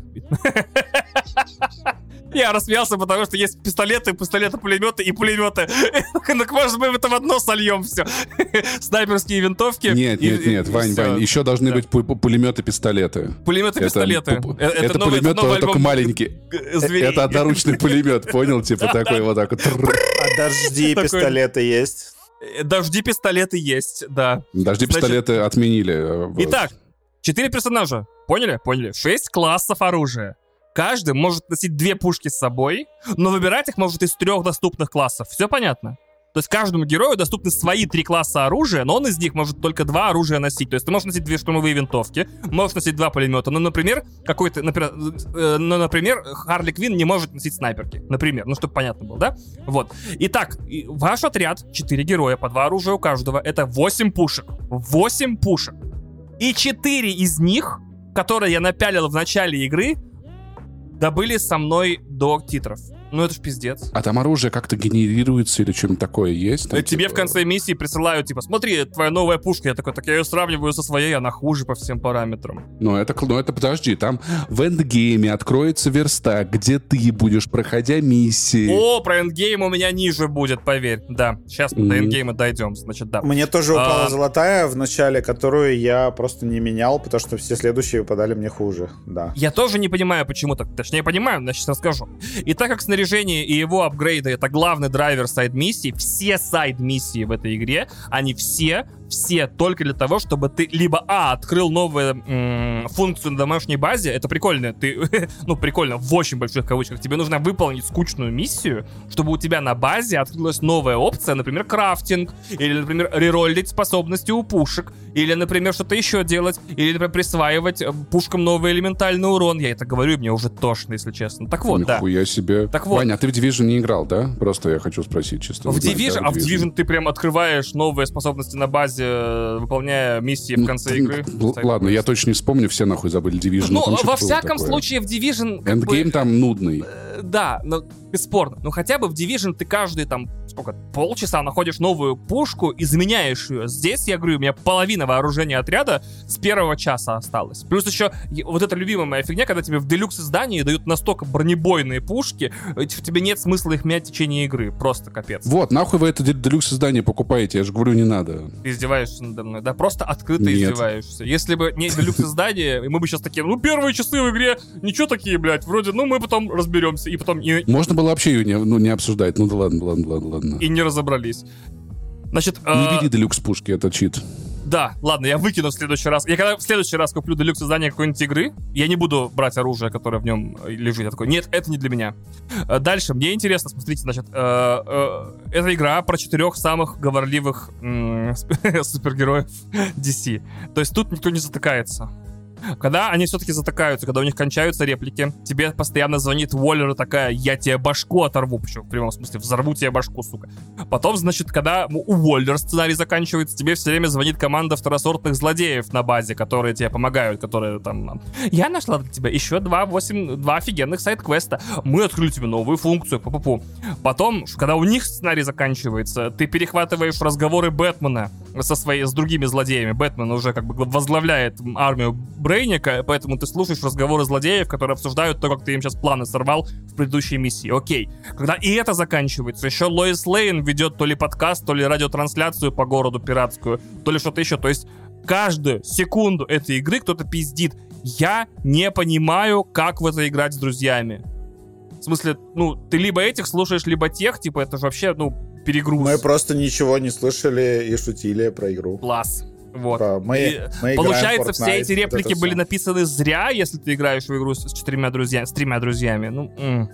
Я рассмеялся, потому что есть пистолеты, пистолеты-пулеметы и пулеметы. Так может мы это в одно сольем все. Снайперские винтовки. Нет, нет, нет, Вань, Вань, еще должны быть пулеметы-пистолеты. Пулеметы-пистолеты. Это пулемет, только маленький. Это одноручный пулемет, понял? Типа такой вот так вот. А дожди пистолеты есть? Дожди пистолеты есть, да. Дожди пистолеты отменили. Итак, четыре персонажа. Поняли? Поняли. Шесть классов оружия. Каждый может носить две пушки с собой, но выбирать их может из трех доступных классов. Все понятно? То есть каждому герою доступны свои три класса оружия, но он из них может только два оружия носить. То есть ты можешь носить две штурмовые винтовки, можешь носить два пулемета. Ну, например, какой-то, например, э, ну, например, Харли Квин не может носить снайперки. Например, ну, чтобы понятно было, да? Вот. Итак, ваш отряд, четыре героя, по два оружия у каждого, это восемь пушек. Восемь пушек. И четыре из них, которые я напялил в начале игры, добыли со мной до титров. Ну это ж пиздец. А там оружие как-то генерируется или что-нибудь такое есть? Там, Тебе типа, в конце миссии присылают, типа, смотри, твоя новая пушка. Я такой, так я ее сравниваю со своей, она хуже по всем параметрам. Ну это, ну это подожди, там в endgame е откроется верстак, где ты будешь, проходя миссии. О, про endgame у меня ниже будет, поверь. Да, сейчас мы до endgame а дойдем, значит, да. Мне тоже упала А. золотая в начале, которую я просто не менял, потому что все следующие выпадали мне хуже. Да. Я тоже не понимаю, почему так. Точнее, понимаю, но сейчас расскажу. И так как снаряжение и его апгрейды это главный драйвер сайд-миссий, все сайд-миссии в этой игре, они все, все только для того, чтобы ты либо, а, открыл новую м, функцию на домашней базе, это прикольно, ты, ну, прикольно, в очень больших кавычках, тебе нужно выполнить скучную миссию, чтобы у тебя на базе открылась новая опция, например, крафтинг, или, например, рероллить способности у пушек, или, например, что-то еще делать, или, например, присваивать э, пушкам новый элементальный урон. Я это говорю, мне уже тошно, если честно. Так вот, да. Нихуя себе. Так вот. Ваня, а ты в Division не играл, да? Просто я хочу спросить чисто. В Division, да, а в Division ты прям открываешь новые способности на базе, э, выполняя миссии в Ну, конце игры. Ладно, я точно не вспомню, все нахуй забыли Division. Ну, во всяком случае, в Division... Эндгейм там нудный. э, Да, но бесспорно. Но хотя бы в Division ты каждый там, сколько, полчаса находишь новую пушку и заменяешь ее. Здесь, я говорю, у меня половина вооружения отряда с первого часа осталось. Плюс еще вот эта любимая моя фигня, когда тебе в делюкс издании дают настолько бронебойные пушки, тебе нет смысла их менять в течение игры. Просто капец. Вот, нахуй вы это де- делюкс издание покупаете? Я же говорю, не надо. Ты издеваешься надо мной. Да, просто открыто Нет. издеваешься. Если бы не делюкс издание, и мы бы сейчас такие, ну, первые часы в игре, ничего такие, блядь, вроде, ну, мы потом разберемся. И потом и, Можно было вообще ее не, ну, не обсуждать. Ну да ладно, ладно, ладно, ладно. И не разобрались. Значит, Не э, бери делюкс пушки, это чит. да, ладно, я выкину в следующий раз. Я когда в следующий раз куплю делюкс издание какой-нибудь игры, я не буду брать оружие, которое в нем э, лежит. Я такой, нет, это не для меня. Э, Дальше, мне интересно, смотрите, значит, э, э, это игра про четырех самых говорливых сп- супергероев DC. То есть тут никто не затыкается. Когда они все-таки затыкаются, когда у них кончаются реплики, тебе постоянно звонит Уоллер и такая, я тебе башку оторву, причем в прямом смысле, взорву тебе башку, сука. Потом, значит, когда у Уоллер сценарий заканчивается, тебе все время звонит команда второсортных злодеев на базе, которые тебе помогают, которые там... Я нашла для тебя еще два, восемь, два офигенных сайт-квеста. Мы открыли тебе новую функцию, пу-пу-пу. Потом, ш- когда у них сценарий заканчивается, ты перехватываешь разговоры Бэтмена со своей, с другими злодеями. Бэтмен уже как бы возглавляет армию Брейника, поэтому ты слушаешь разговоры злодеев, которые обсуждают то, как ты им сейчас планы сорвал в предыдущей миссии. Окей. Когда и это заканчивается, еще Лоис Лейн ведет то ли подкаст, то ли радиотрансляцию по городу пиратскую, то ли что-то еще. То есть каждую секунду этой игры кто-то пиздит. Я не понимаю, как в это играть с друзьями. В смысле, ну, ты либо этих слушаешь, либо тех, типа, это же вообще, ну, перегруз. Мы просто ничего не слышали и шутили про игру. Класс. Вот. Типа, Мы, мы Получается, все эти вот реплики это были всё. написаны зря, если ты играешь в игру с, четырьмя друзьями, с тремя друзьями. Ну, м.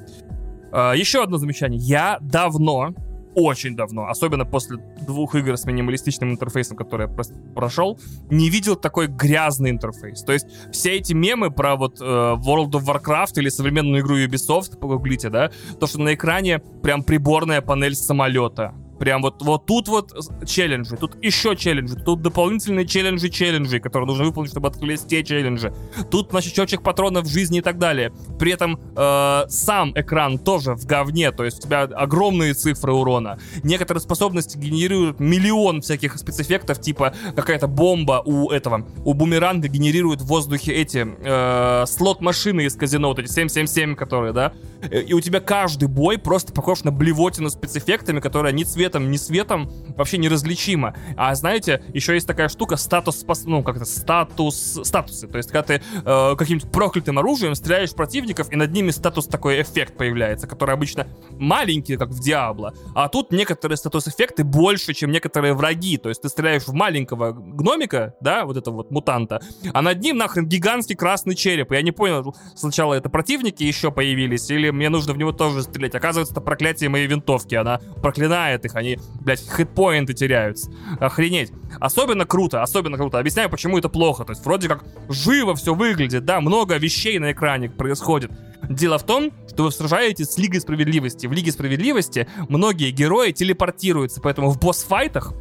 А, еще одно замечание. Я давно, очень давно, особенно после двух игр с минималистичным интерфейсом, которые я прошел, не видел такой грязный интерфейс. То есть все эти мемы про вот э, World of Warcraft или современную игру Ubisoft, погуглите, да, то, что на экране прям приборная панель самолета. Прям вот, вот тут вот челленджи, тут еще челленджи, тут дополнительные челленджи челленджи, которые нужно выполнить, чтобы открылись те челленджи. Тут, значит, счетчик патронов жизни и так далее. При этом э, сам экран тоже в говне, то есть у тебя огромные цифры урона. Некоторые способности генерируют миллион всяких спецэффектов, типа какая-то бомба у этого, у бумеранга генерирует в воздухе эти э, слот-машины из казино, вот эти 777, которые, да, Э, и у тебя каждый бой просто похож на блевотину спецэффектами, которая ни цветом, ни светом вообще неразличима. А знаете, еще есть такая штука, статус, ну, как-то статус, статусы. То есть, когда ты э, каким-то проклятым оружием стреляешь противников, и над ними статус такой эффект появляется, который обычно маленький, как в Диабло. А тут некоторые статус-эффекты больше, чем некоторые враги. То есть, ты стреляешь в маленького гномика, да, вот этого вот мутанта, а над ним нахрен гигантский красный череп. Я не понял, сначала это противники еще появились, или мне нужно в него тоже стрелять. Оказывается, это проклятие моей винтовки. Она проклинает их, они, блядь, хитпоинты теряются. Охренеть. Особенно круто, особенно круто. Объясняю, почему это плохо. То есть вроде как живо все выглядит, да, много вещей на экране происходит. Дело в том, что вы сражаетесь с Лигой Справедливости. В Лиге Справедливости многие герои телепортируются, поэтому в босс-файтах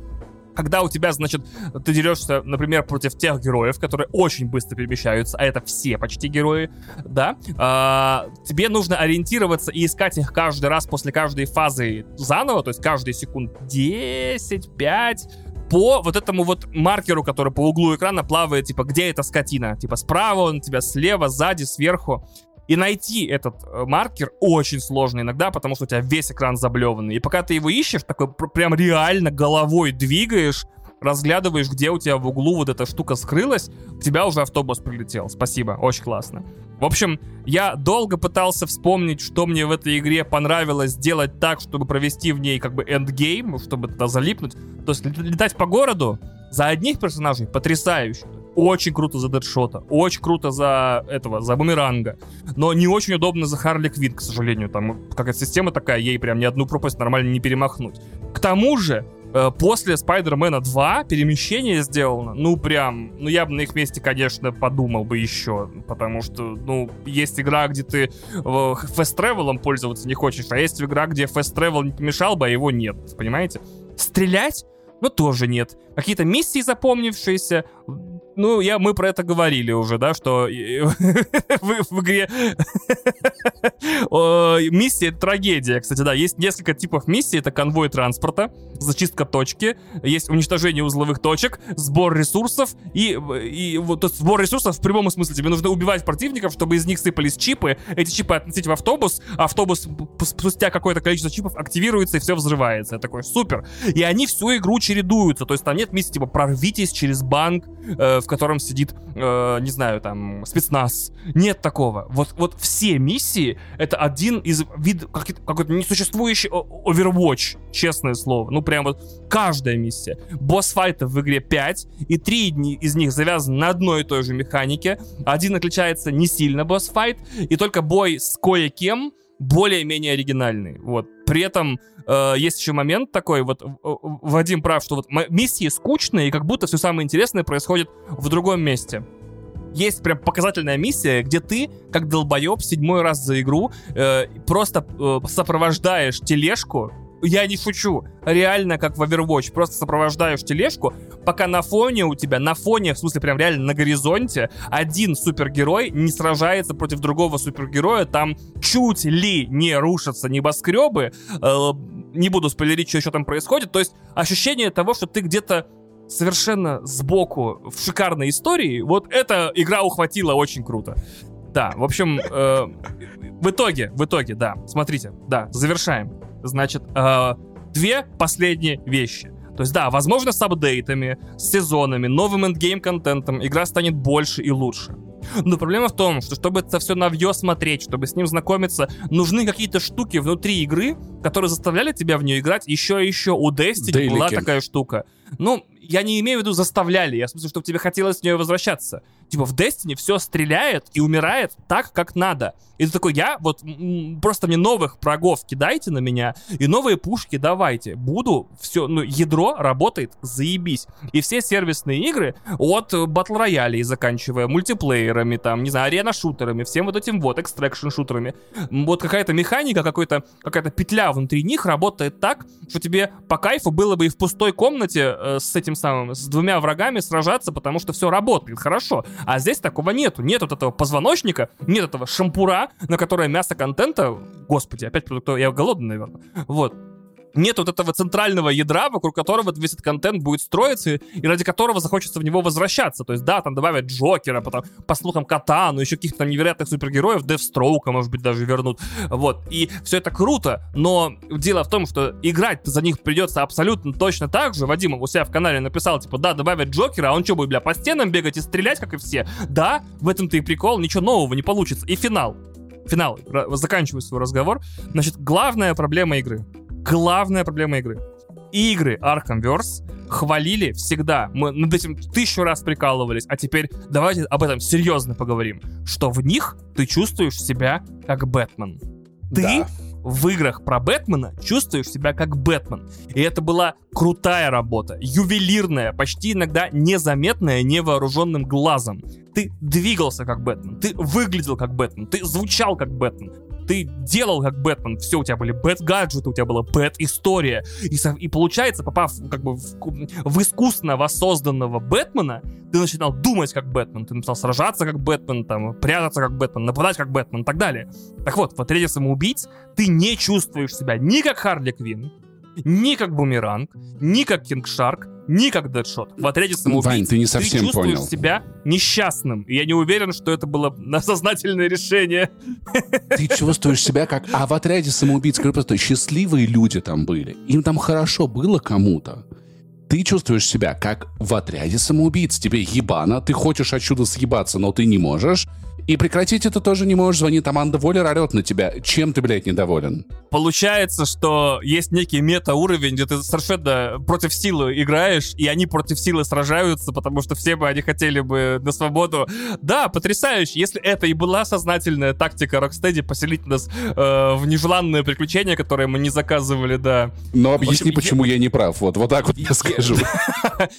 когда у тебя, значит, ты дерешься, например, против тех героев, которые очень быстро перемещаются, а это все почти герои, да, а, тебе нужно ориентироваться и искать их каждый раз после каждой фазы заново, то есть каждые секунд 10, 5, по вот этому вот маркеру, который по углу экрана плавает, типа, где эта скотина? Типа, справа он тебя, слева, сзади, сверху. И найти этот э, маркер очень сложно иногда, потому что у тебя весь экран заблеванный. И пока ты его ищешь, такой пр- прям реально головой двигаешь, разглядываешь, где у тебя в углу вот эта штука скрылась, у тебя уже автобус прилетел. Спасибо, очень классно. В общем, я долго пытался вспомнить, что мне в этой игре понравилось сделать так, чтобы провести в ней как бы эндгейм, чтобы туда залипнуть. То есть летать по городу за одних персонажей потрясающе. Очень круто за Дэдшота, очень круто за этого, за Бумеранга. Но не очень удобно за Харли Квин, к сожалению. Там какая-то система такая, ей прям ни одну пропасть нормально не перемахнуть. К тому же, э, после Спайдермена 2 перемещение сделано, ну прям, ну я бы на их месте, конечно, подумал бы еще, потому что, ну, есть игра, где ты фест-тревелом пользоваться не хочешь, а есть игра, где фест-тревел не помешал бы, а его нет, понимаете? Стрелять? Ну, тоже нет. Какие-то миссии запомнившиеся, ну, я, мы про это говорили уже, да, что в, игре миссия — трагедия. Кстати, да, есть несколько типов миссий. Это конвой транспорта, зачистка точки, есть уничтожение узловых точек, сбор ресурсов и, и вот, то сбор ресурсов в прямом смысле. Тебе нужно убивать противников, чтобы из них сыпались чипы, эти чипы относить в автобус, автобус спустя какое-то количество чипов активируется и все взрывается. Я такой, супер. И они всю игру чередуются, то есть там нет миссии типа прорвитесь через банк, э, в котором сидит, э, не знаю, там, спецназ. Нет такого. Вот, вот все миссии — это один из вид какой-то несуществующий Overwatch, честное слово. Ну, прям вот каждая миссия. Босс-файтов в игре 5, и три из них завязаны на одной и той же механике. Один отличается не сильно босс-файт, и только бой с кое-кем более-менее оригинальный. Вот. При этом э, есть еще момент такой, вот Вадим прав, что вот миссии скучные, и как будто все самое интересное происходит в другом месте есть прям показательная миссия, где ты, как долбоеб, седьмой раз за игру, э, просто э, сопровождаешь тележку я не шучу. Реально, как в Overwatch. Просто сопровождаешь тележку, пока на фоне у тебя, на фоне, в смысле прям реально на горизонте, один супергерой не сражается против другого супергероя. Там чуть ли не рушатся небоскребы. Э, не буду спойлерить, что еще там происходит. То есть ощущение того, что ты где-то совершенно сбоку в шикарной истории, вот эта игра ухватила очень круто. Да, в общем, э, в итоге, в итоге, да, смотрите, да, завершаем. Значит, э, две последние вещи. То есть, да, возможно, с апдейтами, с сезонами, новым эндгейм-контентом игра станет больше и лучше. Но проблема в том, что чтобы это все навье смотреть, чтобы с ним знакомиться, нужны какие-то штуки внутри игры, которые заставляли тебя в нее играть еще и еще. У Destiny Дейлики. была такая штука. Ну, я не имею в виду заставляли, я в смысле, чтобы тебе хотелось в нее возвращаться. Типа в Destiny все стреляет и умирает так, как надо. И ты такой, я вот просто мне новых врагов кидайте на меня, и новые пушки давайте. Буду, все, ну, ядро работает, заебись. И все сервисные игры, от батл роялей заканчивая мультиплеерами, там, не знаю, арена-шутерами, всем вот этим вот, экстракшн-шутерами. Вот какая-то механика, какой-то, какая-то петля внутри них работает так, что тебе по кайфу было бы и в пустой комнате э, с этим самым, с двумя врагами сражаться, потому что все работает хорошо. А здесь такого нету. Нет вот этого позвоночника, нет этого шампура, на которое мясо контента... Господи, опять я голодный, наверное. Вот нет вот этого центрального ядра, вокруг которого весь этот контент будет строиться, и ради которого захочется в него возвращаться. То есть, да, там добавят Джокера, потом, по слухам, Катану, еще каких-то там невероятных супергероев, Девстроука, может быть, даже вернут. Вот. И все это круто, но дело в том, что играть за них придется абсолютно точно так же. Вадим у себя в канале написал, типа, да, добавят Джокера, а он что будет, бля, по стенам бегать и стрелять, как и все? Да, в этом-то и прикол, ничего нового не получится. И финал. Финал. Заканчиваю свой разговор. Значит, главная проблема игры — главная проблема игры. Игры Arkhamverse хвалили всегда. Мы над этим тысячу раз прикалывались, а теперь давайте об этом серьезно поговорим. Что в них ты чувствуешь себя как Бэтмен. Ты да. в играх про Бэтмена чувствуешь себя как Бэтмен. И это была крутая работа, ювелирная, почти иногда незаметная невооруженным глазом. Ты двигался как Бэтмен, ты выглядел как Бэтмен, ты звучал как Бэтмен ты делал как Бэтмен, все, у тебя были бэт-гаджеты, у тебя была бэт-история. И, и получается, попав как бы в, в искусственно воссозданного Бэтмена, ты начинал думать как Бэтмен, ты начинал сражаться как Бэтмен, там, прятаться как Бэтмен, нападать как Бэтмен и так далее. Так вот, в отряде самоубийц ты не чувствуешь себя ни как Харли Квинн, ни как Бумеранг, ни как Кинг Шарк, ни как Дэдшот. В отряде самоубийц Вань, ты не совсем чувствуешь понял. себя несчастным. И я не уверен, что это было на сознательное решение. Ты чувствуешь себя как... А в отряде самоубийц, говорю, просто счастливые люди там были. Им там хорошо было кому-то. Ты чувствуешь себя как в отряде самоубийц. Тебе ебано, ты хочешь отсюда съебаться, но ты не можешь. И прекратить это тоже не можешь. Звонит Аманда Воллер, орет на тебя. Чем ты, блядь, недоволен? Получается, что есть некий мета-уровень, где ты совершенно против силы играешь, и они против силы сражаются, потому что все бы они хотели бы на свободу. Да, потрясающе. Если это и была сознательная тактика Rocksteady поселить нас э, в нежеланное приключение, которое мы не заказывали, да. Но объясни, общем, почему я не прав. Вот, вот так вот я скажу.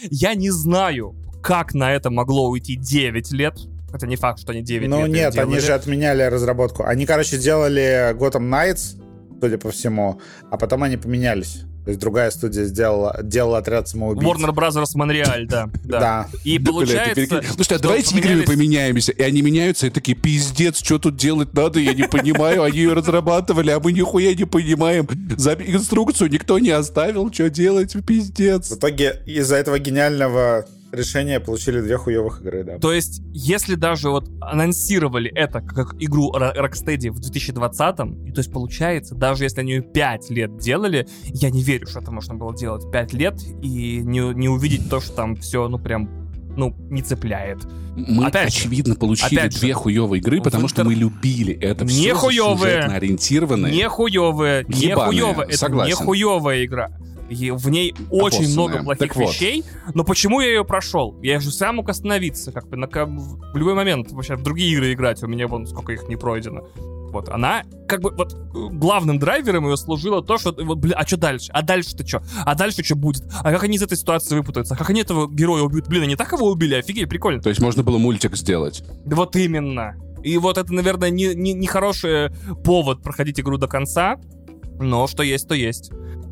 Я не знаю, как на это могло уйти 9 лет. Хотя не факт, что они 9 Ну лет нет, они же отменяли разработку. Они, короче, делали Gotham Knights, судя по всему, а потом они поменялись. То есть другая студия сделала, делала отряд самоубийц. Warner Bros. Монреаль, да. да. И получается... а что давайте играми поменялись- поменяемся. И они меняются, и такие, пиздец, что тут делать надо, я не понимаю. Они ее разрабатывали, а мы нихуя не понимаем. За инструкцию никто не оставил, что делать, В пиздец. итоге из-за этого гениального решения получили две хуевых игры, да. То есть, если даже вот анонсировали это как игру Rocksteady в 2020-м, и то есть получается, даже если они ее 5 лет делали, я не верю, что это можно было делать 5 лет и не, не увидеть то, что там все, ну прям, ну, не цепляет. Мы, Опять же, очевидно, получили опять же, две хуевые игры, потому что интер- мы любили это все. Не хуёвые. ориентированные. Не хуевая, не хуевая, это согласен. не хуевая игра. И в ней очень много плохих Так вот. вещей, но почему я ее прошел? Я же сам мог остановиться, как бы на, в любой момент вообще в другие игры играть, у меня вон сколько их не пройдено. Вот, она, как бы, вот, э, главным драйвером ее служило то, что, вот, блин, а что дальше? А дальше-то что? А дальше что будет? А как они из этой ситуации выпутаются? А как они этого героя убьют? Блин, они так его убили, офигеть, прикольно. То есть можно было мультик сделать. Вот именно. И вот это, наверное, не, не, не хороший повод проходить игру до конца, но что есть, то есть.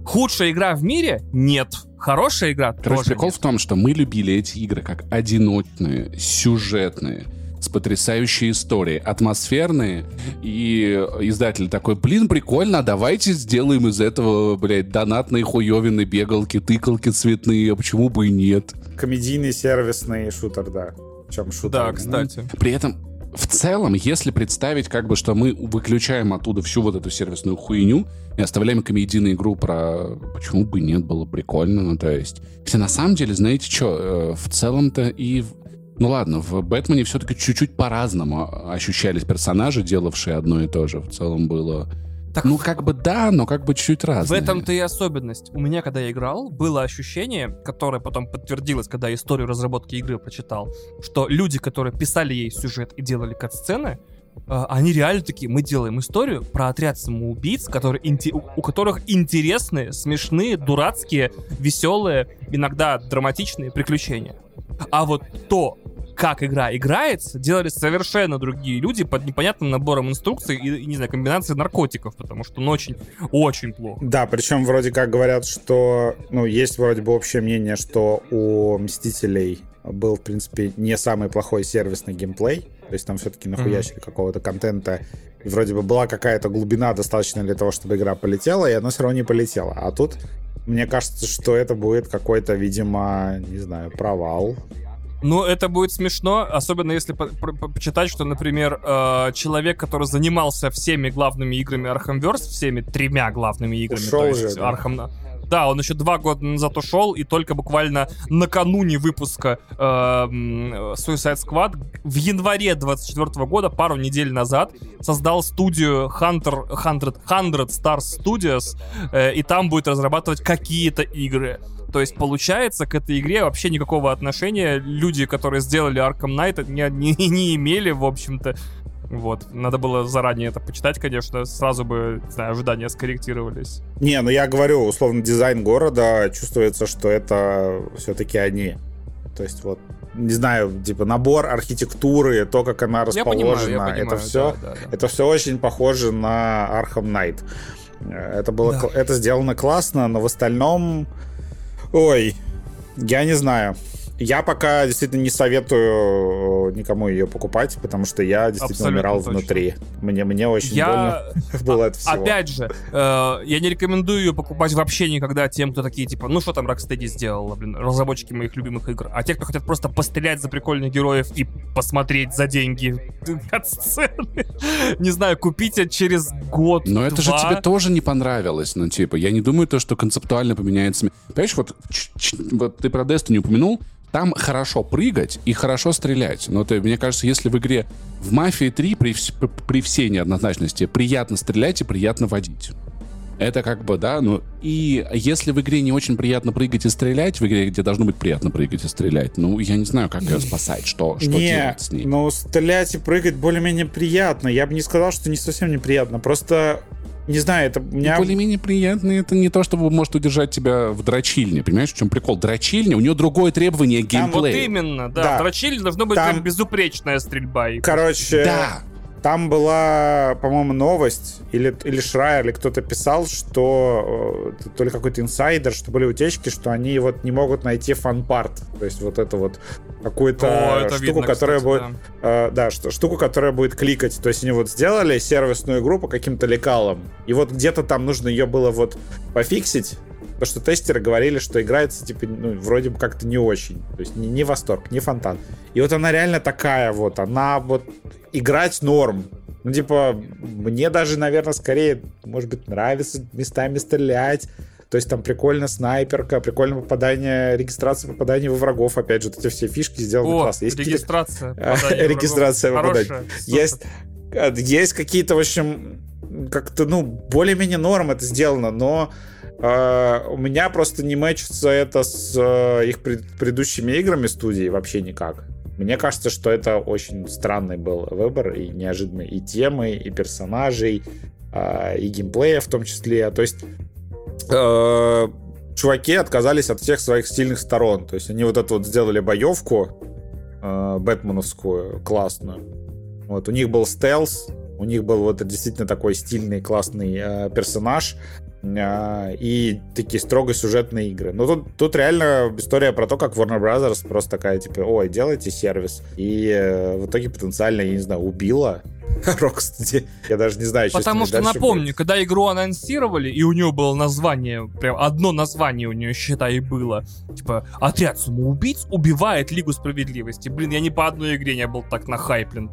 Худшая игра в мире? Нет. Хорошая игра? Короче, тоже прикол нет. в том, что мы любили эти игры как одиночные, сюжетные, с потрясающей историей, атмосферные, и издатель такой, блин, прикольно, а давайте сделаем из этого, блядь, донатные хуевины, бегалки, тыкалки цветные, а почему бы и нет? Комедийный сервисный шутер, да. В чем шутер? Да, ну, кстати. При этом, в целом, если представить, как бы, что мы выключаем оттуда всю вот эту сервисную хуйню и оставляем комедийную игру про почему бы нет, было прикольно, ну, то есть... Хотя на самом деле, знаете что, в целом-то и... Ну ладно, в Бэтмене все-таки чуть-чуть по-разному ощущались персонажи, делавшие одно и то же. В целом было... Так ну, как бы да, но как бы чуть-чуть В разное. этом-то и особенность. У меня, когда я играл, было ощущение, которое потом подтвердилось, когда я историю разработки игры прочитал, что люди, которые писали ей сюжет и делали кат-сцены, э, они реально такие, мы делаем историю про отряд самоубийц, которые у которых интересные, смешные, дурацкие, веселые, иногда драматичные приключения. А вот то, как игра играется, делали совершенно другие люди под непонятным набором инструкций и, не знаю, комбинацией наркотиков, потому что ну очень, очень плохо. Да, причем вроде как говорят, что, ну, есть вроде бы общее мнение, что у Мстителей был, в принципе, не самый плохой сервисный геймплей. То есть там все-таки нахуячили какого-то контента. И вроде бы была какая-то глубина достаточно для того, чтобы игра полетела, и она все равно не полетела. А тут мне кажется, что это будет какой-то, видимо, не знаю, провал. Ну, это будет смешно, особенно если по- по- по- почитать, что, например, э, человек, который занимался всеми главными играми Arkhamverse, всеми тремя главными играми, Ушел то есть же, да? Arkham... Да, он еще два года назад ушел, и только буквально накануне выпуска э, Suicide Squad в январе 24 года, пару недель назад, создал студию Hunter, 100, 100 Stars Studios, э, и там будет разрабатывать какие-то игры. То есть, получается, к этой игре вообще никакого отношения люди, которые сделали Arkham Knight, не, не, не имели, в общем-то. Вот. Надо было заранее это почитать, конечно. Сразу бы, не знаю, ожидания скорректировались. Не, ну я говорю, условно, дизайн города, чувствуется, что это все-таки они. То есть вот не знаю, типа набор архитектуры, то, как она расположена, я понимаю, я понимаю, это все, да, да, да. это все очень похоже на Arkham Knight. Это было, да. это сделано классно, но в остальном, ой, я не знаю. Я пока действительно не советую э, никому ее покупать, потому что я действительно Абсолютно умирал точно. внутри. Мне, мне очень я... больно было это всего. Опять же, э, я не рекомендую ее покупать вообще никогда тем, кто такие, типа, ну что там Rocksteady сделала, блин, разработчики моих любимых игр. А те, кто хотят просто пострелять за прикольных героев и посмотреть за деньги от сцены, не знаю, купите через год, Но это же тебе тоже не понравилось, ну типа, я не думаю то, что концептуально поменяется. Понимаешь, вот, вот ты про Destiny упомянул, там хорошо прыгать и хорошо стрелять. Но ты, мне кажется, если в игре в «Мафии 3» при, при всей неоднозначности приятно стрелять и приятно водить. Это как бы, да, ну, и если в игре не очень приятно прыгать и стрелять, в игре, где должно быть приятно прыгать и стрелять, ну, я не знаю, как ее спасать, что, что не, делать с ней. ну, стрелять и прыгать более-менее приятно. Я бы не сказал, что не совсем неприятно, просто не знаю, это у меня... Более-менее приятно. Это не то, чтобы может удержать тебя в дрочильне. Понимаешь, в чем прикол? Дрочильня, у нее другое требование геймплея. вот именно, да. да. В дрочильне должна быть Там... безупречная стрельба. Короче, да. Там была, по-моему, новость, или, или Шрайер, или кто-то писал, что э, то ли какой-то инсайдер, что были утечки, что они вот не могут найти фан-парт. То есть вот это вот какую-то штуку, видно, которая кстати, будет... Да, э, да штуку, которая будет кликать. То есть они вот сделали сервисную игру по каким-то лекалам, и вот где-то там нужно ее было вот пофиксить, Потому что тестеры говорили, что играется, типа, ну, вроде бы как-то не очень. То есть не, не восторг, не фонтан. И вот она реально такая вот. Она вот играть норм. Ну, типа, мне даже, наверное, скорее, может быть, нравится местами стрелять. То есть там прикольно снайперка, прикольно попадание, регистрация попадания во врагов. Опять же, вот эти все фишки сделаны О, классно. Есть регистрация. Регистрация попадания. Есть, э, есть какие-то, в общем, как-то, ну, более-менее норм это сделано, но э, у меня просто не мэчится это с э, их пред, предыдущими играми студии вообще никак. Мне кажется, что это очень странный был выбор и неожиданный и темы, и персонажей, э, и геймплея в том числе. То есть чуваки отказались от всех своих сильных сторон. То есть они вот это вот сделали боевку э, бэтменовскую, классную. Вот, у них был стелс, у них был вот действительно такой стильный, классный э, персонаж э, и такие строго сюжетные игры. Но тут, тут реально история про то, как Warner Brothers просто такая, типа, ой, делайте сервис. И э, в итоге потенциально, я не знаю, убила Rocksteady. Я даже не знаю, что Потому что, напомню, будет. когда игру анонсировали, и у нее было название, прям одно название у нее, считай, было. Типа, отряд самоубийц убивает Лигу Справедливости. Блин, я ни по одной игре не был так нахайплен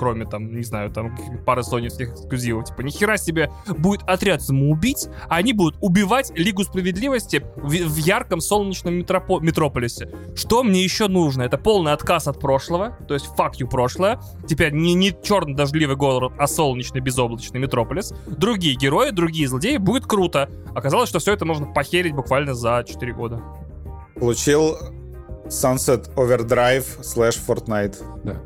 кроме там, не знаю, там пары соневских эксклюзивов. Типа, нихера себе будет отряд самоубийц, а они будут убивать Лигу Справедливости в, в ярком солнечном метропо- метрополисе. Что мне еще нужно? Это полный отказ от прошлого, то есть fuck you прошлое. Теперь не, не черный дождливый город, а солнечный безоблачный метрополис. Другие герои, другие злодеи, будет круто. Оказалось, что все это можно похерить буквально за 4 года. Получил Sunset Overdrive slash Fortnite. Да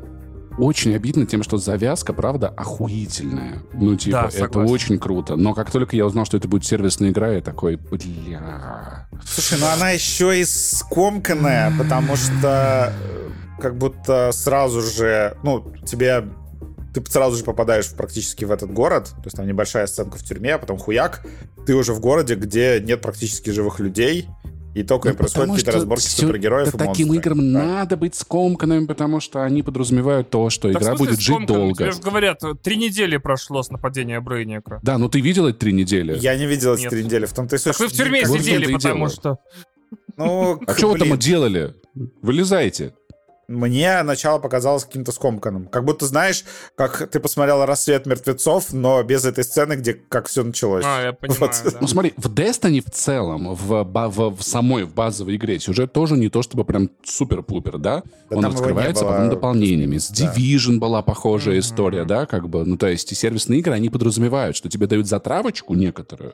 очень обидно тем, что завязка, правда, охуительная. Ну, типа, да, это очень круто. Но как только я узнал, что это будет сервисная игра, я такой, бля... Слушай, ну она еще и скомканная, потому что э, как будто сразу же, ну, тебе ты сразу же попадаешь практически в этот город, то есть там небольшая сценка в тюрьме, а потом хуяк, ты уже в городе, где нет практически живых людей, и только ну, происходят какие-то разборки супергероев и Таким монстры. играм да. надо быть скомканными, потому что они подразумевают то, что да игра будет жить долго. Тебе же говорят, три недели прошло с нападения Брейника. Да, ну ты видел эти три недели? Я не видел эти три недели. В том-то и Так вы в тюрьме сидели, потому что... Ну, а что вы там делали? Вылезайте мне начало показалось каким-то скомканным. Как будто, знаешь, как ты посмотрел «Рассвет мертвецов», но без этой сцены, где как все началось. А, я понимаю, вот. да. Ну смотри, в Destiny в целом, в, в, в самой, в базовой игре, сюжет тоже не то чтобы прям супер-пупер, да? да Он раскрывается потом дополнениями. С Division была похожая mm-hmm. история, да, как бы. Ну то есть и сервисные игры, они подразумевают, что тебе дают затравочку некоторую,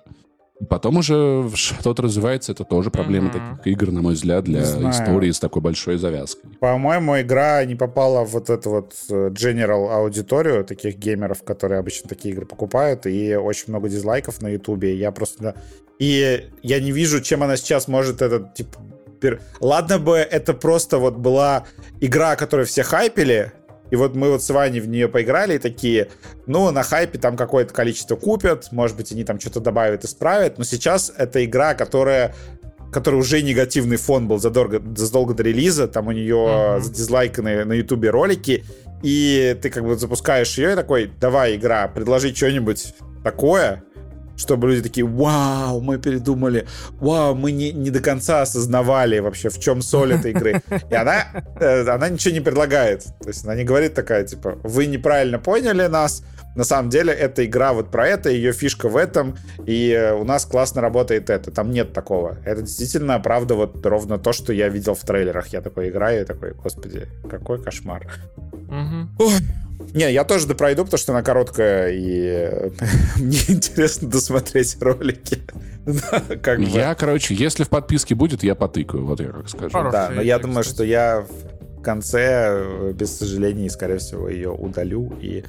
и потом уже что-то развивается, это тоже проблема mm-hmm. таких игр, на мой взгляд, для истории с такой большой завязкой. По-моему, игра не попала в вот эту вот э, general аудиторию таких геймеров, которые обычно такие игры покупают, и очень много дизлайков на ютубе. Я просто... И я не вижу, чем она сейчас может этот, типа, Ладно бы это просто вот была игра, которую все хайпели, и вот мы вот с Ваней в нее поиграли и такие, ну, на хайпе там какое-то количество купят, может быть, они там что-то добавят, исправят, но сейчас это игра, которая который уже негативный фон был задолго, задолго до релиза, там у нее mm-hmm. задизлайканы на ютубе ролики, и ты как бы запускаешь ее и такой, давай, игра, предложи что-нибудь такое, чтобы люди такие, вау, мы передумали, вау, мы не, не до конца осознавали вообще, в чем соль этой игры. И она, э, она ничего не предлагает. То есть она не говорит такая, типа, вы неправильно поняли нас, на самом деле эта игра вот про это, ее фишка в этом, и э, у нас классно работает это. Там нет такого. Это действительно, правда, вот ровно то, что я видел в трейлерах. Я такой играю и такой, господи, какой кошмар. Угу. Ой. Не, я тоже допройду, потому что она короткая, и мне интересно досмотреть ролики. как я, бы. короче, если в подписке будет, я потыкаю, вот я как скажу. Хороший, да, но я думаю, кстати. что я в конце, э, без сожалений, скорее всего, ее удалю и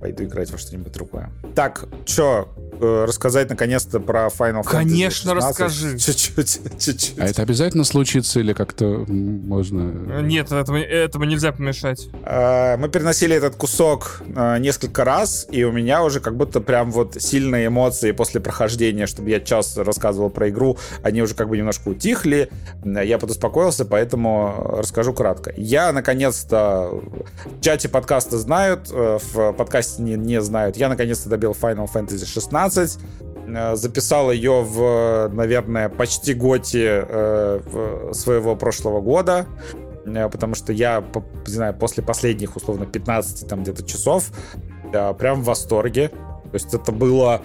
пойду играть во что-нибудь другое. Так, что, э, рассказать наконец-то про Final Fantasy Конечно, 16? расскажи. Чуть-чуть, чуть-чуть. А это обязательно случится или как-то можно... Нет, этому, этому нельзя помешать. Э, мы переносили этот кусок э, несколько раз, и у меня уже как будто прям вот сильные эмоции после прохождения, чтобы я час рассказывал про игру, они уже как бы немножко утихли. Я подуспокоился, поэтому расскажу кратко. Я наконец-то в чате подкаста знают, в подкасте подкасте не, не знают, я наконец-то добил Final Fantasy 16. Э, записал ее в, наверное, почти готи э, своего прошлого года э, потому что я, не знаю, после последних, условно, 15 там где-то часов прям в восторге. То есть это было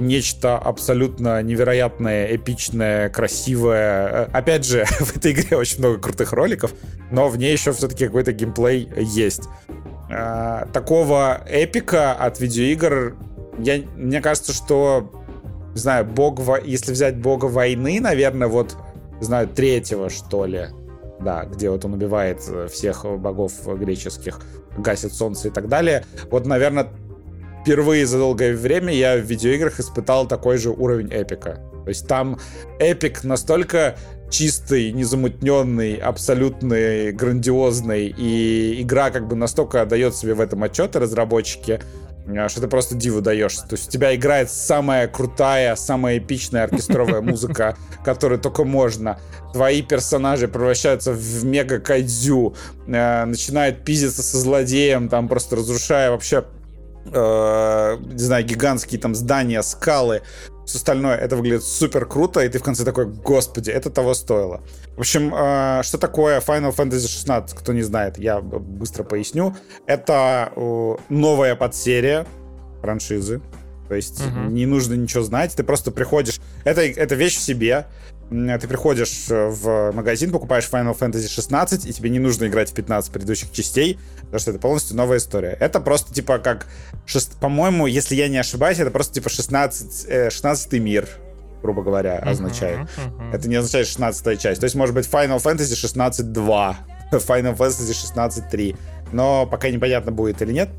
нечто абсолютно невероятное, эпичное, красивое. Опять же, в этой игре очень много крутых роликов, но в ней еще все-таки какой-то геймплей есть. Э, такого эпика от видеоигр, я, мне кажется, что, не знаю, бог, если взять бога войны, наверное, вот, знаю, третьего, что ли, да, где вот он убивает всех богов греческих, гасит солнце и так далее. Вот, наверное, впервые за долгое время я в видеоиграх испытал такой же уровень эпика. То есть там эпик настолько чистый, незамутненный, абсолютный, грандиозный, и игра как бы настолько дает себе в этом отчеты разработчики, э, что ты просто диву даешься. То есть у тебя играет самая крутая, самая эпичная оркестровая музыка, которую только можно. Твои персонажи превращаются в мега кайдзю, э, начинают пиздиться со злодеем, там просто разрушая вообще э, не знаю, гигантские там здания, скалы все остальное, это выглядит супер круто, и ты в конце такой, господи, это того стоило. В общем, э, что такое Final Fantasy 16, кто не знает, я быстро поясню. Это э, новая подсерия франшизы, то есть угу. не нужно ничего знать, ты просто приходишь... Это, это вещь в себе, ты приходишь э, в магазин, покупаешь Final Fantasy 16, и тебе не нужно играть в 15 предыдущих частей, потому что это полностью новая история. Это просто типа как, шест... по-моему, если я не ошибаюсь, это просто типа 16, э, 16 мир, грубо говоря, означает. Uh-huh, uh-huh. Это не означает 16 часть. То есть, может быть, Final Fantasy 16.2, Final Fantasy 16.3, но пока непонятно будет или нет.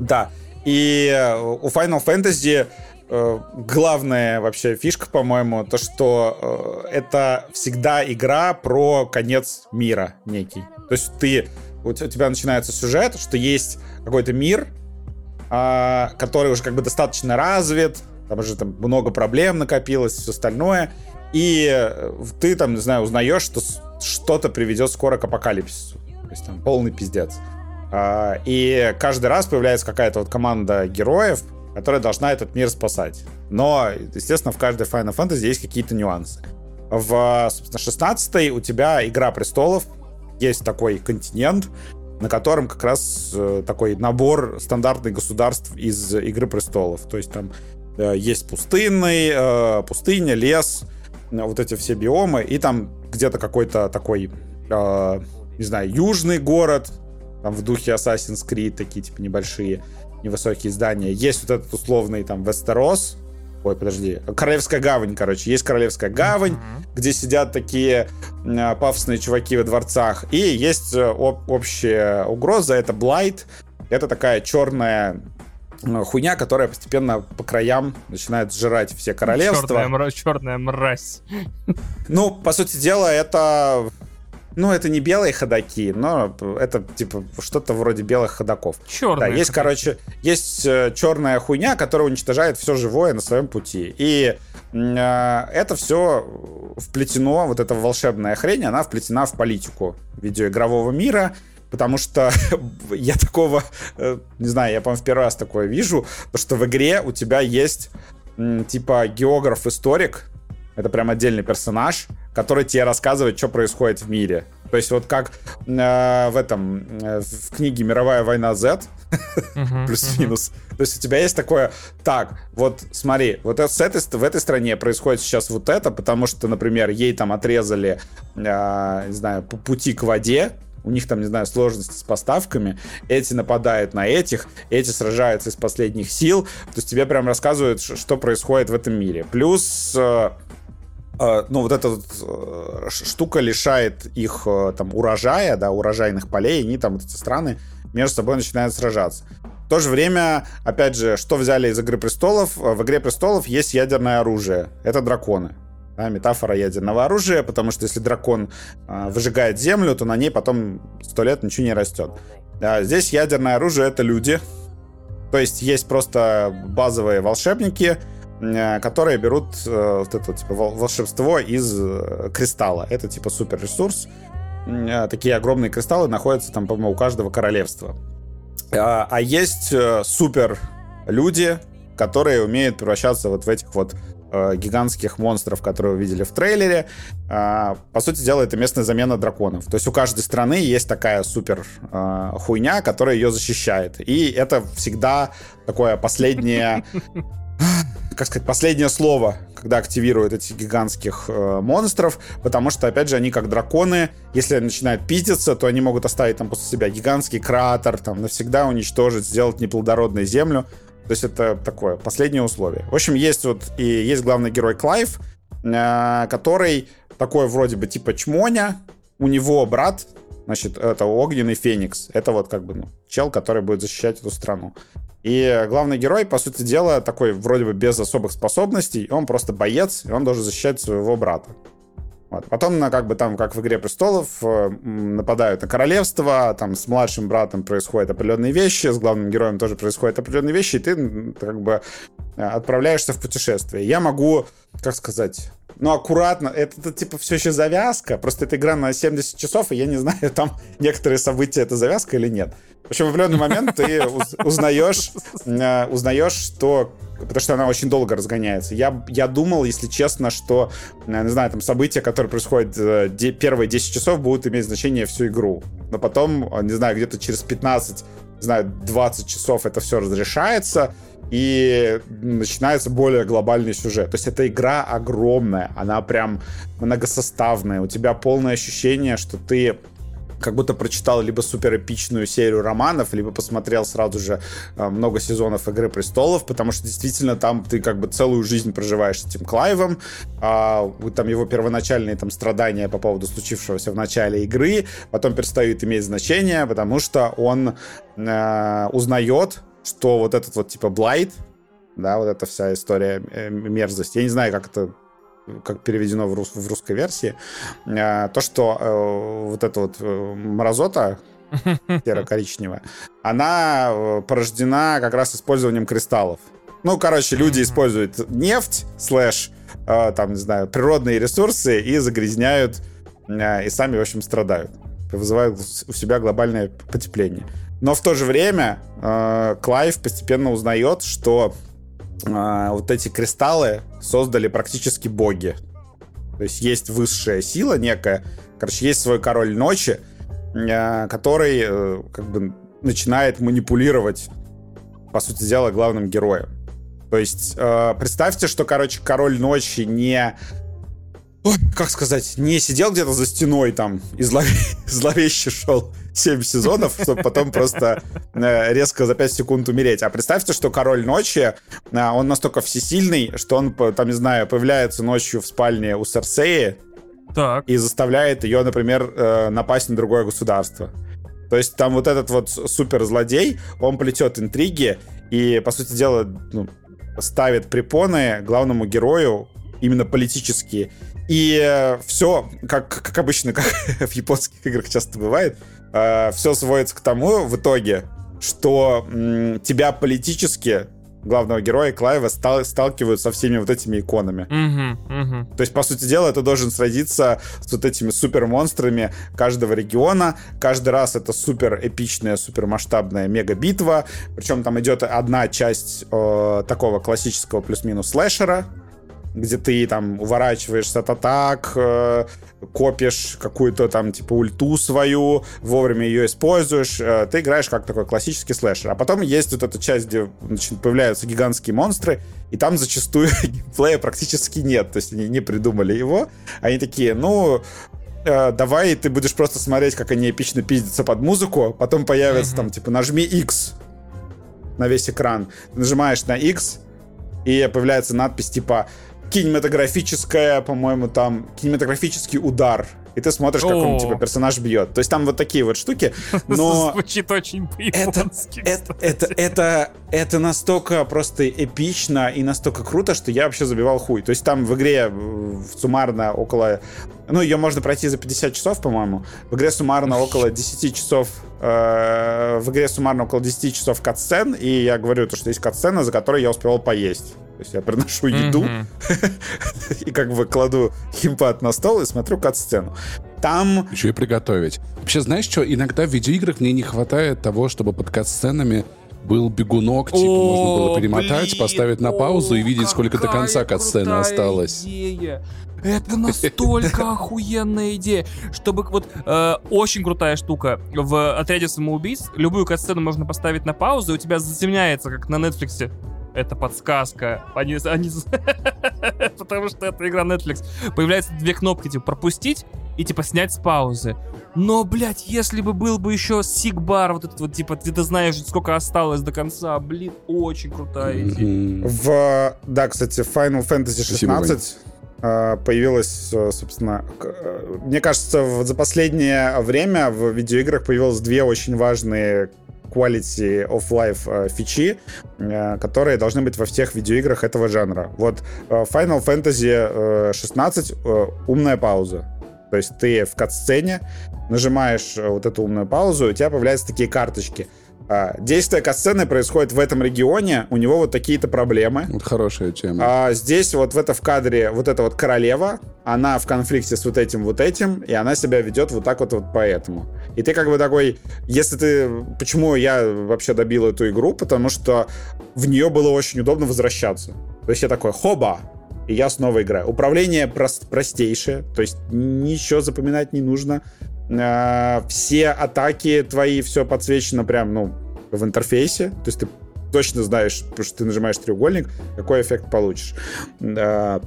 Да, и э, у Final Fantasy Э, главная вообще фишка, по-моему, то, что э, это всегда игра про конец мира некий. То есть ты, у тебя начинается сюжет, что есть какой-то мир, э, который уже как бы достаточно развит, там уже там много проблем накопилось, все остальное, и ты там, не знаю, узнаешь, что что-то приведет скоро к апокалипсису. То есть там полный пиздец. Э, и каждый раз появляется какая-то вот команда героев, которая должна этот мир спасать. Но, естественно, в каждой Final Fantasy есть какие-то нюансы. В, собственно, 16 у тебя Игра Престолов, есть такой континент, на котором как раз э, такой набор стандартных государств из Игры Престолов. То есть там э, есть пустынный, э, пустыня, лес, вот эти все биомы, и там где-то какой-то такой, не знаю, южный город, там в духе Assassin's Creed, такие типа небольшие невысокие здания. Есть вот этот условный там Вестерос, Ой, подожди. Королевская гавань, короче. Есть Королевская гавань, uh-huh. где сидят такие э, пафосные чуваки во дворцах. И есть э, об, общая угроза, это Блайт. Это такая черная хуйня, которая постепенно по краям начинает сжирать все королевства. Черная, мра- черная мразь. Ну, по сути дела, это ну, это не белые ходаки, но это, типа, что-то вроде белых ходаков. Черные. Да, есть, ходаки. короче, есть э, черная хуйня, которая уничтожает все живое на своем пути. И э, это все вплетено, вот эта волшебная хрень, она вплетена в политику видеоигрового мира, потому что я такого, э, не знаю, я, по-моему, в первый раз такое вижу, то что в игре у тебя есть типа географ-историк, это прям отдельный персонаж, который тебе рассказывает, что происходит в мире. То есть вот как э, в этом, э, в книге «Мировая война Z», плюс-минус. То есть у тебя есть такое, так, вот смотри, вот это, с этой, в этой стране происходит сейчас вот это, потому что, например, ей там отрезали, э, не знаю, п- пути к воде, у них там, не знаю, сложности с поставками, эти нападают на этих, эти сражаются из последних сил, то есть тебе прям рассказывают, что происходит в этом мире. Плюс э, ну, вот эта вот, э, штука лишает их э, там урожая, да, урожайных полей, и они там, вот эти страны, между собой начинают сражаться. В то же время, опять же, что взяли из «Игры престолов»? Э, В «Игре престолов» есть ядерное оружие. Это драконы. Да, метафора ядерного оружия, потому что если дракон э, выжигает землю, то на ней потом сто лет ничего не растет. А здесь ядерное оружие — это люди. То есть есть просто базовые волшебники, которые берут э, вот это типа вол- волшебство из э, кристалла. Это типа супер ресурс. Такие огромные кристаллы находятся там, по-моему, у каждого королевства. А, а есть э, супер люди, которые умеют превращаться вот в этих вот э, гигантских монстров, которые вы видели в трейлере. А, по сути дела, это местная замена драконов. То есть у каждой страны есть такая супер э, хуйня, которая ее защищает. И это всегда такое последнее как сказать, последнее слово, когда активируют этих гигантских э, монстров, потому что, опять же, они как драконы, если начинают пиздиться, то они могут оставить там после себя гигантский кратер, там навсегда уничтожить, сделать неплодородной землю. То есть это такое последнее условие. В общем, есть вот и есть главный герой Клайв, э, который такой вроде бы типа чмоня, у него брат, значит, это огненный феникс. Это вот как бы ну, чел, который будет защищать эту страну. И главный герой, по сути дела, такой вроде бы без особых способностей, он просто боец, и он должен защищать своего брата. Вот. Потом, на, как бы там, как в «Игре престолов», э, нападают на королевство, там с младшим братом происходят определенные вещи, с главным героем тоже происходят определенные вещи, и ты как бы э, отправляешься в путешествие. Я могу, как сказать, ну, аккуратно, это, это, типа все еще завязка, просто эта игра на 70 часов, и я не знаю, там некоторые события это завязка или нет. В общем, в определенный момент ты уз- узнаешь, э, узнаешь, что... Потому что она очень долго разгоняется. Я, я думал, если честно, что, э, не знаю, там события, которые происходят э, первые 10 часов, будут иметь значение всю игру. Но потом, не знаю, где-то через 15, не знаю, 20 часов это все разрешается, и начинается более глобальный сюжет. То есть эта игра огромная, она прям многосоставная. У тебя полное ощущение, что ты как будто прочитал либо супер эпичную серию романов, либо посмотрел сразу же э, много сезонов Игры престолов, потому что действительно там ты как бы целую жизнь проживаешь с этим Клайвом, а, там его первоначальные там страдания по поводу случившегося в начале игры потом перестают иметь значение, потому что он э, узнает, что вот этот вот типа Блайт, да, вот эта вся история э, мерзость, я не знаю, как это как переведено в, рус- в русской версии, э, то, что э, вот эта вот э, мразота серо-коричневая, она порождена как раз использованием кристаллов. Ну, короче, люди используют нефть, слэш, там, не знаю, природные ресурсы и загрязняют, и сами, в общем, страдают. Вызывают у себя глобальное потепление. Но в то же время Клайв постепенно узнает, что вот эти кристаллы создали практически боги. То есть есть высшая сила некая. Короче, есть свой король ночи, э, который э, как бы начинает манипулировать, по сути дела, главным героем. То есть э, представьте, что, короче, король ночи не Ой, как сказать, не сидел где-то за стеной там и злове... зловеще шел 7 сезонов, чтобы потом просто э, резко за 5 секунд умереть. А представьте, что Король Ночи, э, он настолько всесильный, что он, там, не знаю, появляется ночью в спальне у Серсеи Так. и заставляет ее, например, э, напасть на другое государство. То есть там вот этот вот суперзлодей, он плетет интриги, и, по сути дела, ну, ставит препоны главному герою именно политические. И все, как, как обычно, как в японских играх часто бывает, э, все сводится к тому в итоге, что тебя политически главного героя Клайва стал, сталкивают со всеми вот этими иконами. Угу, угу. То есть, по сути дела, ты должен сразиться с вот этими супер-монстрами каждого региона. Каждый раз это супер эпичная, супер масштабная мега-битва. Причем там идет одна часть э, такого классического плюс-минус слэшера, где ты там уворачиваешься от атак, э, копишь какую-то там типа ульту свою, вовремя ее используешь, э, ты играешь как такой классический слэшер. А потом есть вот эта часть, где значит, появляются гигантские монстры, и там зачастую геймплея практически нет, то есть они не придумали его. Они такие, ну, э, давай ты будешь просто смотреть, как они эпично пиздятся под музыку, потом появится mm-hmm. там, типа, нажми X на весь экран. Ты нажимаешь на X, и появляется надпись типа кинематографическая, по-моему, там кинематографический удар. И ты смотришь, как он, типа, персонаж бьет. То есть там вот такие вот штуки, но... Звучит очень по-японски. Это, это, это, это настолько просто эпично и настолько круто, что я вообще забивал хуй. То есть там в игре суммарно около... Ну, ее можно пройти за 50 часов, по-моему. В игре суммарно около 10 часов э, в игре суммарно около 10 часов катсцен, и я говорю, то, что есть катсцена, за которой я успевал поесть. То есть я приношу еду и как бы кладу химпад на стол и смотрю кат-сцену. Там... Еще и приготовить. Вообще, знаешь что, иногда в видеоиграх мне не хватает того, чтобы под кат-сценами был бегунок, типа О, можно было перемотать, блин, поставить на паузу и видеть, сколько до конца кат-сцены осталось. Идея. Это настолько охуенная идея, чтобы вот э, очень крутая штука в отряде самоубийц. Любую катсцену можно поставить на паузу, и у тебя затемняется, как на Netflix это подсказка. Они, они... Потому что это игра Netflix. Появляются две кнопки, типа, пропустить и, типа, снять с паузы. Но, блядь, если бы был бы еще сигбар, вот этот вот, типа, ты, ты знаешь, сколько осталось до конца, блин, очень крутая идея. В, да, кстати, Final Fantasy 16 а, появилась, э, собственно, э, мне кажется, за последнее время в видеоиграх появилось две очень важные quality of life э, фичи, э, которые должны быть во всех видеоиграх этого жанра. Вот э, Final Fantasy 16 умная пауза. То есть ты в кат-сцене нажимаешь вот эту умную паузу, и у тебя появляются такие карточки — а, действие касцены происходит в этом регионе, у него вот такие-то проблемы. Вот хорошая тема. А здесь вот в это в кадре вот эта вот королева, она в конфликте с вот этим вот этим, и она себя ведет вот так вот, вот поэтому. И ты как бы такой, если ты... Почему я вообще добил эту игру? Потому что в нее было очень удобно возвращаться. То есть я такой, хоба, и я снова играю. Управление прост, простейшее, то есть ничего запоминать не нужно. Э, все атаки твои, все подсвечено прям, ну, в интерфейсе. То есть ты точно знаешь, потому что ты нажимаешь треугольник, какой эффект получишь. Э,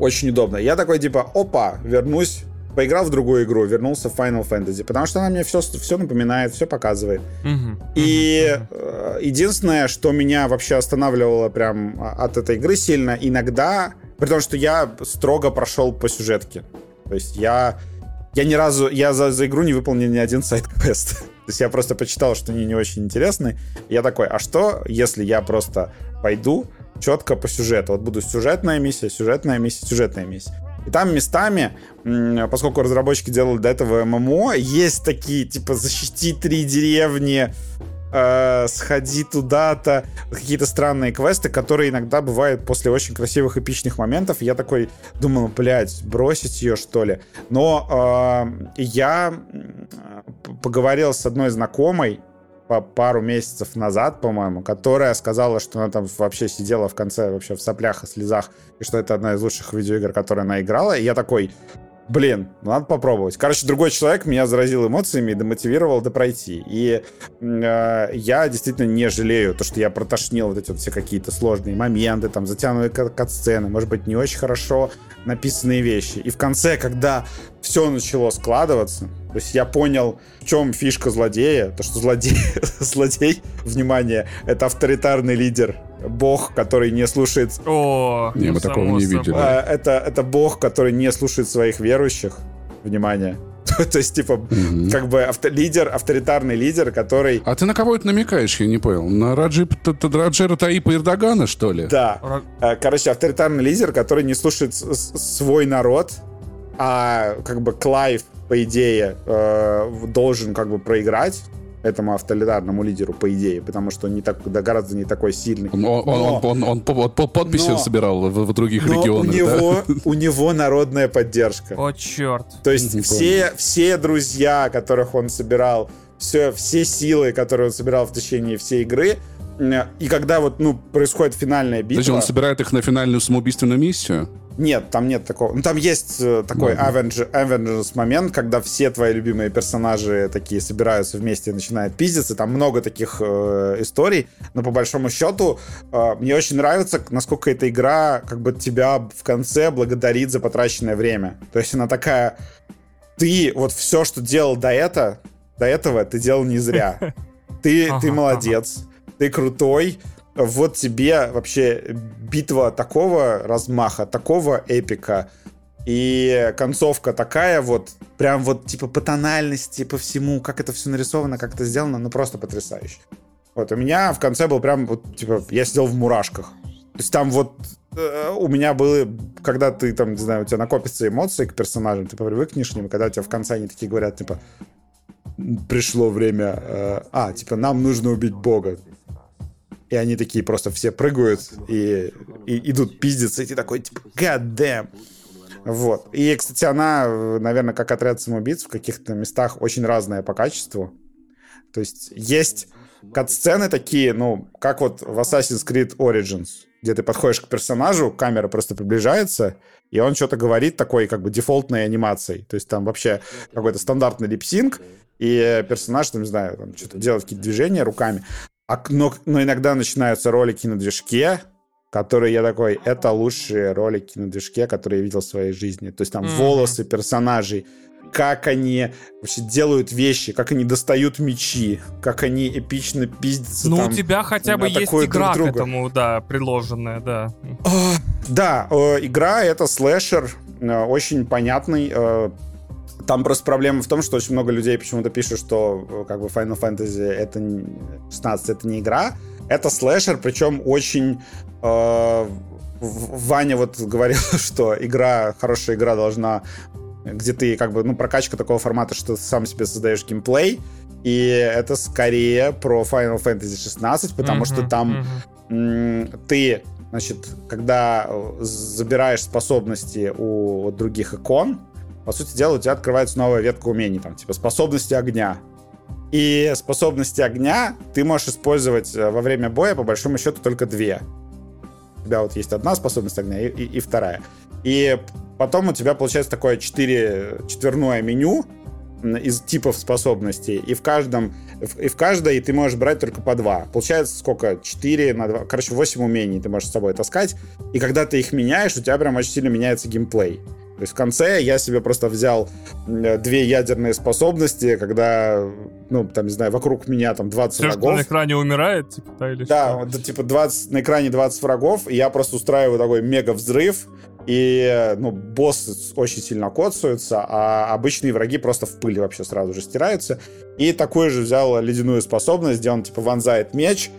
очень удобно. Я такой, типа, опа, вернусь поиграл в другую игру, вернулся в Final Fantasy, потому что она мне все, все напоминает, все показывает. Uh-huh, и uh-huh. единственное, что меня вообще останавливало прям от этой игры сильно, иногда, при том, что я строго прошел по сюжетке. То есть я я ни разу, я за, за игру не выполнил ни один сайт-квест. То есть я просто почитал, что они не очень интересны. Я такой, а что, если я просто пойду четко по сюжету? Вот буду сюжетная миссия, сюжетная миссия, сюжетная миссия. И там местами, поскольку разработчики делали до этого ММО, есть такие, типа, защити три деревни, э, сходи туда-то, какие-то странные квесты, которые иногда бывают после очень красивых эпичных моментов. Я такой думал, блядь, бросить ее что ли? Но э, я поговорил с одной знакомой, по пару месяцев назад, по-моему, которая сказала, что она там вообще сидела в конце вообще в соплях и слезах, и что это одна из лучших видеоигр, которые она играла. И я такой, блин, надо попробовать. Короче, другой человек меня заразил эмоциями и демотивировал допройти. И э, я действительно не жалею то, что я протошнил вот эти вот все какие-то сложные моменты, там, затянутые кат-сцены, может быть, не очень хорошо написанные вещи. И в конце, когда все начало складываться, то есть я понял, в чем фишка злодея, то, что злодей, злодей, внимание, это авторитарный лидер бог, который не слушает... О, не, мы такого не видели. А, это, это бог, который не слушает своих верующих. Внимание. То есть, типа, как бы лидер, авторитарный лидер, который... А ты на кого это намекаешь, я не понял? На Реджеп, Реджепа Тайипа Эрдогана, что ли? Да. Э, короче, авторитарный лидер, который не слушает свой народ, а как бы Клайв, по идее, э, должен как бы проиграть этому авторитарному лидеру, по идее, потому что он не так, да, гораздо не такой сильный. Он, но, он, он, он, он, он подписи но, собирал в, в других но регионах. У него, да? у него народная поддержка. О, черт. То есть все, все друзья, которых он собирал, все, все силы, которые он собирал в течение всей игры, и когда вот, ну, происходит финальная битва... То есть он собирает их на финальную самоубийственную миссию? Нет, там нет такого. Ну, там есть э, такой Avengers, Avengers момент, когда все твои любимые персонажи такие собираются вместе и начинают пиздиться. Там много таких э, историй. Но по большому счету э, мне очень нравится, насколько эта игра как бы тебя в конце благодарит за потраченное время. То есть она такая... Ты вот все, что делал до этого, до этого ты делал не зря. Ты, ты молодец, ты крутой, вот тебе вообще битва такого размаха, такого эпика, и концовка такая вот, прям вот типа по тональности, по всему, как это все нарисовано, как это сделано, ну просто потрясающе. Вот, у меня в конце был прям, вот, типа, я сидел в мурашках. То есть там вот э, у меня было, когда ты там, не знаю, у тебя накопятся эмоции к персонажам, ты привыкнешь к ним, когда у тебя в конце они такие говорят, типа, пришло время, э, а, типа, нам нужно убить Бога и они такие просто все прыгают и, и идут пиздиться, и ты такой, типа, god damn. Вот. И, кстати, она, наверное, как отряд самоубийц в каких-то местах очень разная по качеству. То есть есть кат-сцены такие, ну, как вот в Assassin's Creed Origins, где ты подходишь к персонажу, камера просто приближается, и он что-то говорит такой, как бы, дефолтной анимацией. То есть там вообще какой-то стандартный липсинг, и персонаж, там, не знаю, там, что-то делает какие-то движения руками. А, но, но иногда начинаются ролики на движке, которые я такой, это лучшие ролики на движке, которые я видел в своей жизни. То есть там mm-hmm. волосы персонажей, как они вообще делают вещи, как они достают мечи, как они эпично пиздятся. Ну, там, у тебя хотя бы есть игра друг к этому, да, приложенная, да. А, да, э, игра это слэшер, э, очень понятный, э, там просто проблема в том, что очень много людей почему-то пишут, что э, как бы Final Fantasy это 16 это не игра, это слэшер, причем очень э, Ваня вот говорил, что игра, хорошая игра должна, где ты как бы, ну, прокачка такого формата, что ты сам себе создаешь геймплей, и это скорее про Final Fantasy 16, потому mm-hmm, что там mm-hmm. ты, значит, когда э, забираешь способности у других икон, по сути дела, у тебя открывается новая ветка умений, там, типа способности огня. И способности огня ты можешь использовать э, во время боя, по большому счету, только две. У тебя вот есть одна способность огня и, и, и вторая. И потом у тебя получается такое четыре, четверное меню из типов способностей, и в каждом и в каждой ты можешь брать только по два. Получается сколько? 4 на 2. Короче, 8 умений ты можешь с собой таскать. И когда ты их меняешь, у тебя прям очень сильно меняется геймплей. То есть в конце я себе просто взял две ядерные способности, когда, ну, там, не знаю, вокруг меня там 20 Все, врагов. На экране умирает, типа, да, или Да, что? типа 20, на экране 20 врагов, и я просто устраиваю такой мега взрыв, и, ну, боссы очень сильно коцаются, а обычные враги просто в пыль вообще сразу же стираются. И такой же взял ледяную способность, где он, типа, вонзает меч,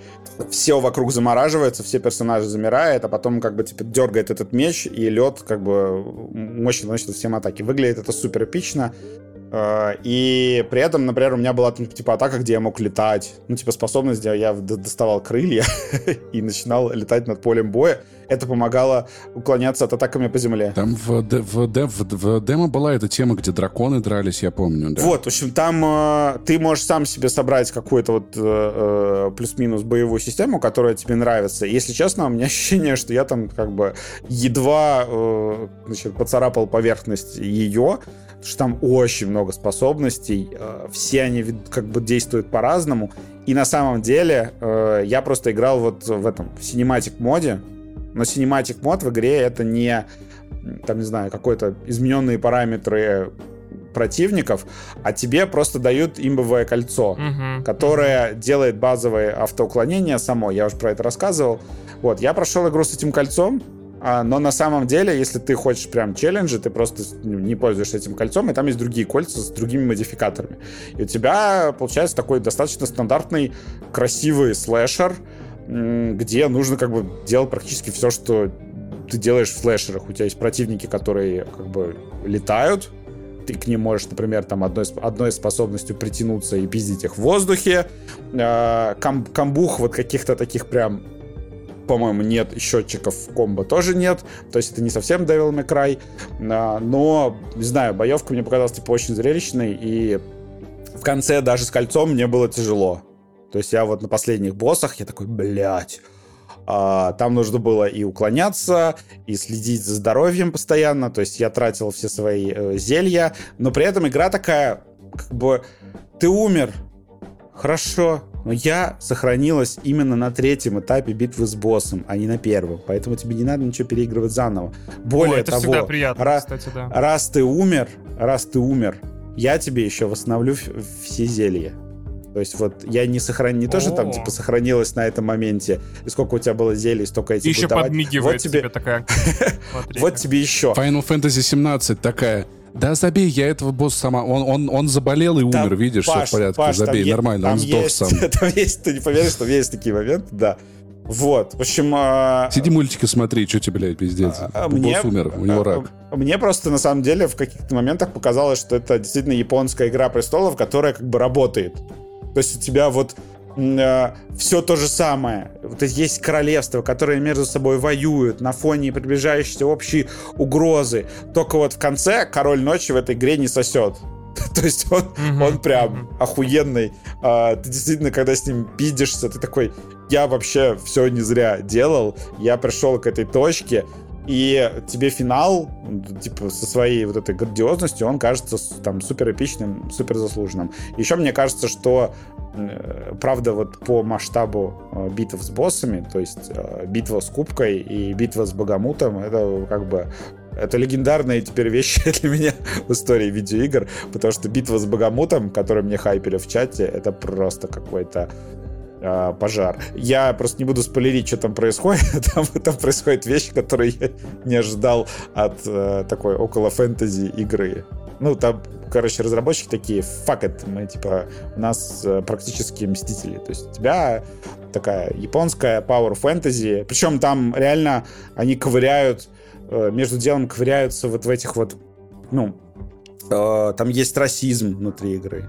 все вокруг замораживается, все персонажи замирают, а потом как бы типа дергает этот меч, и лед как бы мощно наносит всем атаки. Выглядит это супер эпично. Э, и при этом, например, у меня была типа атака, где я мог летать. Ну, типа способность, где я доставал крылья и начинал летать над полем боя. Это помогало уклоняться от атаками по земле. Там в, в, в, в демо была эта тема, где драконы дрались, я помню. Да? Вот, в общем, там э, ты можешь сам себе собрать какую-то вот э, э, плюс-минус боевую систему, которая тебе нравится. Если честно, у меня ощущение, что я там как бы едва э, значит, поцарапал поверхность ее, что там очень много способностей, э, все они как бы действуют по-разному, и на самом деле э, я просто играл вот в этом в cinematic моде, но cinematic мод в игре это не там, не знаю, какой-то измененные параметры противников, а тебе просто дают имбовое кольцо, uh-huh. которое uh-huh. делает базовое автоуклонение само. Я уже про это рассказывал. Вот, я прошел игру с этим кольцом, а, но на самом деле, если ты хочешь прям челленджи, ты просто ну, не пользуешься этим кольцом, и там есть другие кольца с другими модификаторами. И у тебя получается такой достаточно стандартный, красивый слэшер, где нужно как бы делать практически все, что ты делаешь в слэшерах. У тебя есть противники, которые как бы летают, ты к ним можешь, например, там одной, одной способностью притянуться и пиздить их в воздухе. А, кам, камбух вот каких-то таких прям по-моему, нет, счетчиков комбо тоже нет, то есть это не совсем Devil May Cry, а, но, не знаю, боевка мне показалась, типа, очень зрелищной, и в конце даже с кольцом мне было тяжело. То есть я вот на последних боссах, я такой, блядь, а, там нужно было и уклоняться, и следить за здоровьем постоянно. То есть я тратил все свои э, зелья, но при этом игра такая, как бы, ты умер, хорошо, но я сохранилась именно на третьем этапе битвы с боссом, а не на первом. Поэтому тебе не надо ничего переигрывать заново. Более О, это того, всегда приятно, раз, кстати, да. раз ты умер, раз ты умер, я тебе еще восстановлю все зелья. То есть вот я не сохранил, не то, что там типа сохранилось на этом моменте, и сколько у тебя было зелий, столько я тебе Еще давать. подмигивает вот тебе... тебе такая. Вот тебе еще. Final Fantasy 17 такая. Да забей, я этого босса сама. Он, он, он заболел и умер, Там, видишь, все Паш, в порядке. Паш, там забей, е- нормально, там он сдох есть- сам. Там есть, ты не поверишь, что есть такие моменты, да. Вот, в общем... а, Сиди мультики смотри, что тебе, блядь, пиздец. а, Босс умер, у него а, рак. а, Мне просто, на самом деле, в каких-то моментах показалось, что это действительно японская игра престолов, которая как бы работает. То есть у тебя вот все то же самое. Вот есть королевства, которые между собой воюют на фоне приближающейся общей угрозы. Только вот в конце король ночи в этой игре не сосет. То есть он, Мгм, он прям охуенный. А, ты действительно, когда с ним пиздишься, ты такой, я вообще все не зря делал. Я пришел к этой точке, и тебе финал, типа, со своей вот этой грандиозностью, он кажется там супер эпичным, супер заслуженным. Еще мне кажется, что э, правда, вот по масштабу э, битв с боссами, то есть э, битва с кубкой и битва с богомутом, это как бы это легендарные теперь вещи для меня в истории видеоигр, потому что битва с богомутом, которую мне хайпели в чате, это просто какой-то а, пожар. Я просто не буду спойлерить, что там происходит. Там, там происходит вещь, которую я не ожидал от э, такой около фэнтези игры. Ну, там, короче, разработчики такие, fuck it, мы, типа, у нас э, практически мстители. То есть у тебя такая японская power fantasy. Причем там реально они ковыряют, э, между делом ковыряются вот в этих вот, ну, э, там есть расизм внутри игры.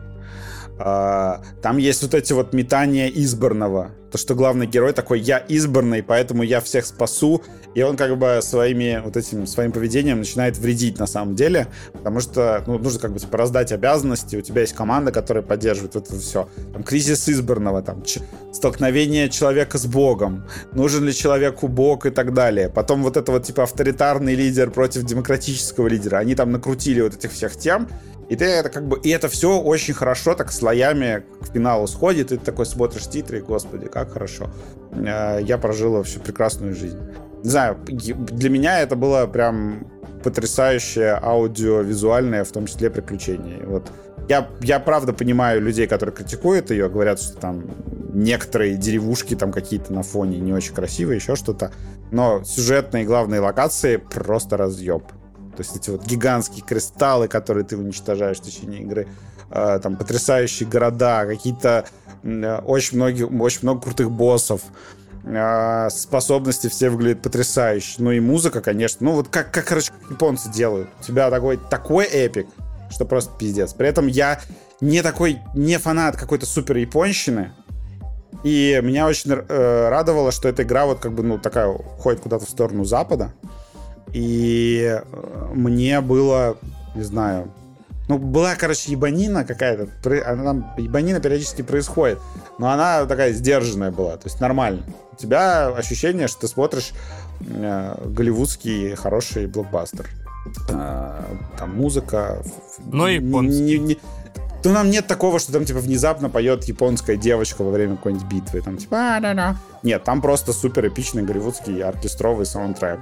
А, Там есть вот эти вот метания избранного. То, что главный герой такой, я избранный, поэтому я всех спасу. И он как бы своими вот этим своим поведением начинает вредить на самом деле. Потому что ну, нужно как бы типа раздать обязанности. У тебя есть команда, которая поддерживает это все. Там кризис избранного, там ч- столкновение человека с Богом. Нужен ли человеку Бог и так далее. Потом вот это вот типа авторитарный лидер против демократического лидера. Они там накрутили вот этих всех тем. И ты это как бы... И это все очень хорошо так слоями к финалу сходит. И ты такой смотришь титры, и, господи, как хорошо. Э, Я прожил вообще прекрасную жизнь. Не знаю, для меня это было прям потрясающее аудиовизуальное, в том числе приключение. Вот я, я правда понимаю людей, которые критикуют ее, говорят, что там некоторые деревушки там какие-то на фоне не очень красивые, еще что-то. Но сюжетные главные локации просто разъеб. То есть эти вот гигантские кристаллы, которые ты уничтожаешь в течение игры, э, там потрясающие города, какие-то э, очень многие, очень много крутых боссов, э, способности все выглядят потрясающе. Ну и музыка, конечно. Ну вот как, как короче, японцы делают. У тебя такой, такой эпик, что просто пиздец. При этом я не такой, не фанат какой-то супер японщины. И меня очень э, радовало, что эта игра вот как бы, ну, такая, уходит куда-то в сторону Запада. И э, мне было, не знаю, ну, была, короче, ебанина какая-то. Она ебанина периодически происходит. Но она такая сдержанная была. То есть нормально. У тебя ощущение, что ты смотришь э, голливудский хороший блокбастер. А, там музыка. Но японский. не- не- то нам нет такого, что там, типа, внезапно поет японская девочка во время какой-нибудь битвы. Там, типа, «А-да-да». Нет, там просто супер эпичный голливудский оркестровый саундтрек.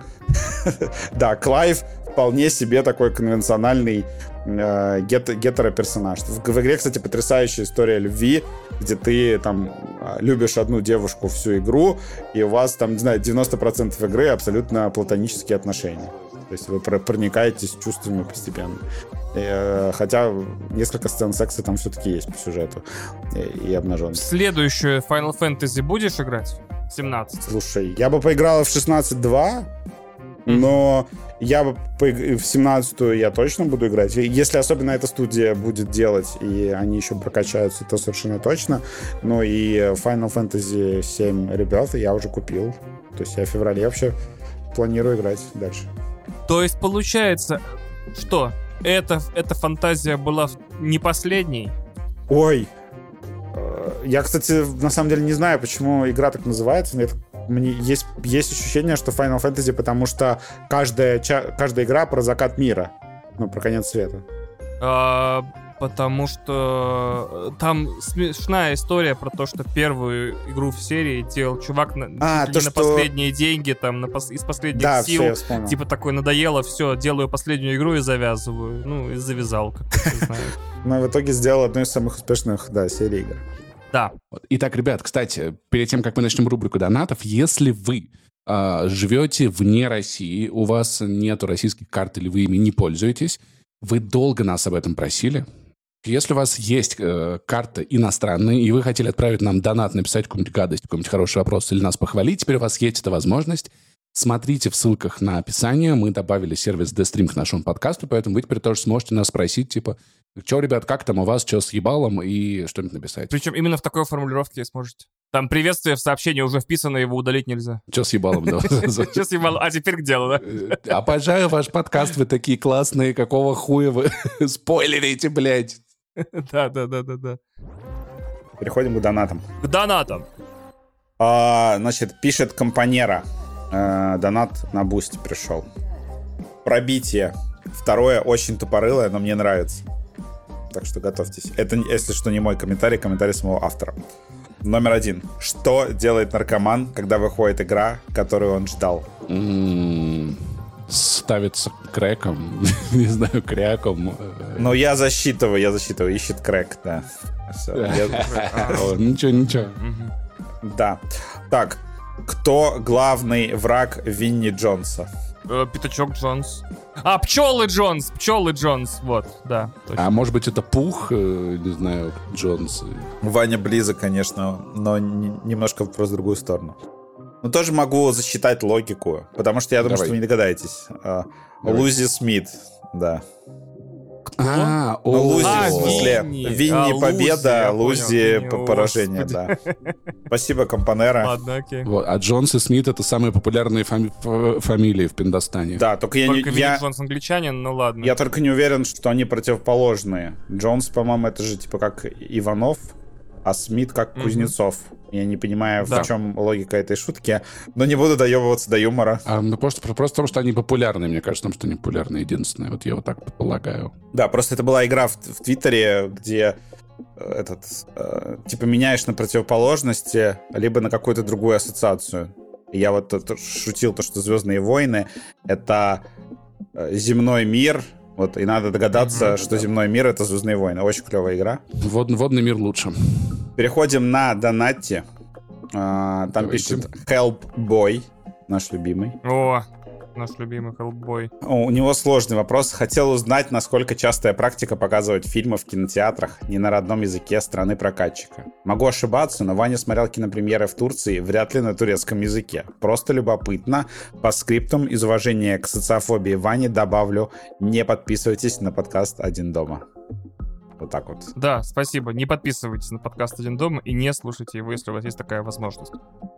Да, Клайв вполне себе такой конвенциональный э, гет- гетеро-персонаж. В, в игре, кстати, потрясающая история любви, где ты там а, любишь одну девушку всю игру, и у вас там, не знаю, 90% игры абсолютно платонические отношения. То есть вы проникаетесь чувствами постепенно. Э, хотя несколько сцен секса там все-таки есть по сюжету и, обнажен. Следующую Final Fantasy будешь играть? 17. Слушай, я бы поиграл в 16.2, но я в 17-ю я точно буду играть. Если особенно эта студия будет делать, и они еще прокачаются, то совершенно точно. Ну и Final Fantasy 7 ребята я уже купил. То есть я в феврале вообще планирую играть дальше. То есть получается, что эта, эта фантазия была не последней? Ой, э, я, кстати, на самом деле не знаю, почему игра так называется. Мне мне есть, есть ощущение, что Final Fantasy, потому что каждая, каждая игра про закат мира. Ну, про конец света. А, потому что э, там смешная история про то, что первую игру в серии делал чувак на, а, то, на что... последние деньги, там, на пос... из последних да, сил. Все, типа такой надоело, все, делаю последнюю игру и завязываю. Ну, и завязал, как Но в итоге сделал одну из самых успешных, да, серий игр. Да. Итак, ребят, кстати, перед тем, как мы начнем рубрику донатов, если вы э, живете вне России, у вас нету российских карт или вы ими не пользуетесь, вы долго нас об этом просили. Если у вас есть э, карта иностранная, и вы хотели отправить нам донат, написать какую-нибудь гадость, какой-нибудь хороший вопрос или нас похвалить, теперь у вас есть эта возможность. Смотрите в ссылках на описание. Мы добавили сервис Dstream к нашему подкасту, поэтому вы теперь тоже сможете нас спросить, типа, что, ребят, как там у вас, что с ебалом, и что-нибудь написать. Причем именно в такой формулировке сможете. Там приветствие в сообщении уже вписано, его удалить нельзя. Что с ебалом, да? Что с ебалом? А теперь к делу, да? Э, обожаю ваш подкаст, вы такие классные, какого хуя вы спойлерите, блядь. Да, да, да, да, да. Переходим к донатам. К донатам. А, значит, пишет компанера. Э, донат на бусте пришел. Пробитие. Второе очень тупорылое, но мне нравится. Так что готовьтесь. Это, если что, не мой комментарий, комментарий самого автора. Номер один. Что делает наркоман, когда выходит игра, которую он ждал? Ставится крэком, не знаю, кряком. Ну, я засчитываю, я засчитываю, ищет крэк, да. Ничего, ничего. Да. Так, кто главный враг Винни Джонса? Э, Пятачок Джонс. А, пчелы Джонс, пчелы Джонс, вот, да. Точно. А может быть это Пух, э, не знаю, Джонс? Ваня близок, конечно, но немножко в другую сторону. Но тоже могу засчитать логику, потому что я думаю, Давай. что вы не догадаетесь. А, Лузи Смит, да. А, ну, Лузи, а, в смысле, Винни, Винни а, победа, Лузи, Лузи поражение, да. Спасибо, Компанера. Ладно, окей. Вот, а Джонс и Смит — это самые популярные фами фамилии в Пиндостане. Да, только я только не... Я... Джонс англичанин, ну ладно. Я только не уверен, что они противоположные. Джонс, по-моему, это же типа как Иванов, а Смит как mm-hmm. Кузнецов. Я не понимаю, да. в чем логика этой шутки, но не буду доебываться до юмора. А, ну, просто, просто потому, что они популярны, мне кажется, потому что они популярны единственное. Вот я вот так полагаю. Да, просто это была игра в, в Твиттере, где э, этот, э, типа, меняешь на противоположности, либо на какую-то другую ассоциацию. Я вот шутил то, что Звездные войны это э, земной мир, вот, и надо догадаться, mm-hmm, что да. земной мир это Звездные войны. Очень клевая игра. Вод, водный мир лучше. Переходим на донате. А, там Давайте. пишет Help Boy, наш любимый. О, наш любимый Хеллбой. У него сложный вопрос. Хотел узнать, насколько частая практика показывать фильмы в кинотеатрах не на родном языке страны прокатчика. Могу ошибаться, но Ваня смотрел кинопремьеры в Турции вряд ли на турецком языке. Просто любопытно. По скриптам из уважения к социофобии Вани добавлю, не подписывайтесь на подкаст «Один дома». Вот так вот. Да, спасибо. Не подписывайтесь на подкаст «Один дома» и не слушайте его, если у вас есть такая возможность.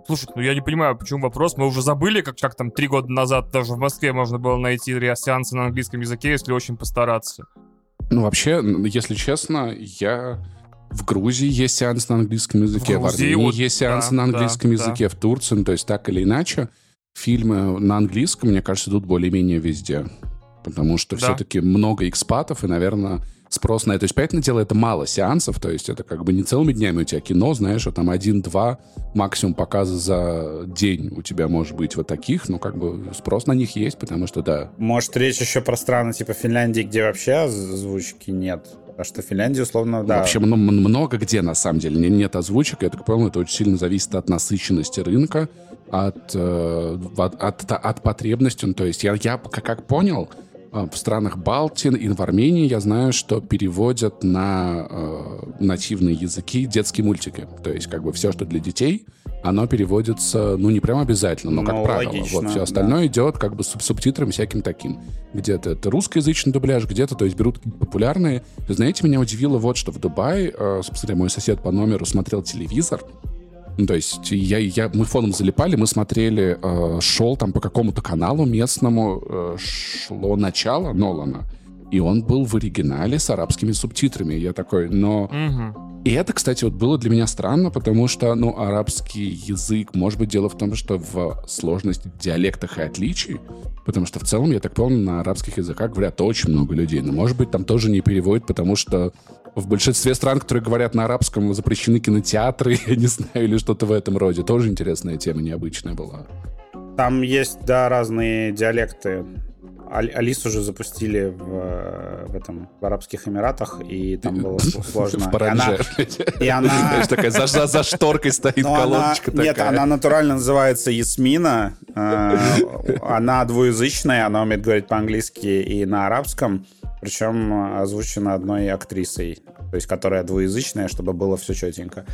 Слушайте, ну я не понимаю, почему вопрос. Мы уже забыли, как, как там три года назад даже в Москве можно было найти сеансы на английском языке, если очень постараться. Ну, вообще, если честно, я... В Грузии есть сеанс на английском языке, в, Грузии, в Армении вот, есть сеанс да, на английском да, языке, да. в Турции, ну, то есть так или иначе, фильмы на английском, мне кажется, идут более-менее везде. Потому что да. все-таки много экспатов, и, наверное, спрос на это. То есть, понятное дело, это мало сеансов, то есть это как бы не целыми днями у тебя кино, знаешь, а там один-два максимум показа за день у тебя может быть вот таких, но как бы спрос на них есть, потому что да. Может, речь еще про страны типа Финляндии, где вообще озвучки нет? А что Финляндия, условно, да. Вообще ну, много где, на самом деле, нет озвучек. Я так понял, это очень сильно зависит от насыщенности рынка, от, э, от, от, от потребностей. Ну, то есть я, я как понял, э, в странах Балтии и в Армении я знаю, что переводят на э, нативные языки детские мультики. То есть как бы все, что для детей — оно переводится, ну, не прям обязательно, но, как ну, правило. Логично, вот все остальное да. идет как бы с субтитрами всяким таким. Где-то это русскоязычный дубляж, где-то, то есть берут популярные. Знаете, меня удивило вот, что в Дубае, э, собственно, мой сосед по номеру смотрел телевизор, то есть я, я, мы фоном залипали, мы смотрели, э, шел там по какому-то каналу местному, э, шло начало Нолана, и он был в оригинале с арабскими субтитрами. Я такой, но... Угу. И это, кстати, вот было для меня странно, потому что, ну, арабский язык, может быть, дело в том, что в сложности диалектах и отличий, потому что в целом, я так помню, на арабских языках говорят очень много людей, но, может быть, там тоже не переводят, потому что в большинстве стран, которые говорят на арабском, запрещены кинотеатры, я не знаю, или что-то в этом роде. Тоже интересная тема, необычная была. Там есть, да, разные диалекты. Алису уже запустили в, в этом в Арабских Эмиратах, и там было сложно. В Парадже. И она... такая за, за шторкой стоит колоночка Нет, она натурально называется Ясмина. Э, она двуязычная, она умеет говорить по-английски и на арабском, причем озвучена одной актрисой, то есть которая двуязычная, чтобы было все четенько.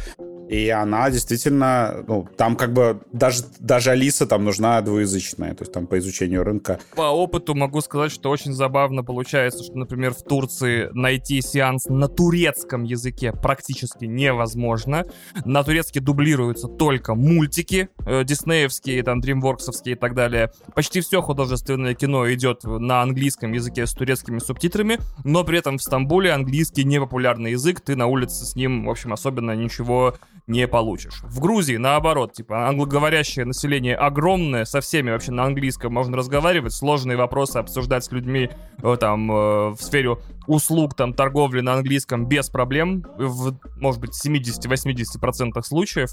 И она действительно, ну, там как бы даже, даже Алиса там нужна двуязычная, то есть там по изучению рынка. По опыту могу сказать, что очень забавно получается, что, например, в Турции найти сеанс на турецком языке практически невозможно. На турецке дублируются только мультики э, диснеевские, там, дримворксовские и так далее. Почти все художественное кино идет на английском языке с турецкими субтитрами, но при этом в Стамбуле английский непопулярный язык, ты на улице с ним, в общем, особенно ничего не получишь. В Грузии, наоборот, типа, англоговорящее население огромное, со всеми вообще на английском можно разговаривать, сложные вопросы обсуждать с людьми э, там э, в сфере услуг, там, торговли на английском без проблем, в, может быть, 70-80% случаев.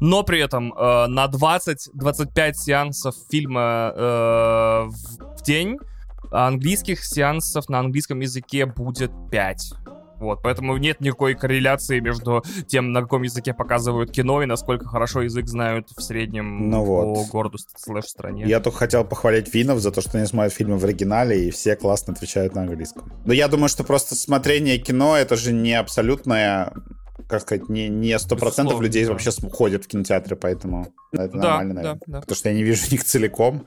Но при этом э, на 20-25 сеансов фильма э, в, день английских сеансов на английском языке будет 5. Вот, поэтому нет никакой корреляции между тем, на каком языке показывают кино и насколько хорошо язык знают в среднем ну вот. по городу слэш стране. Я только хотел похвалить финнов за то, что они смотрят фильмы в оригинале, и все классно отвечают на английском. Но я думаю, что просто смотрение кино — это же не абсолютное как сказать, не, не 100% людей да. вообще ходят в кинотеатры, поэтому это да, нормально, наверное. Да, да. Потому что я не вижу них целиком.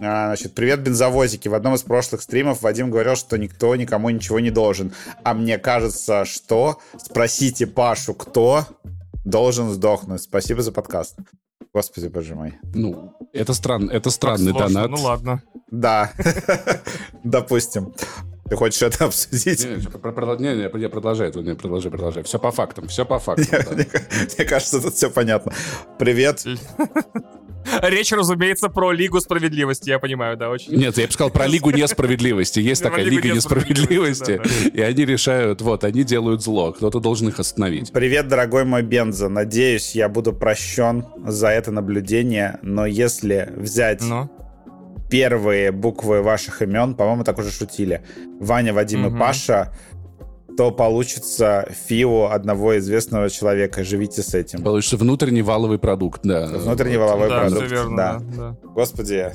А, значит, привет, бензовозики. В одном из прошлых стримов Вадим говорил, что никто никому ничего не должен. А мне кажется, что... Спросите Пашу, кто должен сдохнуть. Спасибо за подкаст. Господи, боже мой. Ну, это, странно, это странный донат. Ну ладно. Да, допустим. Ты хочешь это обсудить? Не, не, не, не, продолжай, не, продолжай, продолжай. Все по фактам, все по фактам. Мне кажется, тут все понятно. Привет. Речь, разумеется, про Лигу Справедливости, я понимаю, да, очень. Нет, я бы сказал про Лигу Несправедливости. Есть такая Лига Несправедливости, и они решают, вот, они делают зло, кто-то должен их остановить. Привет, дорогой мой Бенза. Надеюсь, я буду прощен за это наблюдение, но если взять ну? первые буквы ваших имен, по-моему, так уже шутили. Ваня, Вадим и Паша, то получится ФИО одного известного человека. Живите с этим. Получится внутренний валовый продукт, да. Внутренний вот. валовой да, продукт, верно, да. да. Господи.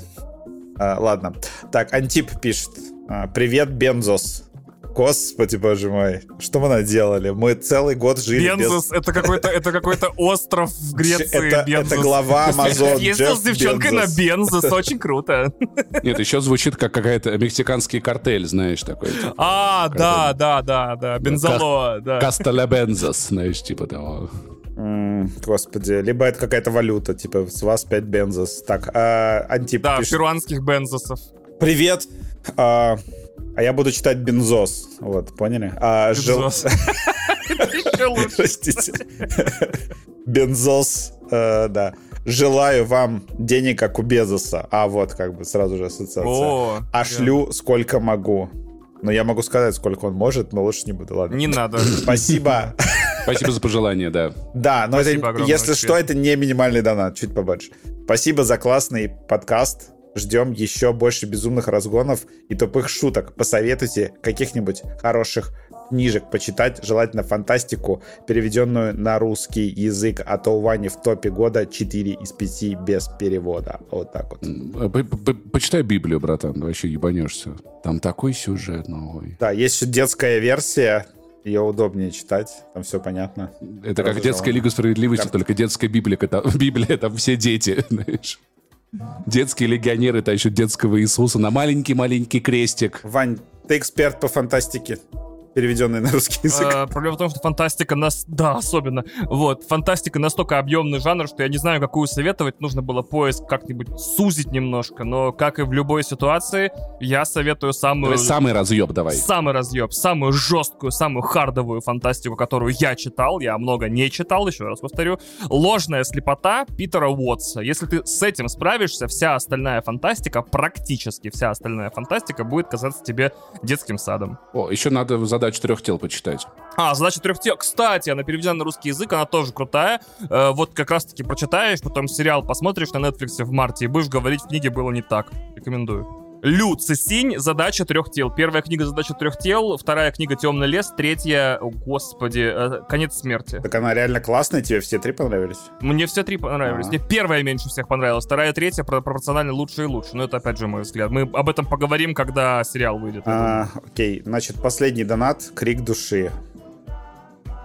А, ладно. Так, Антип пишет. А, Привет, Бензос. Господи, боже мой, что мы наделали? Мы целый год жили Бензус, без... это какой-то это какой-то остров в Греции. Это, это глава Амазон. Ездил с девчонкой Бензус. на Бензус, очень круто. Нет, еще звучит как какая-то мексиканский картель, знаешь, такой. Типа, а, да, да, да, да, бензоло, да. Кастеле Бензос, знаешь, типа того. господи, либо это какая-то валюта, типа с вас 5 бензос. Так, а, Антип Да, пишет... перуанских бензосов. Привет. А, а я буду читать бензос. Вот, поняли? А, бензос. Простите. Бензос, э, да. Желаю вам денег, как у Безоса. А вот, как бы, сразу же ассоциация. О, а шлю сколько могу. Но я могу сказать, сколько он может, но лучше не буду, ладно. Не надо. Спасибо. Спасибо за пожелание, да. Да, но это, если что, это не минимальный донат, чуть побольше. Спасибо за классный подкаст. Ждем еще больше безумных разгонов и тупых шуток. Посоветуйте каких-нибудь хороших книжек почитать, желательно фантастику, переведенную на русский язык, а то у Вани в топе года 4 из 5 без перевода. Вот так вот. По- Почитай Библию, братан, вообще ебанешься. Там такой сюжет новый. Да, есть еще детская версия, ее удобнее читать, там все понятно. Это как детская. Лига Справедливости, только детская Библия. Там, Библия, там все дети, знаешь. Детские легионеры тащат детского Иисуса на маленький-маленький крестик. Вань, ты эксперт по фантастике, переведенный на русский язык. Э, Проблема в том, что фантастика нас... Да, особенно. Вот, фантастика настолько объемный жанр, что я не знаю, какую советовать. Нужно было поиск как-нибудь сузить немножко. Но, как и в любой ситуации, я советую самую... Давай самый разъеб давай. Самый разъеб, самую жесткую, самую хардовую фантастику, которую я читал, я много не читал, еще раз повторю. «Ложная слепота» Питера Уотса. Если ты с этим справишься, вся остальная фантастика, практически вся остальная фантастика будет казаться тебе детским садом. О, еще надо задачу трех тел почитать. А, задача трех тел. Кстати, она переведена на русский язык, она тоже крутая. Э, вот как раз-таки прочитаешь, потом сериал посмотришь на Netflix в марте и будешь говорить, в книге было не так. Рекомендую. Лю Цисинь, задача трех тел. Первая книга задача трех тел, вторая книга Темный лес, третья, о, господи, э, конец смерти. Так она реально классная, тебе все три понравились? Мне все три понравились. А. Мне первая меньше всех понравилась, вторая, третья про- пропорционально лучше и лучше. Но это опять же мой взгляд. Мы об этом поговорим, когда сериал выйдет. А, окей, значит, последний донат — крик души.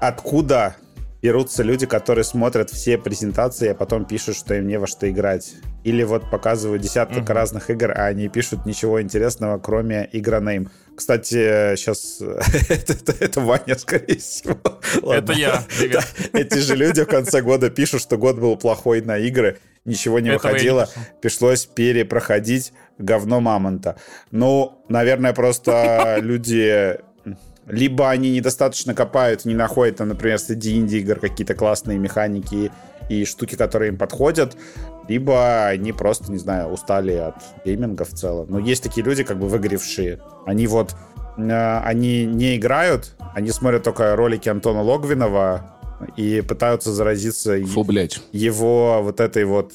Откуда берутся люди, которые смотрят все презентации, а потом пишут, что им не во что играть? Или вот показывают десяток Мгм. разных игр, а они пишут ничего интересного, кроме игронейм. Кстати, сейчас это, это- это Ваня, скорее всего. Это Ладно. я. Привет. Да, Эти же люди в конце года пишут, что год был плохой на игры, ничего не Этого я не выходило, пишу. пришлось перепроходить говно мамонта. Ну, наверное, просто люди либо они недостаточно копают, не находят, там, например, среди инди-игр какие-то классные механики и штуки, которые им подходят, либо они просто, не знаю, устали от гейминга в целом. Но есть такие люди, как бы выгоревшие. Они вот, э, они не играют, они смотрят только ролики Антона Логвинова и пытаются заразиться Фу, блядь. его вот этой вот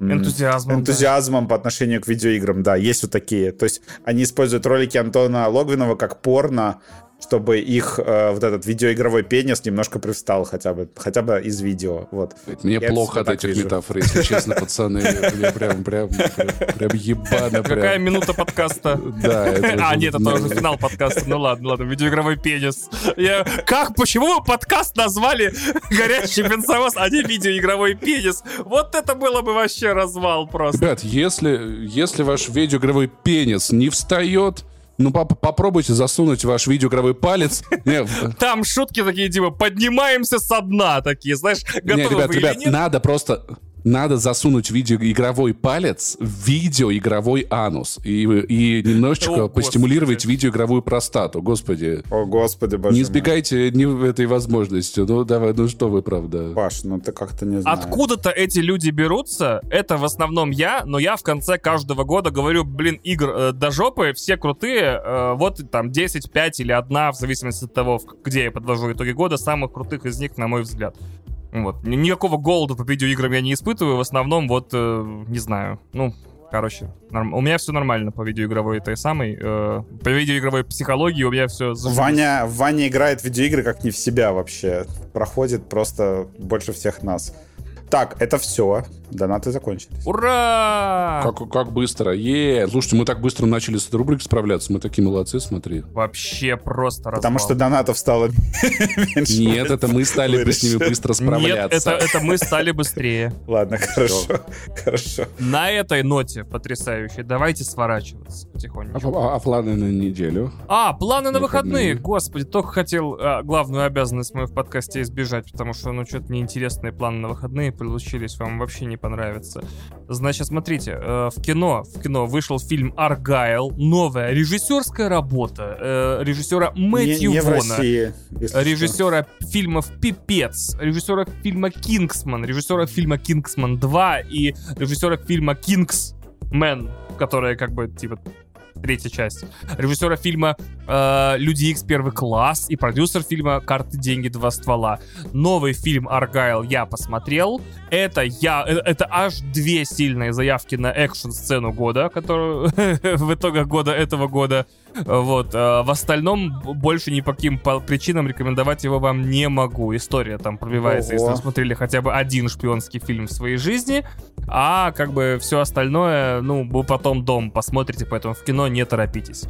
м, Энтузиазмом. да. энтузиазмом по отношению к видеоиграм, да, есть вот такие. То есть они используют ролики Антона Логвинова как порно, чтобы их э, вот этот видеоигровой пенис немножко привстал хотя бы, хотя бы из видео. Вот. Мне Я плохо от этих вижу. метафор, если честно, пацаны. Мне прям, прям, прям, прям ебано Какая минута подкаста? Да, это А, нет, это уже финал подкаста. Ну ладно, ладно, видеоигровой пенис. Я... Как, почему вы подкаст назвали «Горящий бензовоз», а не видеоигровой пенис? Вот это было бы вообще развал просто. Ребят, если, если ваш видеоигровой пенис не встает, ну поп- попробуйте засунуть ваш видеоигровой палец. Там шутки такие, типа, поднимаемся со дна такие, знаешь, готовы ребят, вы или ребят, нет? надо просто... Надо засунуть видеоигровой палец в видеоигровой анус и, и немножечко О, постимулировать господи. видеоигровую простату. Господи. О, господи, боже Не избегайте ни в этой возможности. Ну, давай, ну что вы, правда. Паш, ну ты как-то не знаю. Откуда-то эти люди берутся, это в основном я, но я в конце каждого года говорю, блин, игр э, до жопы, все крутые, э, вот там 10, 5 или одна, в зависимости от того, где я подвожу итоги года, самых крутых из них, на мой взгляд. Вот. Ни- Никакого голода по видеоиграм я не испытываю, в основном вот, э, не знаю, ну, короче, норм- у меня все нормально по видеоигровой этой самой, э, по видеоигровой психологии у меня все Ваня, Ваня играет в видеоигры как не в себя вообще. Проходит просто больше всех нас. Так, это все. Донаты закончились. Ура! Как, как быстро. Е, слушайте, мы так быстро начали с этой рубрикой справляться. Мы такие молодцы, смотри. Вообще просто Потому развал. что донатов стало меньше. Нет, это мы стали Вы с ними быстро Нет, справляться. это, это мы стали быстрее. Ладно, хорошо. Хорошо. На этой ноте потрясающей давайте сворачиваться А, потихонечку. а- а планы на неделю? А, планы на выходные. Выходные. Господи, только хотел а, главную обязанность мою в подкасте избежать, потому что, ну, что-то неинтересные планы на выходные получились, вам вообще не понравится. Значит, смотрите, э, в кино, в кино вышел фильм «Аргайл», новая режиссерская работа э, режиссера Не, Мэтью не в Вона. России. если что. режиссера фильмов «Пипец», режиссера фильма «Кингсман», режиссера фильма «Кингсман 2» и режиссера фильма «Кингсмен», которые как бы, типа, третья часть. Режиссера фильма э, «Люди Икс. Первый класс» и продюсер фильма «Карты, деньги, два ствола». Новый фильм «Аргайл» я посмотрел. Это я... э, Это аж две сильные заявки на экшн-сцену года, которую в итогах года этого года. Вот. э, В остальном больше ни по каким причинам рекомендовать его вам не могу. История там пробивается, если Ого. вы смотрели хотя бы один шпионский фильм в своей жизни. А как бы все остальное, ну, вы потом дом посмотрите, поэтому в кино не торопитесь.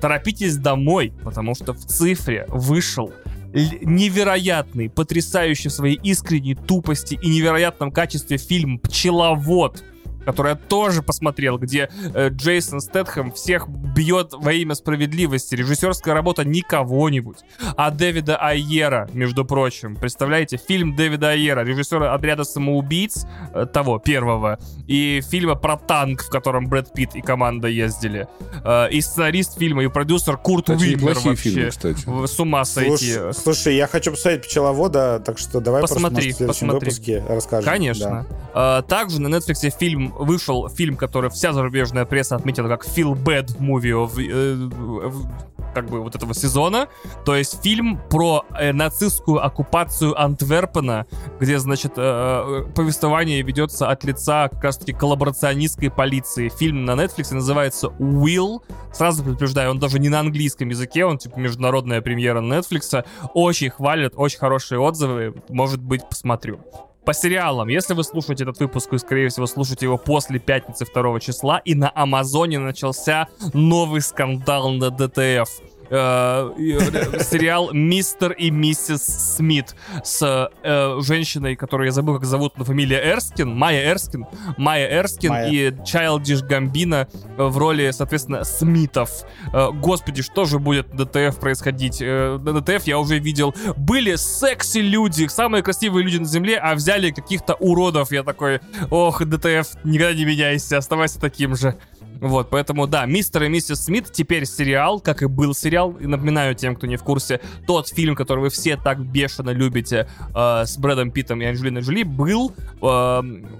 Торопитесь домой, потому что в цифре вышел невероятный, потрясающий в своей искренней тупости и невероятном качестве фильм «Пчеловод», который я тоже посмотрел, где э, Джейсон Стэтхэм всех бьет во имя справедливости. Режиссерская работа не кого-нибудь, а Дэвида Айера, между прочим. Представляете, фильм Дэвида Айера, режиссера «Отряда самоубийц», э, того, первого, и фильма про танк, в котором Брэд Питт и команда ездили. Э, и сценарист фильма, и продюсер Курт Кстати, неплохие вообще. фильмы, кстати. С ума сойти. Слушай, слушай, я хочу посмотреть пчеловода, так что давай Посмотри, просто может, в следующем посмотри. выпуске расскажем. Конечно. А, также на Netflix фильм вышел фильм, который вся зарубежная пресса отметила как feel bad movie of, э, в- как бы вот этого сезона. То есть фильм про э, нацистскую оккупацию Антверпена, где, значит, э, э, повествование ведется от лица как раз-таки коллаборационистской полиции. Фильм на Netflix называется Will. Сразу предупреждаю, он даже не на английском языке, он типа международная премьера Netflix. Очень хвалят, очень хорошие отзывы. Может быть, посмотрю. По сериалам, если вы слушаете этот выпуск, и, скорее всего, слушаете его после пятницы 2 числа, и на Амазоне начался новый скандал на ДТФ. Э, э, сериал «Мистер и миссис Смит» с э, женщиной, которую я забыл, как зовут, но фамилия Эрскин, Майя Эрскин, Майя Эрскин и Чайлдиш Гамбино в роли, соответственно, Смитов. Господи, что же будет на ДТФ происходить? На ДТФ я уже видел. Были секси-люди, самые красивые люди на земле, а взяли каких-то уродов. Я такой, ох, ДТФ, никогда не меняйся, оставайся таким же. Вот, поэтому, да, «Мистер и миссис Смит» теперь сериал, как и был сериал. И напоминаю тем, кто не в курсе, тот фильм, который вы все так бешено любите э, с Брэдом Питтом и Анджелиной Джоли, был э,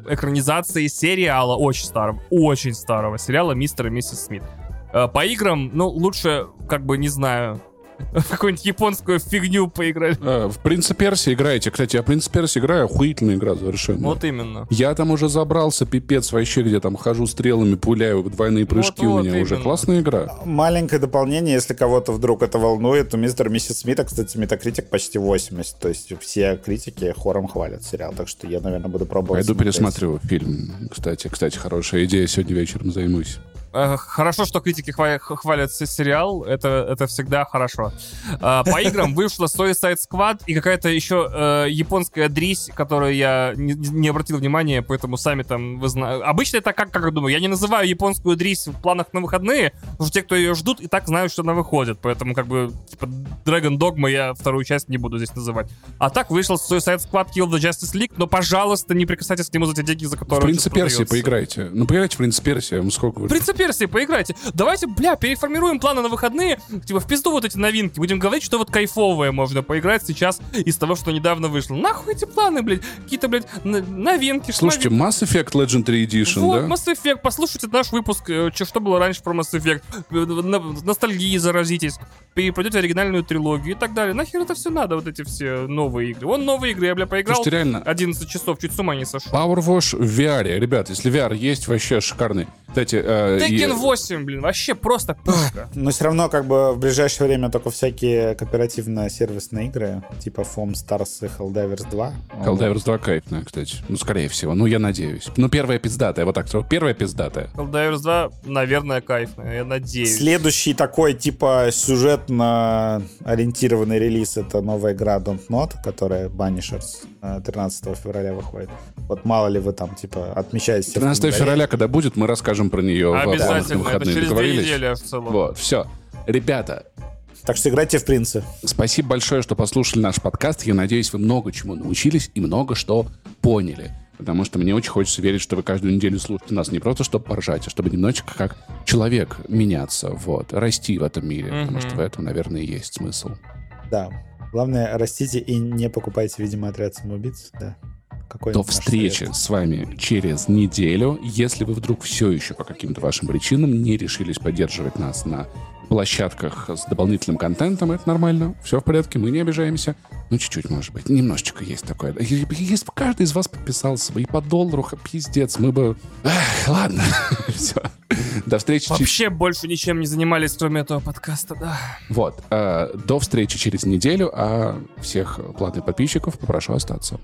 экранизацией сериала очень старого, очень старого сериала «Мистер и миссис Смит». Э, по играм, ну, лучше, как бы, не знаю, в какую-нибудь японскую фигню поиграть. А, в «Принце Перси» играете. Кстати, я «Принц Перси» играю, охуительная игра совершенно. Вот именно. Я там уже забрался, пипец, вообще, где там хожу стрелами, пуляю, двойные прыжки Вот-вот, у меня уже. именно. Классная игра. Маленькое дополнение, если кого-то вдруг это волнует, то мистер и миссис Смита, кстати, метакритик почти 80. То есть все критики хором хвалят сериал. Так что я, наверное, буду пробовать. Пойду смотреть. пересмотрю фильм. Кстати, кстати, хорошая идея. Сегодня вечером займусь. Э, Хорошо, что критики хвалят се- сериал, это, это всегда хорошо. А, По играм вышла Suicide Squad и какая-то еще э, японская дрись, которую я не, не обратил внимания, поэтому сами там вы знаете. Обычно это как, как я думаю, я не называю японскую дрись в планах на выходные, потому что те, кто ее ждут, и так знают, что она выходит, поэтому как бы типа Dragon Dogma я вторую часть не буду здесь называть. А так вышел Suicide Squad Kill the Justice League, но, пожалуйста, не прикасайтесь к нему за те деньги, за В которые «Принце сейчас Перси» поиграйте. Ну, поиграйте в «Принце Перси», сколько вы... Персии, поиграйте. Давайте, бля, переформируем планы на выходные. Типа, в пизду вот эти новинки. Будем говорить, что вот кайфовое можно поиграть сейчас из того, что недавно вышло. Нахуй эти планы, блядь. Какие-то, блядь, новинки. Слушайте, шмави- Mass Effect Legendary Edition, вот, да? Mass Effect, послушайте наш выпуск, э, что было раньше про Mass Effect, Э, ностальгии заразитесь, и пройдете оригинальную трилогию и так далее. Нахер это все надо, вот эти все новые игры. Вон новые игры, я, бля, поиграл Слушайте, реально, 11 часов, чуть с ума не сошел. Power Wash в VR. Ребят, если VR есть, вообще шикарный. Кстати, э, и- Tekken 8, блин, вообще просто пушка. Но все равно, как бы, в ближайшее время только всякие кооперативно-сервисные игры, типа Foam Stars и Helldivers 2. Helldivers 2 кайфная, кстати. Ну, скорее всего. Ну, я надеюсь. Ну, первая пиздатая, вот так скажу. Первая пиздатая. Helldivers 2, наверное, кайфная, я надеюсь. Следующий такой, типа, сюжетно ориентированный релиз — это новая игра Don't Not, которая Banishers э, 13 февраля выходит. Вот мало ли вы там, типа, отмечаете... в 13 календаре. февраля, когда будет, мы расскажем про нее в планах на Обязательно, это выходные. через две недели в целом. Вот, все. Ребята, Так что играйте в принца. спасибо большое, что послушали наш подкаст. Я надеюсь, вы много чему научились и много что поняли. Потому что мне очень хочется верить, что вы каждую неделю слушаете нас не просто, чтобы поржать, а чтобы немножечко как человек меняться, вот, расти в этом мире. Потому Мгм. что в этом, наверное, и есть смысл. Да. Главное, растите и не покупайте, видимо, отряд самоубийц. Да. Какой До встречи совет? с вами через неделю. Если вы вдруг все еще по каким-то вашим причинам не решились поддерживать нас на площадках с дополнительным контентом, это нормально, все в порядке, мы не обижаемся. Ну, чуть-чуть, может быть, немножечко есть такое. Если бы каждый из вас подписался бы и по доллару, пиздец, мы бы... Эх, ладно, все. До встречи. Вообще больше ничем не занимались, кроме этого подкаста, да. Вот. э, До встречи через неделю, а всех платных подписчиков попрошу остаться.